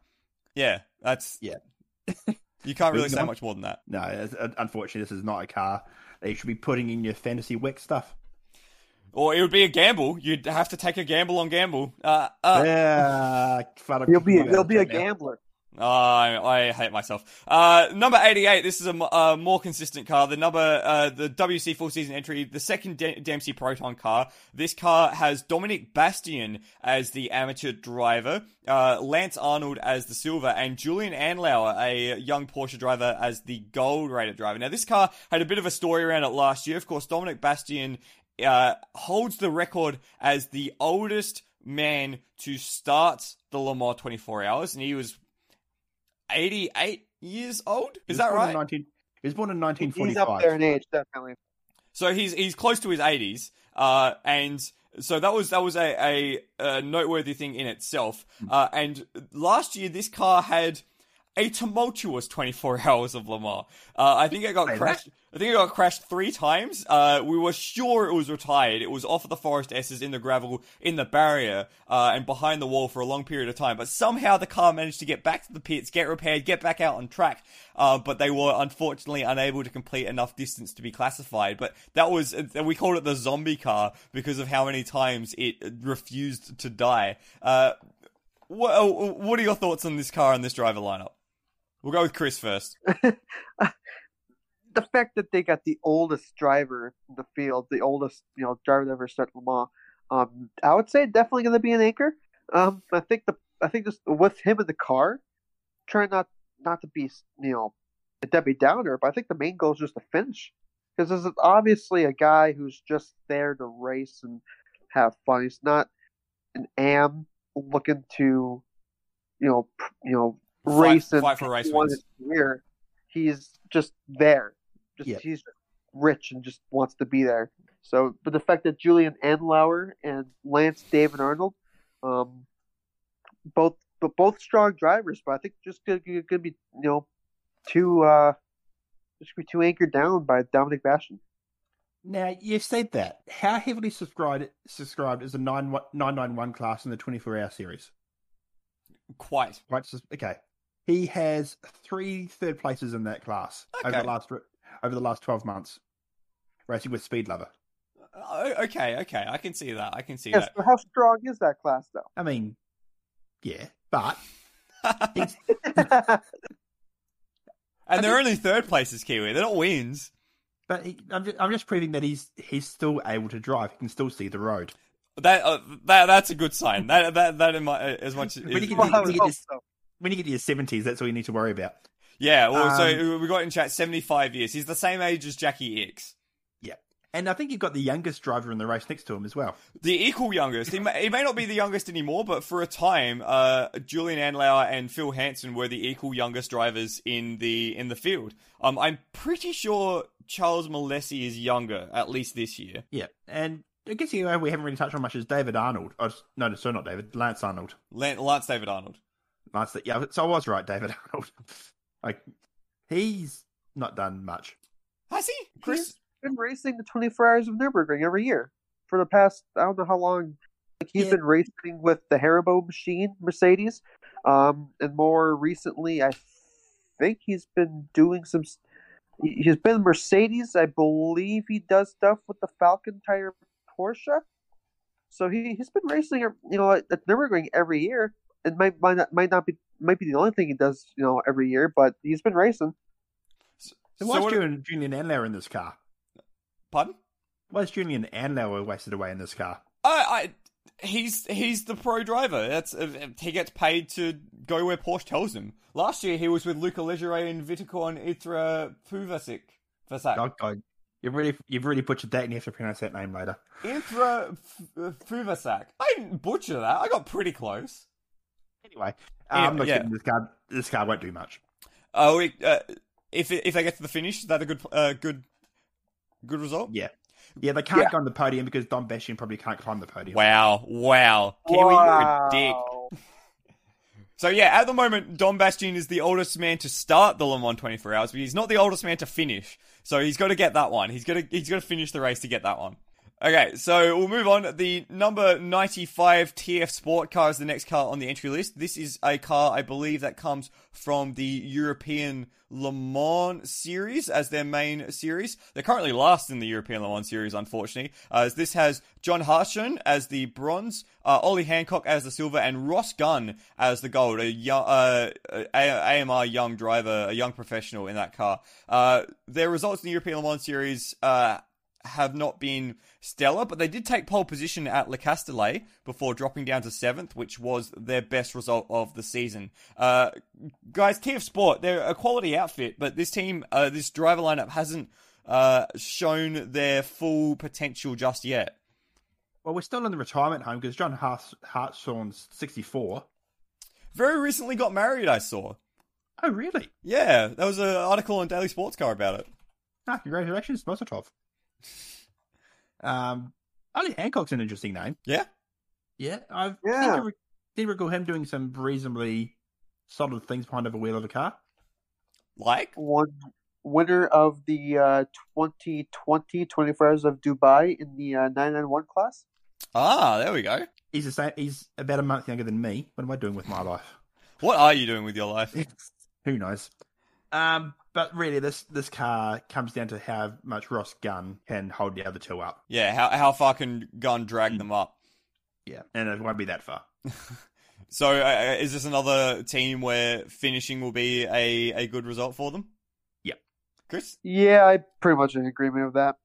yeah, that's yeah. You can't really say much more than that. No, unfortunately, this is not a car that you should be putting in your fantasy WEC stuff. Or it would be a gamble. You'd have to take a gamble on gamble. Uh, uh, yeah, he'll be he'll be a gambler. Oh, I, I, hate myself. Uh, number 88, this is a, a, more consistent car. The number, uh, the WC full season entry, the second Dempsey Proton car. This car has Dominique Bastien as the amateur driver, uh, Lance Arnold as the silver, and Julien Andlauer, a young Porsche driver, as the gold rated driver. Now, this car had a bit of a story around it last year. Of course, Dominique Bastien, uh, holds the record as the oldest man to start the Le Mans 24 hours, and he was 88 years old. Is that right? 19, he was born in 1945. He's up there in age, definitely. So he's he's close to his 80s, uh, and so that was that was a, a, a noteworthy thing in itself. Hmm. Uh, and last year, this car had a tumultuous 24 hours of Lamar. Uh, I think it got crashed. I think it got crashed three times. Uh, we were sure it was retired. It was off of the Forest Esses in the gravel, in the barrier, uh, and behind the wall for a long period of time. But somehow the car managed to get back to the pits, get repaired, get back out on track. Uh, but they were unfortunately unable to complete enough distance to be classified. But that was, we called it the zombie car because of how many times it refused to die. Uh, what, what are your thoughts on this car and this driver lineup? We'll go with Chris first. the fact that they got the oldest driver in the field, the oldest you know driver that ever started Le um, I would say definitely going to be an anchor. Um, I think the I think just with him in the car, trying not not to be you know a Debbie Downer, but I think the main goal is just to finish because this is obviously a guy who's just there to race and have fun. He's not an am looking to you know you know race fight, and fight for race his career. He's just there just yep. he's rich and just wants to be there. So, but the fact that Julien Andlauer and Lance David Arnold, um, both but both strong drivers, but I think just gonna, gonna be you know too uh just be too anchored down by Dominique Bastien. Now you've said that. How heavily subscribed subscribed is a nine nine nine one class in the twenty four hour series? Quite. Quite. Okay. He has three third places in that class okay. over the last over the last 12 months, racing with Speed Lover. Oh, okay, okay, I can see that. I can see Yes, that. how strong is that class, though? I mean, yeah, but he's, and they're only third places, Kiwi. They're not wins. but he, I'm just, I'm just proving that he's he's still able to drive. He can still see the road. That uh, that that's a good sign. That that that in my, as much as When you get Well, the- I when would you hope get so. When you get to your 70s, that's all you need to worry about. yeah. Well, Um, so we got in chat seventy five years. He's the same age as Jacky Ickx. Yeah, and I think you've got the youngest driver in the race next to him as well. The equal youngest. He may, he may not be the youngest anymore, but for a time, uh, Julien Andlauer and Phil Hanson were the equal youngest drivers in the in the field. Um, I'm pretty sure Charles Milesi is younger, at least this year. Yeah, and I guess you know, we haven't really touched on much is David Arnold. Oh, no, sorry, not David. Lance Arnold. Lance David Arnold. Lance, yeah, so I was right, David Arnold. like, he's not done much. Has he, Chris? He's been racing the 24 Hours of Nürburgring every year for the past I don't know how long. Like he's Yeah. been racing with the Haribo machine Mercedes, um, and more recently, I think he's been doing some. he- He's been Mercedes. I believe he does stuff with the Falken Tire Porsche. So he he's been racing, you know, at, at Nürburgring every year. It might might not, might not be might be the only thing he does, you know, every year, but he's been racing. So, So why is what- Julian, Julien Andlauer in this car? Pardon? Why is Julien Andlauer wasted away in this car? I, I, he's he's the pro driver. That's uh, he gets paid to go where Porsche tells him. Last year he was with Luca Legere and Viticon Itra Puvasic. Vasak. Oh God, you've really you've really butchered that, and you have to pronounce that name later. Itra Puvasak. I didn't butcher that. I got pretty close. Anyway, Yeah, I'm not yeah. kidding. This car this car won't do much. Oh, we, uh, if if they get to the finish, is that a good uh, good good result? Yeah, yeah, they can't Yeah. go on the podium because Don Bastian probably can't climb the podium. Wow, wow, Kiwi, you're a dick. Wow. So yeah, at the moment, Don Bastian is the oldest man to start the Le Mans 24 Hours, but he's not the oldest man to finish. So he's got to get that one. He's got to he's got to finish the race to get that one. Okay, so we'll move on. The number 95 TF Sport car is the next car on the entry list. This is a car, I believe, that comes from the European Le Mans series as their main series. They're currently last in the European Le Mans series, unfortunately, as this has John Hartshorne as the bronze, uh, Ollie Hancock as the silver, and Ross Gunn as the gold. A young, uh, a- AMR young driver, a young professional in that car. Uh, their results in the European Le Mans series uh, have not been stellar, but they did take pole position at Le Castellet before dropping down to seventh, which was their best result of the season. Uh, guys, TF Sport, they're a quality outfit, but this team, uh, this driver lineup hasn't uh, shown their full potential just yet. Well, we're still in the retirement home because John Hart- Hartshorne's 64. Very recently got married, I saw. Oh, really? Yeah, there was an article on Daily Sports Car about it. Ah, congratulations, Mosatov. Um, Ollie Hancock's an interesting name. Yeah? Yeah, I've Yeah. Seem to did recall him doing some reasonably solid things behind the wheel of a car. Like? One winner of the uh, 2020 24 Hours of Dubai in the uh, 991 class. Ah, there we go. He's the same. He's about a month younger than me. What am I doing with my life? What are you doing with your life? Who knows? Um, but really, this this car comes down to how much Ross Gunn can hold the other two up. Yeah, how, how far can Gunn drag them up? Yeah, and it won't be that far. So, uh, is this another team where finishing will be a, a good result for them? Yeah, Chris? Yeah, I pretty much in agreement with that.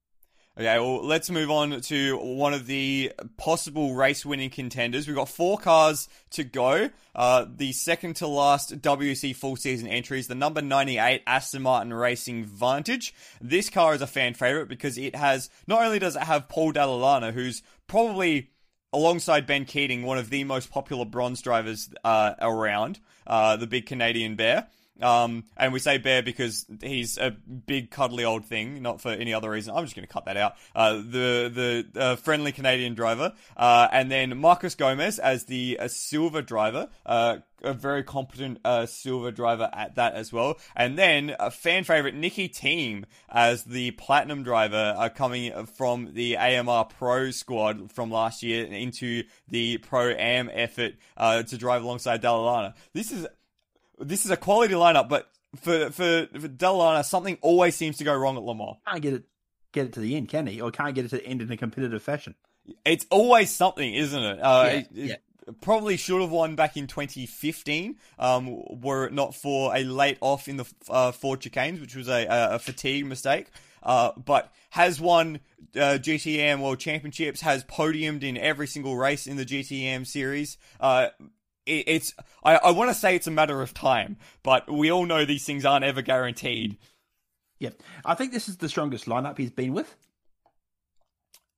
Okay, well, let's move on to one of the possible race winning contenders. We've got four cars to go. Uh, the second to last WC full season entries, the number 98 Aston Martin Racing Vantage. This car is a fan favorite because it has, not only does it have Paul Dalla Lana, who's probably alongside Ben Keating, one of the most popular bronze drivers uh, around, uh, the big Canadian bear. Um, and we say bear because he's a big cuddly old thing, not for any other reason. I'm just going to cut that out. Uh, the the uh, friendly Canadian driver, uh, and then Marcos Gomes as the uh, silver driver, uh, a very competent uh, silver driver at that as well. And then a fan favorite Nicki Thiim as the platinum driver, uh, coming from the AMR Pro squad from last year into the Pro Am effort uh, to drive alongside Dalla Lana. This is this is a quality lineup, but for for, for Dalla Lana, something always seems to go wrong at Le Mans. Can't get it. get it to the end, can he? Or can't get it to the end in a competitive fashion. It's always something, isn't it? Uh, Yeah, it- it Probably should have won back in 2015, um, were it not for a late off in the uh, Ford chicanes, which was a, a, a fatigue mistake. Uh, but has won uh, GTM World Championships, has podiumed in every single race in the GTM series. Uh, it, it's I, I want to say it's a matter of time, but we all know these things aren't ever guaranteed. Yeah, I think this is the strongest lineup he's been with.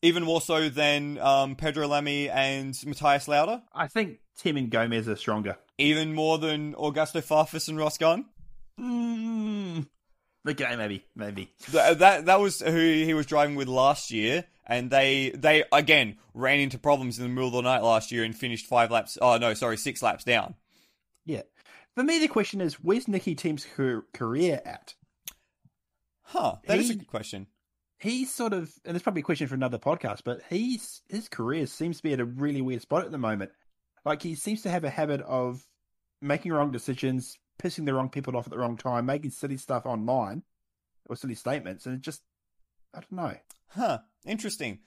Even more so than um, Pedro Lamy and Mathias Lauda. I think Thiim and Gomes are stronger. Even more than Augusto Farfus and Ross Gunn. Mm. Okay, maybe, maybe. Th- that that was who he was driving with last year, and they they again ran into problems in the middle of the night last year and finished five laps. Oh no, sorry, six laps down. Yeah. For me, the question is, where's Nicki Thiim's career at? Huh? That is a good question. He's sort of, and it's probably a question for another podcast, but he's his career seems to be at a really weird spot at the moment. Like he seems to have a habit of making wrong decisions, pissing the wrong people off at the wrong time, making silly stuff online or silly statements, and it just, I don't know. Huh? Interesting.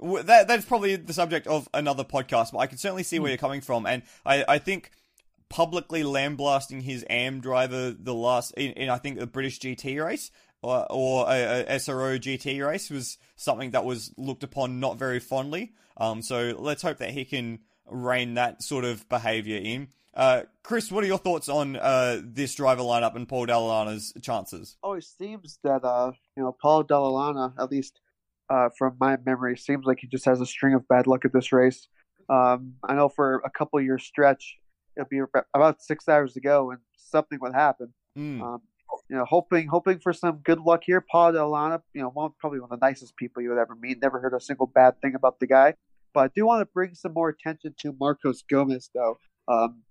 That that's probably the subject of another podcast, but I can certainly see where you're coming from, and I I think publicly lambasting his AM driver the last in, in I think the British GT race or, or a, a SRO GT race was something that was looked upon not very fondly. Um, so let's hope that he can rein that sort of behaviour in. Uh, Chris, what are your thoughts on uh, this driver lineup and Paul Dalla Lana's chances? Oh, it seems that uh you know Paul Dalla Lana, at least uh from my memory, seems like he just has a string of bad luck at this race. Um, I know for a couple year stretch, it'll be about six hours to go, and something would happen. Hmm. Um, you know, hoping hoping for some good luck here. Paul Dalla Lana, you know, one probably one of the nicest people you would ever meet. Never heard a single bad thing about the guy. But I do want to bring some more attention to Marcos Gomes, though. Um,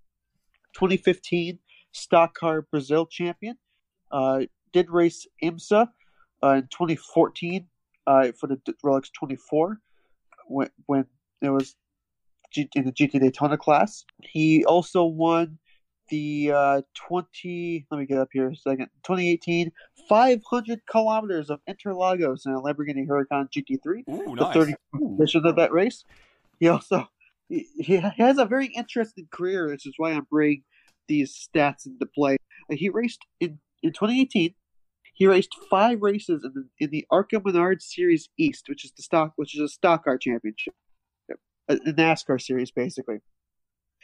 2015 Stock Car Brazil champion. Uh, did race IMSA uh, in 2014 uh, for the Rolex 24 when, when it was G- in the GT Daytona class. He also won the uh, 20, let me get up here a second, 2018 500 kilometers of Interlagos in a Lamborghini Huracan GT3 Ooh, the nice. 30 position of that race. He also he, he has a very interesting career, which is why I'm bringing these stats into play. Uh, He raced in, in 2018. He raced five races in the, in the Arca Menard Series East, which is the stock, which is a stock car championship, a, a NASCAR series basically.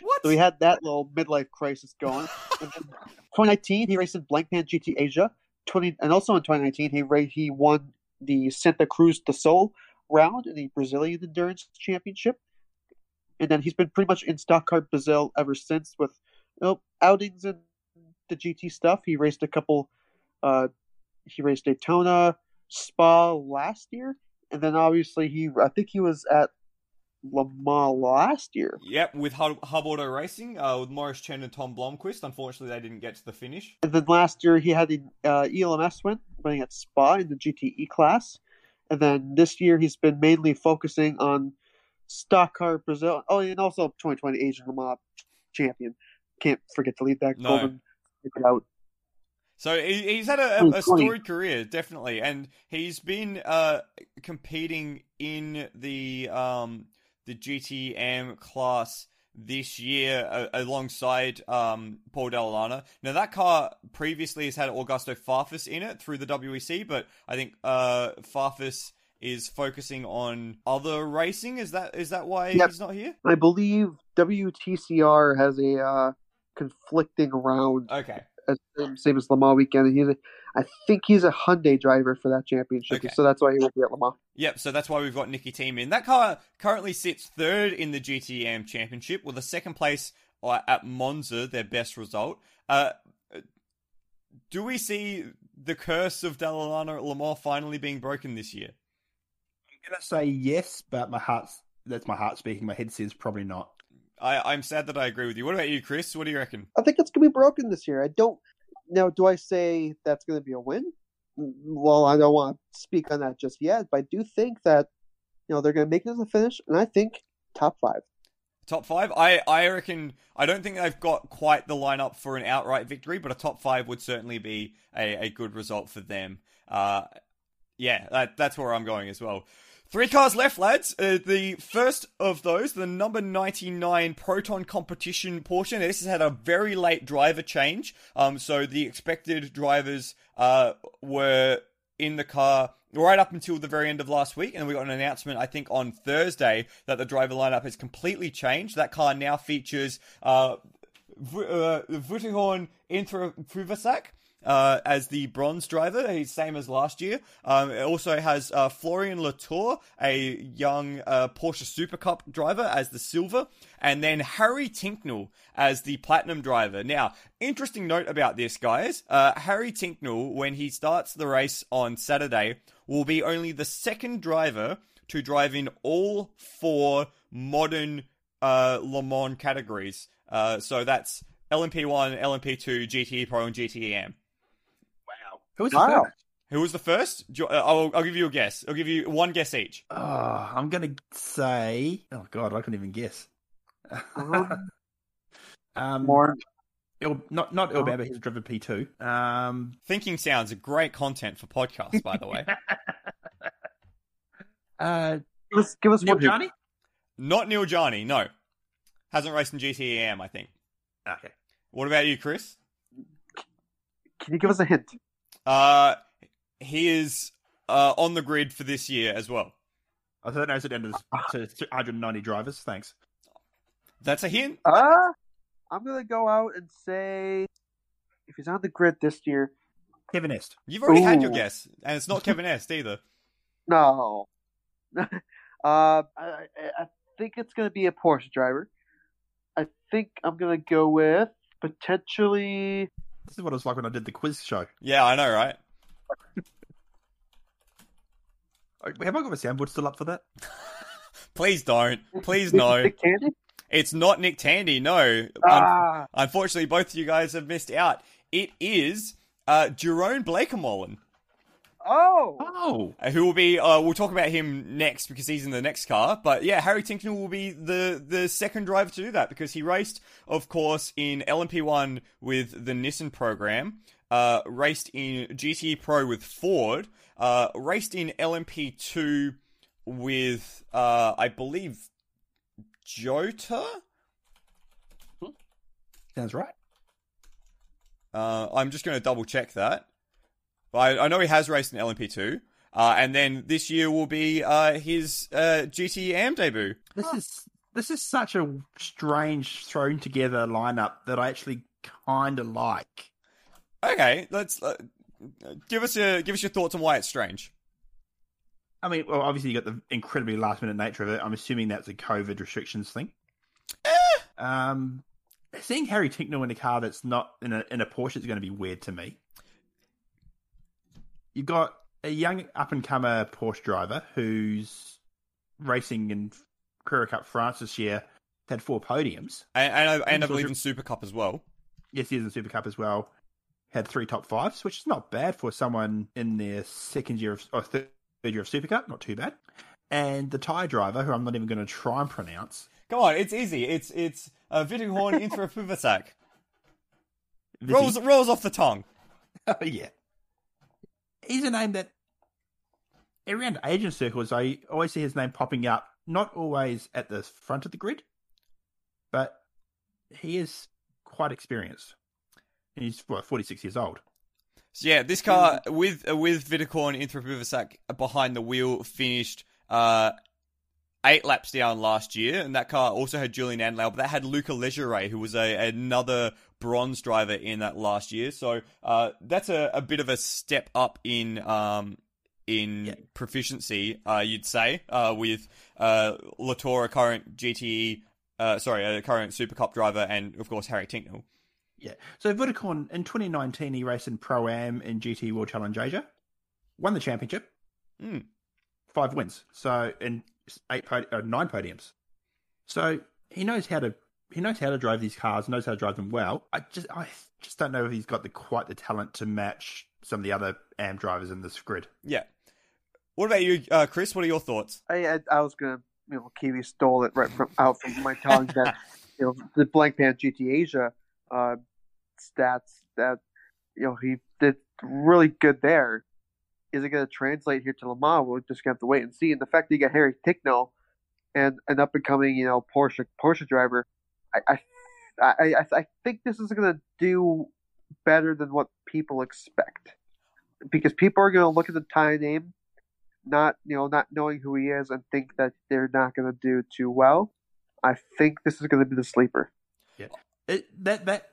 What? So he had that little midlife crisis going. and then 2019, he raced in Blancpain GT Asia. 20 and also in 2019, he ra- he won the Santa Cruz do Sul round in the Brazilian Endurance Championship. And then he's been pretty much in Stock Car Brazil ever since with you know, outings in the GT stuff. He raced a couple. Uh, he raced Daytona, Spa last year, and then obviously he I think he was at Le Mans last year. Yep, with Hub, Hub Auto Racing, uh, with Morris Chen and Tom Blomqvist. Unfortunately, they didn't get to the finish. And then last year he had the uh, ELMS win, winning at Spa in the GTE class. And then this year he's been mainly focusing on stock car Brazil. Oh, and also 2020 Asian Mans champion. Can't forget to leave that No. golden out. So he, he's had a, a, storied career, definitely, and he's been uh, competing in the um, the GTM class this year uh, alongside um, Paul Dalla Lana. Now that car previously has had Augusto Farfus in it through the WEC, but I think uh, Farfus is focusing on other racing. Is that is that why Yep. he's not here? I believe WTCR has a uh, conflicting round, Okay. as, same as Le Mans weekend. He's a, I think he's a Hyundai driver for that championship, Okay. so that's why he won't be at Le Mans. Yep, so that's why we've got Nicki Thiim in. That car currently sits third in the GTM Championship with a second place uh, at Monza, their best result. Uh, do we see the curse of Dalla Lana at Le Mans finally being broken this year? I'm gonna say yes, but my heart's that's my heart speaking. My head says probably not. I, I'm sad that I agree with you. What about you, Chris? What do you reckon? I think it's gonna be broken this year. I don't now. Do I say that's gonna be a win? Well, I don't want to speak on that just yet, but I do think that you know they're gonna make it as a finish, and I think top five. Top five? I, I reckon. I don't think they've got quite the lineup for an outright victory, but a top five would certainly be a, a good result for them. Uh, Yeah, that, that's where I'm going as well. Three cars left, lads. Uh, the first of those, the number 99 Proton competition Porsche. This has had a very late driver change. Um, so the expected drivers uh, were in the car right up until the very end of last week, and we got an announcement, I think, on Thursday that the driver lineup has completely changed. That car now features uh, v- uh, Vutihorn Intra Privasak, uh, as the bronze driver. He's same as last year. Um, it also has uh, Florian Latour, a young uh, Porsche Super Cup driver, as the silver, and then Harry Tincknell as the platinum driver. Now, interesting note about this, guys. Uh, Harry Tincknell, when he starts the race on Saturday, will be only the second driver to drive in all four modern uh, Le Mans categories. Uh, so that's LMP1, LMP2, GTE Pro, and GTE Am. Wow. Who was the Wow. first? Who was the first? Jo- uh, I'll, I'll give you a guess. I'll give you one guess each. Oh, I'm going to say. Oh, God, I couldn't even guess. Um, more. Il, not not Ilbamba, he's driven P2. Um, Thinking sounds are great content for podcasts, by the way. uh, Give us, give us Neil one. hint. Johnny? Not Neel Jani, no. Hasn't raced in GTE Am, I think. Okay. What about you, Chris? Can you give us a hint? Uh, he is uh, on the grid for this year as well. I thought it ended to 190 drivers. Thanks. That's a hint. Uh, I'm gonna go out and say if he's on the grid this year, Kevin Estre. You've already had your guess, and it's not Kevin Estre either. no. uh, I, I I think it's gonna be a Porsche driver. I think I'm gonna go with potentially. This is what it was like when I did the quiz show. Yeah, I know, right? Have I got my soundboard still up for that? Please don't. Please no. Nick Tandy? It's not Nick Tandy. No. Un- Ah, unfortunately, both of you guys have missed out. It is uh, Jeroen Bleekemolen. Oh, Oh, uh, who will be uh, we'll talk about him next because he's in the next car but yeah harry tincknell will be the the second driver to do that because he raced of course in lmp1 with the nissan program uh, raced in gte pro with ford uh, raced in lmp2 with uh, i believe jota sounds right. Uh, I'm just going to double check that. But I, I know he has raced in LMP2. Uh, and then this year will be uh, his uh, GT Am debut. This is this is such a strange thrown together lineup that I actually kind of like. Okay, let's uh, give us your give us your thoughts on why it's strange. I mean, well, obviously you got the incredibly last minute nature of it. I'm assuming that's a COVID restrictions thing. Um, seeing Harry Tincknell in a car that's not in a in a Porsche is going to be weird to me. You've got a young up and comer Porsche driver who's racing in Carrera Cup France this year. Had four podiums. And, and, I, and I believe in Super Cup as well. Yes, he is in Super Cup as well. Had three top fives, which is not bad for someone in their second year of or third year of Super Cup. Not too bad. And the Thai driver, who I'm not even going to try and pronounce, Come on, it's easy. It's it's uh, Vittinghorn Intra Puvasak. Rolls rolls off the tongue. Oh yeah, he's a name that around agent circles I always see his name popping up. Not always at the front of the grid, but he is quite experienced. He's what, 46 years old. So yeah, this car with with Viticorn Puvasak behind the wheel finished uh, eight laps down last year, and that car also had Julian Anlau, but that had Luca Legere, who was a another bronze driver in that last year. So uh, that's a, a bit of a step up in um, in Yeah. proficiency, uh, you'd say, uh, with uh, Latour, a current GTE, uh, sorry, a current Super Cup driver, and of course Harry Tincknell. Yeah. So Vodacon in 2019, he raced in Pro Am in GT World Challenge Asia, won the championship, Hmm. five wins. So in eight, pod- uh, nine podiums. So he knows how to he knows how to drive these cars, knows how to drive them well. I just I just don't know if he's got the quite the talent to match some of the other Am drivers in this grid. Yeah. What about you, uh, Chris? What are your thoughts? I, I I was gonna you know Kiwi stole it right from out from my tongue that you know the Blancpain GT Asia uh, stats that you know he did really good there, is it going to translate here to Le Mans? We're just going to have to wait and see. And the fact that you got Harry Tincknell and an up and coming, you know, Porsche Porsche driver, I I I, I think this is going to do better than what people expect because people are going to look at the Thai name, not you know not knowing who he is, and think that they're not going to do too well. I think this is going to be the sleeper. Yeah, it, that that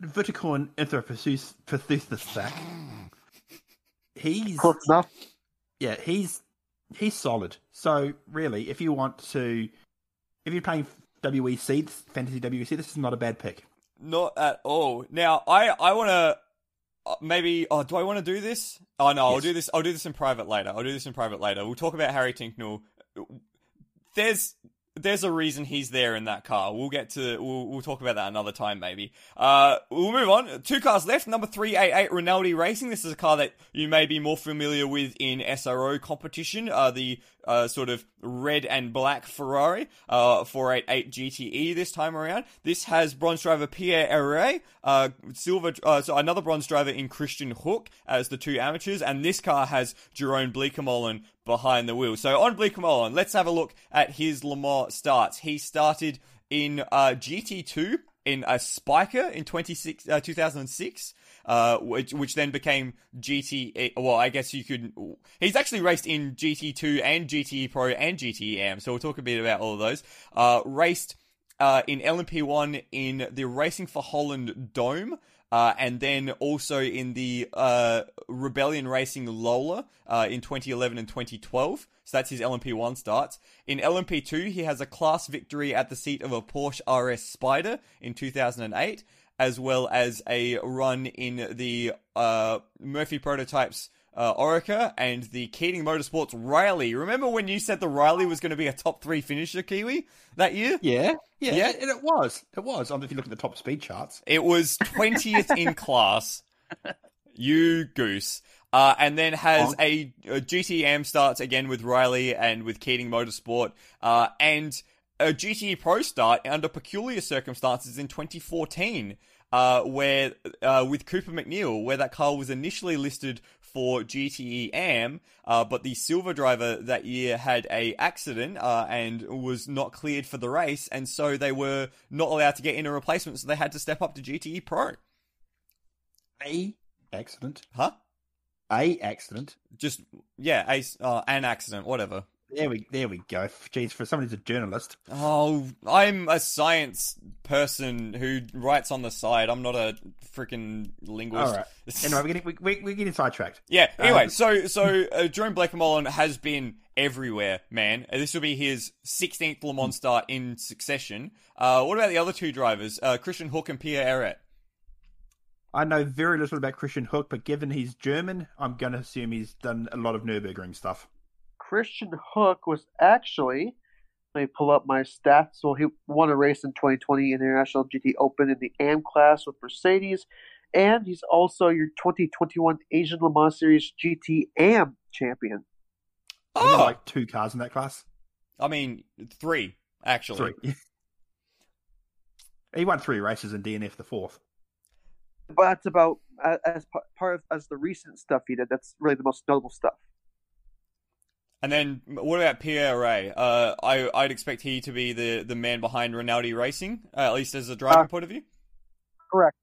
vertical and Anthropophysis He's close enough. Yeah, he's he's solid. So really, if you want to, if you're playing WEC, fantasy WEC, this is not a bad pick. Not at all. Now, I I want to uh, maybe. Oh, do I want to do this? Oh no, yes. I'll do this. I'll do this in private later. I'll do this in private later. We'll talk about Harry Tincknell. There's there's a reason he's there in that car. We'll get to we'll, we'll talk about that another time maybe. Uh, we'll move on. Two cars left. Number three eight eight Rinaldi Racing. This is a car that you may be more familiar with in SRO competition. Uh, the uh, sort of red and black Ferrari, uh, 488 GTE this time around. This has bronze driver Pierre Ehret, uh, silver, uh, so another bronze driver in Christian Hook as the two amateurs, and this car has Jeroen Bleekemolen behind the wheel. So on Bleekemolen, let's have a look at his Le Mans starts. He started in uh, GT2 in a Spyker in 26, uh, 2006 uh, which which then became GT. Well, I guess you could. He's actually raced in GT2 and GTE Pro and GTE Am, so we'll talk a bit about all of those. Uh, raced uh, in LMP1 in the Racing for Holland Dome. Uh, and then also in the uh, Rebellion Racing Lola uh, in 2011 and 2012. So that's his LMP1 starts. In LMP2, he has a class victory at the seat of a Porsche RS Spider in 2008 as well as a run in the uh, Murphy Prototypes uh, Oreca and the Keating Motorsports Riley. Remember when you said the Riley was going to be a top three finisher, Kiwi, that year? Yeah, yeah, yeah. and it was. It was. I know if you look at the top speed charts. It was 20th in class. You goose. Uh, and then has a, a GTM starts again with Riley and with Keating Motorsport. Uh, and a GTE Pro start under peculiar circumstances in 2014, uh, where uh, with Cooper MacNeil, where that car was initially listed for GTE Am, uh, but the silver driver that year had a accident uh, and was not cleared for the race, and so they were not allowed to get in a replacement, so they had to step up to GTE Pro. A accident, huh? A accident. Just yeah, a uh, an accident, whatever. There we there we go. Jeez, for somebody who's a journalist. Oh, I'm a science person who writes on the side. I'm not a freaking linguist. All right. anyway, we're getting we, we're getting sidetracked. Yeah. Anyway, um, so so uh, Jerome Bleekemolen has been everywhere, man. Uh, this will be his 16th Le Mans start in succession. Uh, what about the other two drivers, uh, Christian Hook and Pierre Ehret? I know very little about Christian Hook, but given he's German, I'm going to assume he's done a lot of Nürburgring stuff. Christian Hook was actually, let me pull up my stats. So he won a race in 2020 International GT Open in the AM class with Mercedes, and he's also your 2021 Asian Le Mans Series GT AM champion. Oh, like two cars in that class. I mean, three actually. Three. he won three races and DNF the fourth. But that's about uh, as part of as the recent stuff he did. That's really the most notable stuff. And then what about Pierre Ehret? Uh, I I'd expect he to be the, the man behind Rinaldi Racing, uh, at least as a driving uh, point of view. Correct.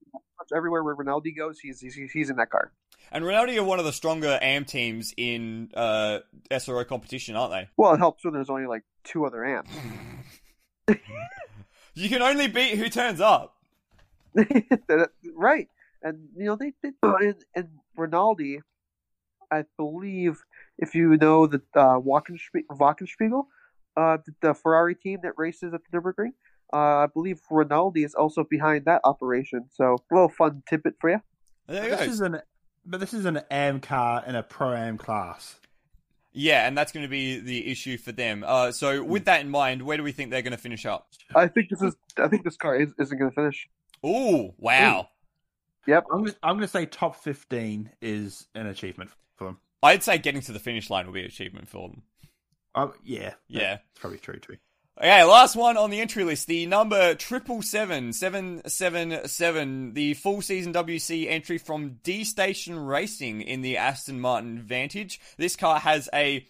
Everywhere where Rinaldi goes, he's, he's he's in that car. And Rinaldi are one of the stronger AM teams in uh, SRO competition, aren't they? Well, it helps when there's only like two other AMs. you can only beat who turns up. right, and you know they, they and, and Rinaldi, I believe if you know the uh, Wochenspiegel, uh, the, the, Ferrari team that races at the Nürburgring, uh, I believe Rinaldi is also behind that operation. So a little fun tidbit for you. This is an, but this is an AM car in a pro AM class. Yeah, and that's going to be the issue for them. Uh, so with that in mind, where do we think they're going to finish up? I think this is. I think this car is, not going to finish. Ooh, wow. Ooh. Yep. I'm, I'm going to say top 15 is an achievement for them. I'd say getting to the finish line will be an achievement for them. Oh yeah, yeah, it's probably true too. Okay, last one on the entry list, the number triple seven seven seven seven, the full season WEC entry from D Station Racing in the Aston Martin Vantage. This car has a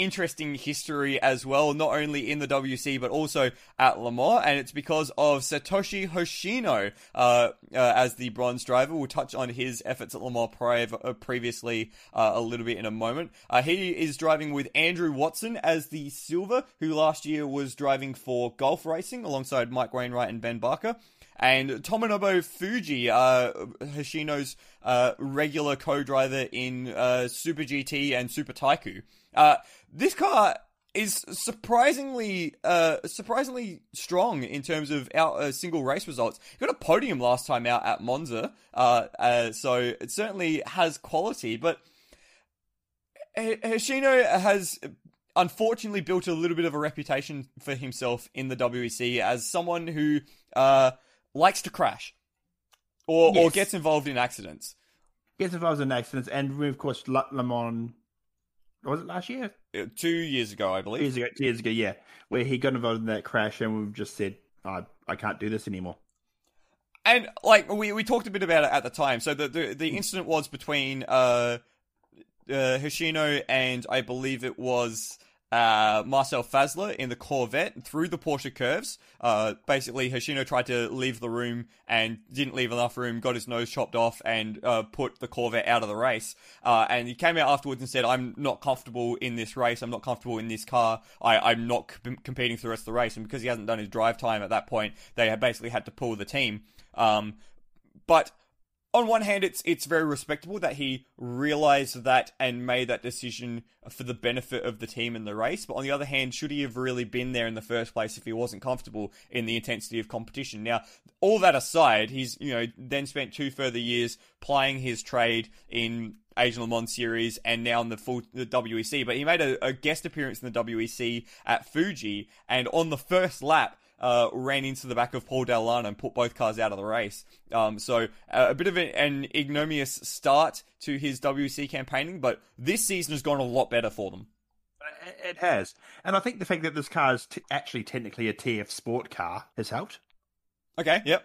interesting history as well, not only in the WEC but also at Le Mans, and it's because of Satoshi Hoshino uh, uh, as the bronze driver. We'll touch on his efforts at Le Mans uh, previously uh, a little bit in a moment. Uh, he is driving with Andrew Watson as the silver, who last year was driving for Gulf Racing alongside Mike Wainwright and Ben Barker. And Tomonobu Fujii, uh, Hoshino's uh, regular co-driver in uh, Super GT and Super Taikyu. Uh, this car is surprisingly uh, surprisingly strong in terms of our uh, single race results. got a podium last time out at Monza, uh, uh so it certainly has quality. But Hoshino has unfortunately built a little bit of a reputation for himself in the WEC as someone who uh, likes to crash or yes. or gets involved in accidents. Gets involved in accidents, and of course Le Mans was it last year? Uh, two years ago, I believe. Two years ago, two years ago, yeah, where he got involved in that crash, and we've just said, oh, "I can't do this anymore." And like we we talked a bit about it at the time. So the the, the incident was between uh, uh Hoshino and I believe it was uh, Marcel Fassler in the Corvette through the Porsche curves. Uh, basically, Hoshino tried to leave the room and didn't leave enough room, got his nose chopped off, and uh, put the Corvette out of the race. Uh, and he came out afterwards and said, I'm not comfortable in this race. I'm not comfortable in this car. I, am not comp- competing for the rest of the race. And because he hasn't done his drive time at that point, they basically had to pull the team. Um, but on one hand, it's it's very respectable that he realized that and made that decision for the benefit of the team in the race. But on the other hand, should he have really been there in the first place if he wasn't comfortable in the intensity of competition? Now, all that aside, he's you know then spent two further years playing his trade in Asian Le Mans series and now in the full the WEC. But he made a, a guest appearance in the WEC at Fuji, and on the first lap uh, ran into the back of Paul Dalla and put both cars out of the race. Um, so a bit of an ignominious start to his WEC campaigning, but this season has gone a lot better for them. It has, and I think the fact that this car is t- actually technically a TF Sport car has helped. Okay. Yep.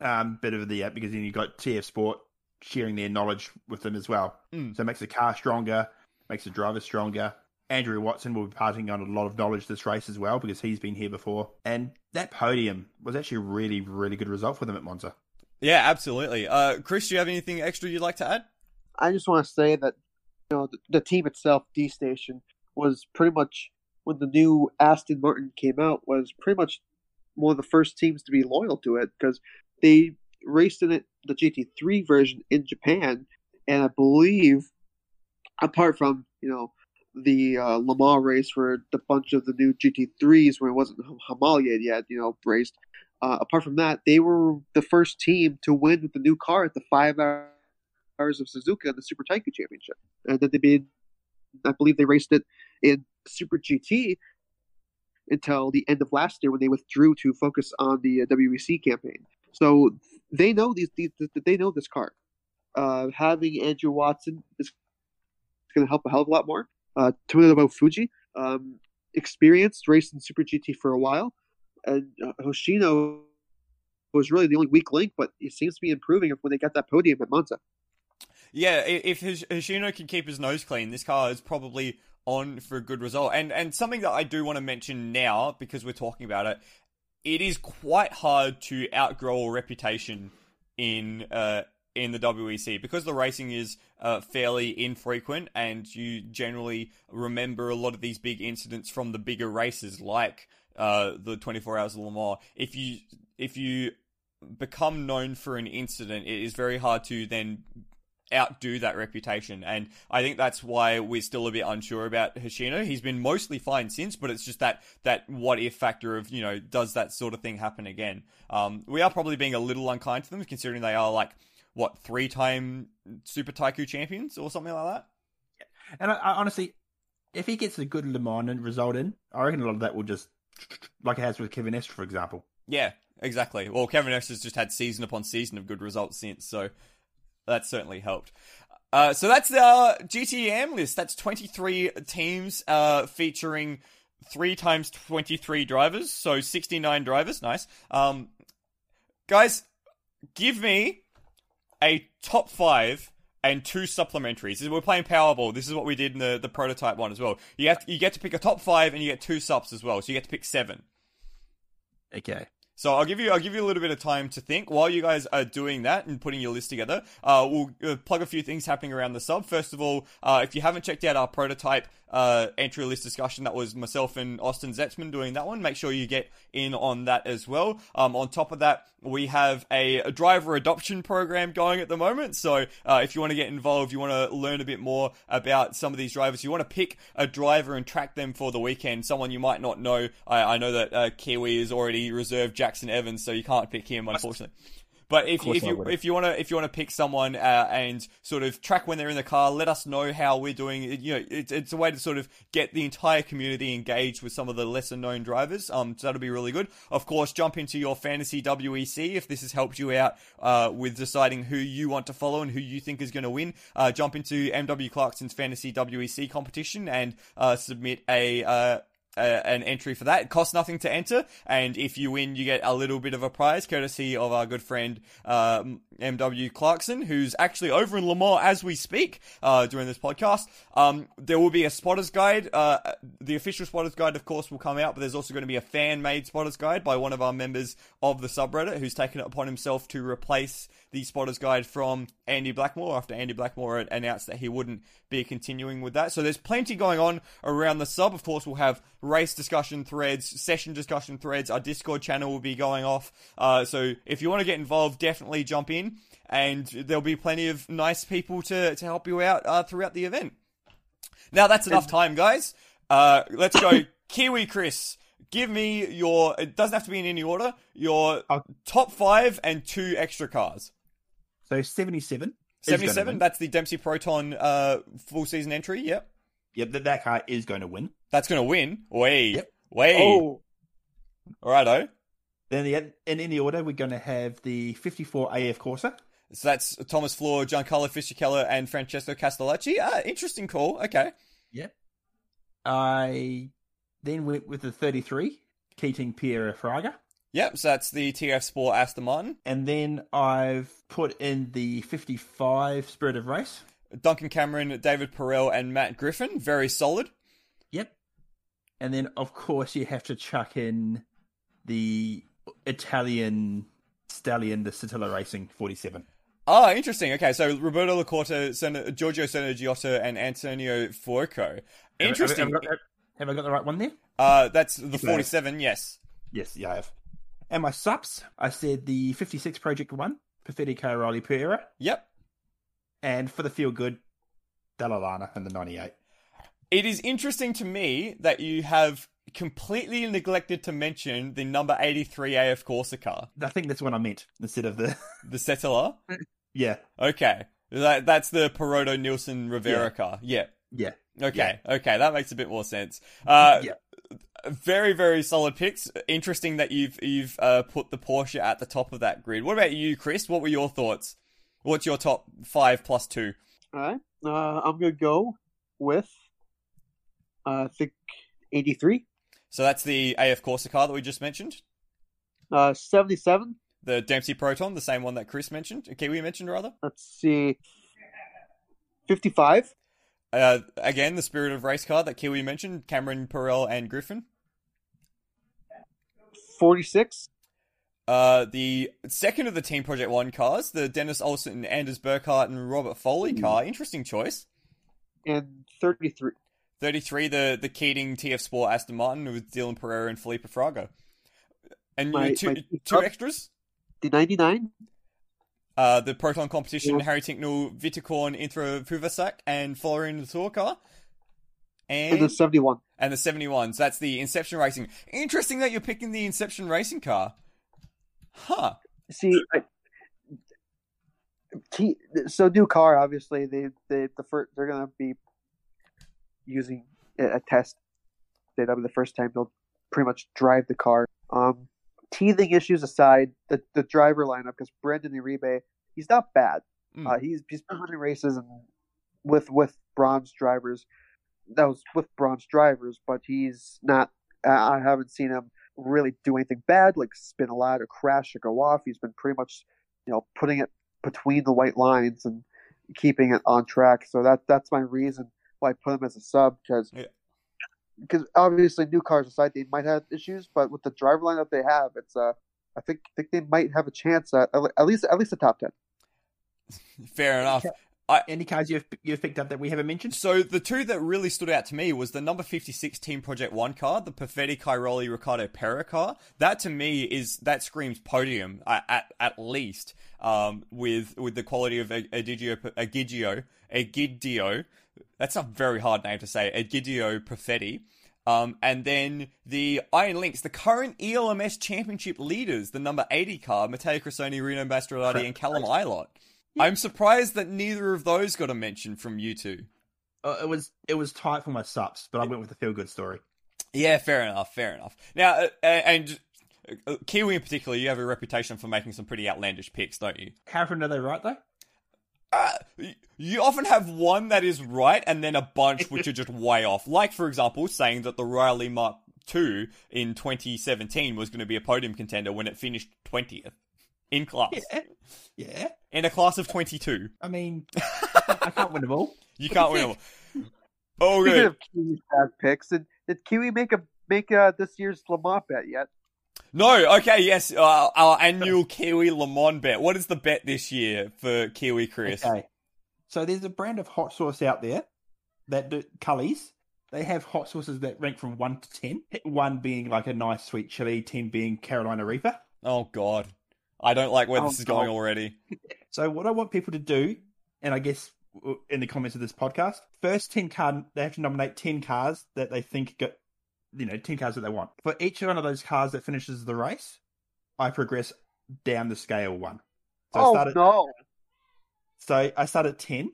Um, bit of the uh, because then you've got TF Sport sharing their knowledge with them as well, mm. so it makes the car stronger, makes the driver stronger. Andrew Watson will be parting on a lot of knowledge this race as well because he's been here before. And that podium was actually a really, really good result for them at Monza. Yeah, absolutely. Uh, Chris, do you have anything extra you'd like to add? I just want to say that you know the, the team itself, D Station, was pretty much when the new Aston Martin came out was pretty much one of the first teams to be loyal to it because they raced in it the GT3 version in Japan, and I believe apart from you know the uh, Le Mans race where the bunch of the new GT3s, when it wasn't homologated yet, you know, raced. Uh, apart from that, they were the first team to win with the new car at the five hours of Suzuka in the Super Taikyu Championship, and then they made, I believe, they raced it in Super GT until the end of last year when they withdrew to focus on the uh, WEC campaign. So they know these, these they know this car. Uh, having Andrew Watson is going to help a hell of a lot more uh, Tomonobu Fujii, um, experienced, in Super GT for a while, and uh, Hoshino was really the only weak link, but he seems to be improving when they got that podium at Monza. Yeah, if Hoshino can keep his nose clean, this car is probably on for a good result. And and something that I do want to mention now because we're talking about it, it is quite hard to outgrow a reputation in uh, in the WEC because the racing is uh, fairly infrequent and you generally remember a lot of these big incidents from the bigger races like uh, the 24 Hours of Le Mans. If you if you become known for an incident, it is very hard to then outdo that reputation. And I think that's why we're still a bit unsure about Hoshino. He's been mostly fine since, but it's just that that what if factor of you know does that sort of thing happen again? Um, we are probably being a little unkind to them considering they are like what three time Super Taikyu champions or something like that. And I, I, honestly, if he gets a good Le Mans result in, I reckon a lot of that will just like it has with Kevin Estre, for example. Yeah, exactly. Well, Kevin Estre's just had season upon season of good results since, so that certainly helped. Uh, so that's the GTM list. That's 23 teams uh, featuring three times 23 drivers, so 69 drivers. Nice. Um, guys, give me a top five and two supplementaries. We're playing Powerball. This is what we did in the, the prototype one as well. You have to, you get to pick a top five and you get two subs as well. So you get to pick seven. Okay. So I'll give you I'll give you a little bit of time to think while you guys are doing that and putting your list together. Uh, we'll uh, plug a few things happening around the sub. First of all, uh, if you haven't checked out our prototype uh, entry list discussion, that was myself and Austin Zetzman doing that one. Make sure you get in on that as well. Um, on top of that, we have a, a, driver adoption program going at the moment. So uh, if you want to get involved, you want to learn a bit more about some of these drivers, you want to pick a driver and track them for the weekend. Someone you might not know. I, I know that uh, Kiwi is already reserved Jackson Evans, so you can't pick him, unfortunately. But if if you if you want to if you want to pick someone uh, and sort of track when they're in the car, let us know how we're doing. You know, it's it's a way to sort of get the entire community engaged with some of the lesser known drivers. Um, so that'll be really good. Of course, jump into your fantasy WEC if this has helped you out uh, with deciding who you want to follow and who you think is going to win. Uh, jump into MW Clarkson's fantasy WEC competition and uh, submit a uh, an entry for that. It costs nothing to enter, and if you win, you get a little bit of a prize, courtesy of our good friend uh, MW Clarkson, who's actually over in Le Mans as we speak uh, during this podcast. Um, there will be a spotter's guide. Uh, the official spotter's guide, of course, will come out, but there's also going to be a fan-made spotter's guide by one of our members of the subreddit, who's taken it upon himself to replace the spotter's guide from Andy Blackmore after Andy Blackmore announced that he wouldn't be continuing with that. So there's plenty going on around the sub. Of course, we'll have race discussion threads, session discussion threads. Our Discord channel will be going off. Uh, so if you want to get involved, definitely jump in, and there'll be plenty of nice people to to help you out uh, throughout the event. Now that's enough time, guys. Uh, let's go, Kiwi Chris. Give me your. It doesn't have to be in any order. Your top five and two extra cars. So 77. 77, that's the Dempsey Proton uh, full season entry, yep. Yep, that, that car is going to win. That's going to win? Way. Yep. Way. Oh, Alrighto. Then the, and in the order, we're going to have the 54 AF Corsa. So that's Thomas Flohr, Giancarlo Fisichella, and Francesco Castellacci. Ah, interesting call. Okay. Yep. I then went with the 33, Keating Pereira Fraga. Yep, so that's the TF Sport Aston Martin. And then I've put in the 55 Spirit of Race. Duncan Cameron, David Perel, and Matt Griffin. Very solid. Yep. And then, of course, you have to chuck in the Italian Stallion, the Cetilar Racing 47. Ah, interesting. Okay, so Roberto Lacorte, Sen- Giorgio Giotto, and Antonio Fuoco. Interesting. Have, have, I got, have, I got the right one there? Uh, that's the 47, yes. Yes, yeah, I have. And my subs, I said the 56 Project 1, Perfetti Cairoli Pereira. Yep. And for the feel good, Dalla Lana and the 98. It is interesting to me that you have completely neglected to mention the number 83 AF Corsa car. I think that's what I meant instead of the. The Cetilar? yeah. Okay. That, that's the Perrodo Nielsen Rovera Yeah. car. Yeah. Yeah. Okay. Okay. That makes a bit more sense. Uh, Yeah. Very, very solid picks. Interesting that you've you've uh, put the Porsche at the top of that grid. What about you, Chris? What were your thoughts? What's your top five plus two? all right. Uh, I'm gonna go with uh, I think 83, So that's the AF Corsa car that we just mentioned. uh, 77. The Dempsey Proton, the same one that Chris mentioned. Kiwi mentioned, rather. Let's see, 55. Uh, again, the Spirit of Race car that Kiwi mentioned. Cameron, Perel, and Griffin. 46. Uh, the second of the Team Project One cars, the Dennis Olsen, Anders Buchardt, and Robert Foley car. Interesting choice. and 33. 33, the the Keating TF Sport Aston Martin with Dylan Pereira and Felipe Fraga. And My- two, my- two extras? The 99. Uh, the Proton competition, Yeah. Harry Tincknell, Vutthikorn, Intra Puvasak, and Florian Tour car. And And, the 71. and the 71s. That's the Inception Racing. Interesting that you're picking the Inception Racing car. Huh. See, I, so new car. Obviously, they they the first they're gonna be using a test. That'll be the first time they'll pretty much drive the car. Um, teething issues aside, the the driver lineup because Brendan Iribe, he's not bad. Mm. Uh, he's he's been winning races and with with bronze drivers. that was with bronze drivers, but he's not. I haven't seen him really do anything bad, like spin a lot or crash or go off. He's been pretty much, you know, putting it between the white lines and keeping it on track. So that that's my reason why I put him as a sub because Yeah. because obviously new cars aside, they might have issues, but with the driver line that they have, it's uh I think think they might have a chance at at least at least a top ten. Fair enough. I, Any cars you've you've picked up that we haven't mentioned? So the two that really stood out to me was the number 56 Team Project 1 car, the Perfetti Cairoli Riccardo Pera car. That to me is that screams podium at at, at least um, with with the quality of a Egidio Egidio Egidio. That's a very hard name to say. Egidio Perfetti. Um, and then the Iron Lynx, the current ELMS championship leaders, the number 80 car, Matteo Cressoni, Rino Mastronardi, and Callum Ilott. I'm surprised that neither of those got a mention from you two. Uh, it was it was tight for my subs, but I went with the feel good story. Yeah, fair enough, fair enough. Now, uh, and uh, Kiwi in particular, you have a reputation for making some pretty outlandish picks, don't you? How often are they right though? Uh, you often have one that is right and then a bunch which are just way off. Like, for example, saying that the Riley Mark II in 2017 was going to be a podium contender when it finished 20th in class. Yeah, yeah. In a class of 22. I mean, I can't win them all. You can't win them all. Oh, Speaking good. of Kiwi bad picks, did, did Kiwi make a make uh, this year's Le Mans bet yet? No, okay, yes, uh, our annual Kiwi Le Mans bet. What is the bet this year for Kiwi Chris? Okay. So there's a brand of hot sauce out there that do Cullies. They have hot sauces that rank from one to ten. One being like a nice sweet chili, ten being Carolina Reaper. Oh God, I don't like where Oh, this is going God. already. So what I want people to do, and I guess in the comments of this podcast, first ten card they have to nominate ten cars that they think got, you know, ten cars that they want. For each one of those cars that finishes the race, I progress down the scale one. So I oh started, no! So I start at 10.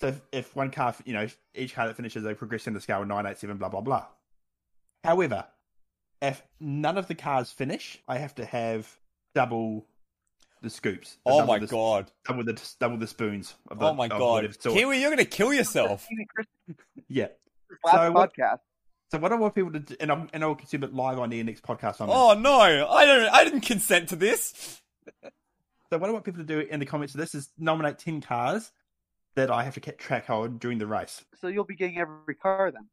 So if, if one car, you know, each car that finishes, they progress in the scale 9, 8, 7, blah, blah, blah. However, if none of the cars finish, I have to have double the scoops. Oh my the, God. Double the, double the spoons. Of the, Oh my of God. Kiwi, you're gonna kill yourself. Kiwi Yeah. last So what- podcast. So what I want people to do, and, I'm, and I'll consume it live on the next podcast. On Oh no, I don't. I didn't consent to this. So what I want people to do in the comments of this is nominate 10 cars that I have to keep track of during the race. So you'll be getting every car then.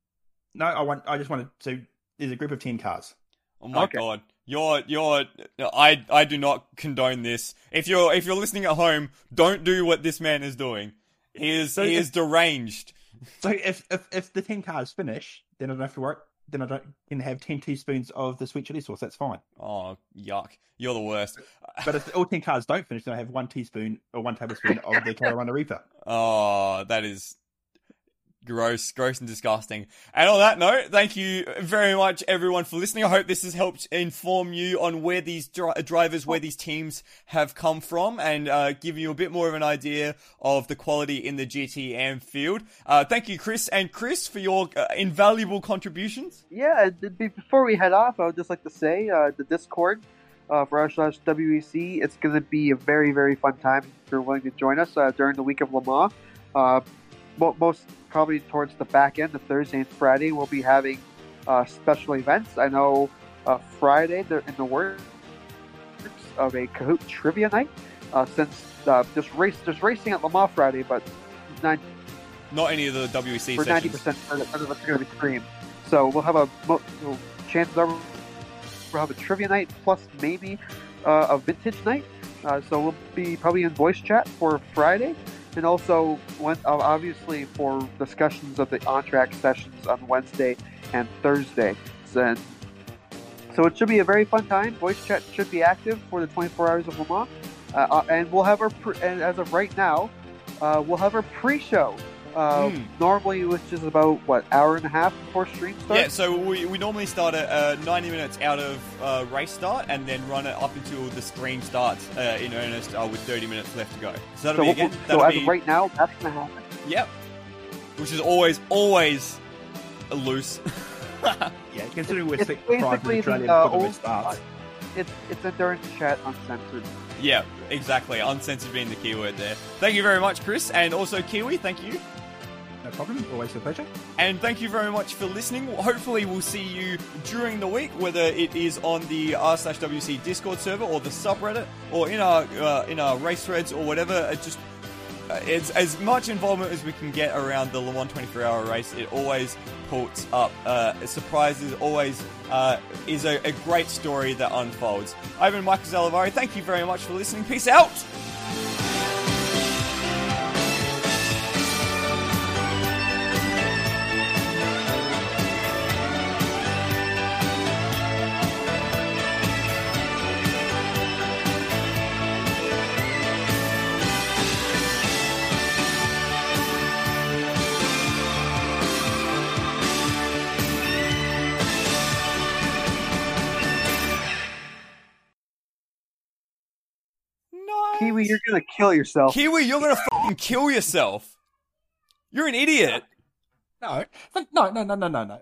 No, I want. I just wanted to. There's a group of ten cars. Oh my Okay. God. You're you're I I do not condone this. If you're if you're listening at home, don't do what this man is doing. He is So he if- is deranged. So if if if the ten cars finish, then I don't have to work. Then I don't can have ten teaspoons of the sweet chili sauce. That's fine. Oh yuck. You're the worst. But if all ten cards don't finish, then I have one teaspoon or one tablespoon of the Carolina Reaper. Oh, that is gross, gross and disgusting. And on that note, thank you very much everyone for listening. I hope this has helped inform you on where these dri- drivers, where these teams have come from and uh, give you a bit more of an idea of the quality in the GTM field. Uh, thank you, Chris and Chris, for your uh, invaluable contributions. Yeah, be- before we head off, I would just like to say uh, the Discord uh, for r slash WEC, it's going to be a very, very fun time if you're willing to join us uh, during the week of Le Mans. Uh, most probably towards the back end, the Thursday and Friday, we'll be having uh, special events. I know uh, Friday, they're in the works of a Kahoot trivia night. Uh, since uh, there's race, there's racing at Le Mans Friday, but nine, Not any of the WEC for ninety percent of it's going to be streamed. So we'll have a chances are we'll have a trivia night plus maybe uh, a vintage night. Uh, so we'll be probably in voice chat for Friday, and also uh, obviously for discussions of the on track sessions on Wednesday and Thursday. So, so it should be a very fun time. Voice chat should be active for the 24 hours of Le Mans, uh, uh, and we'll have our pre- and as of right now, uh, we'll have our pre-show. Uh, Hmm. Normally, which is about what hour and a half before stream starts. Yeah, so we, we normally start at uh, 90 minutes out of uh, race start and then run it up until the stream starts uh, in earnest uh, with 30 minutes left to go. So that'll So, be again. so That'll as be, of right now, that's gonna happen. Yep. Which is always, always loose. Yeah, considering we're It's sick prior to basically the Australian the, uh, football old- starts. It's it's endurance chat uncensored. yeah, exactly. Uncensored being the keyword there. Thank you very much, Chris. And also, Kiwi, thank you. No problem. Always a pleasure. And thank you very much for listening. Hopefully, we'll see you during the week, whether it is on the r slash WEC Discord server or the subreddit or in our uh, in our race threads or whatever. It just uh, it's as much involvement as we can get around the Le Mans 24 hour race. It always puts up uh, surprises. Always uh, is a, a great story that unfolds. I've Michael Zalavari. Thank you very much for listening. Peace out. Kiwi, you're gonna kill yourself. Kiwi, you're gonna fucking kill yourself. You're an idiot. No, no, no, no, no, no, no.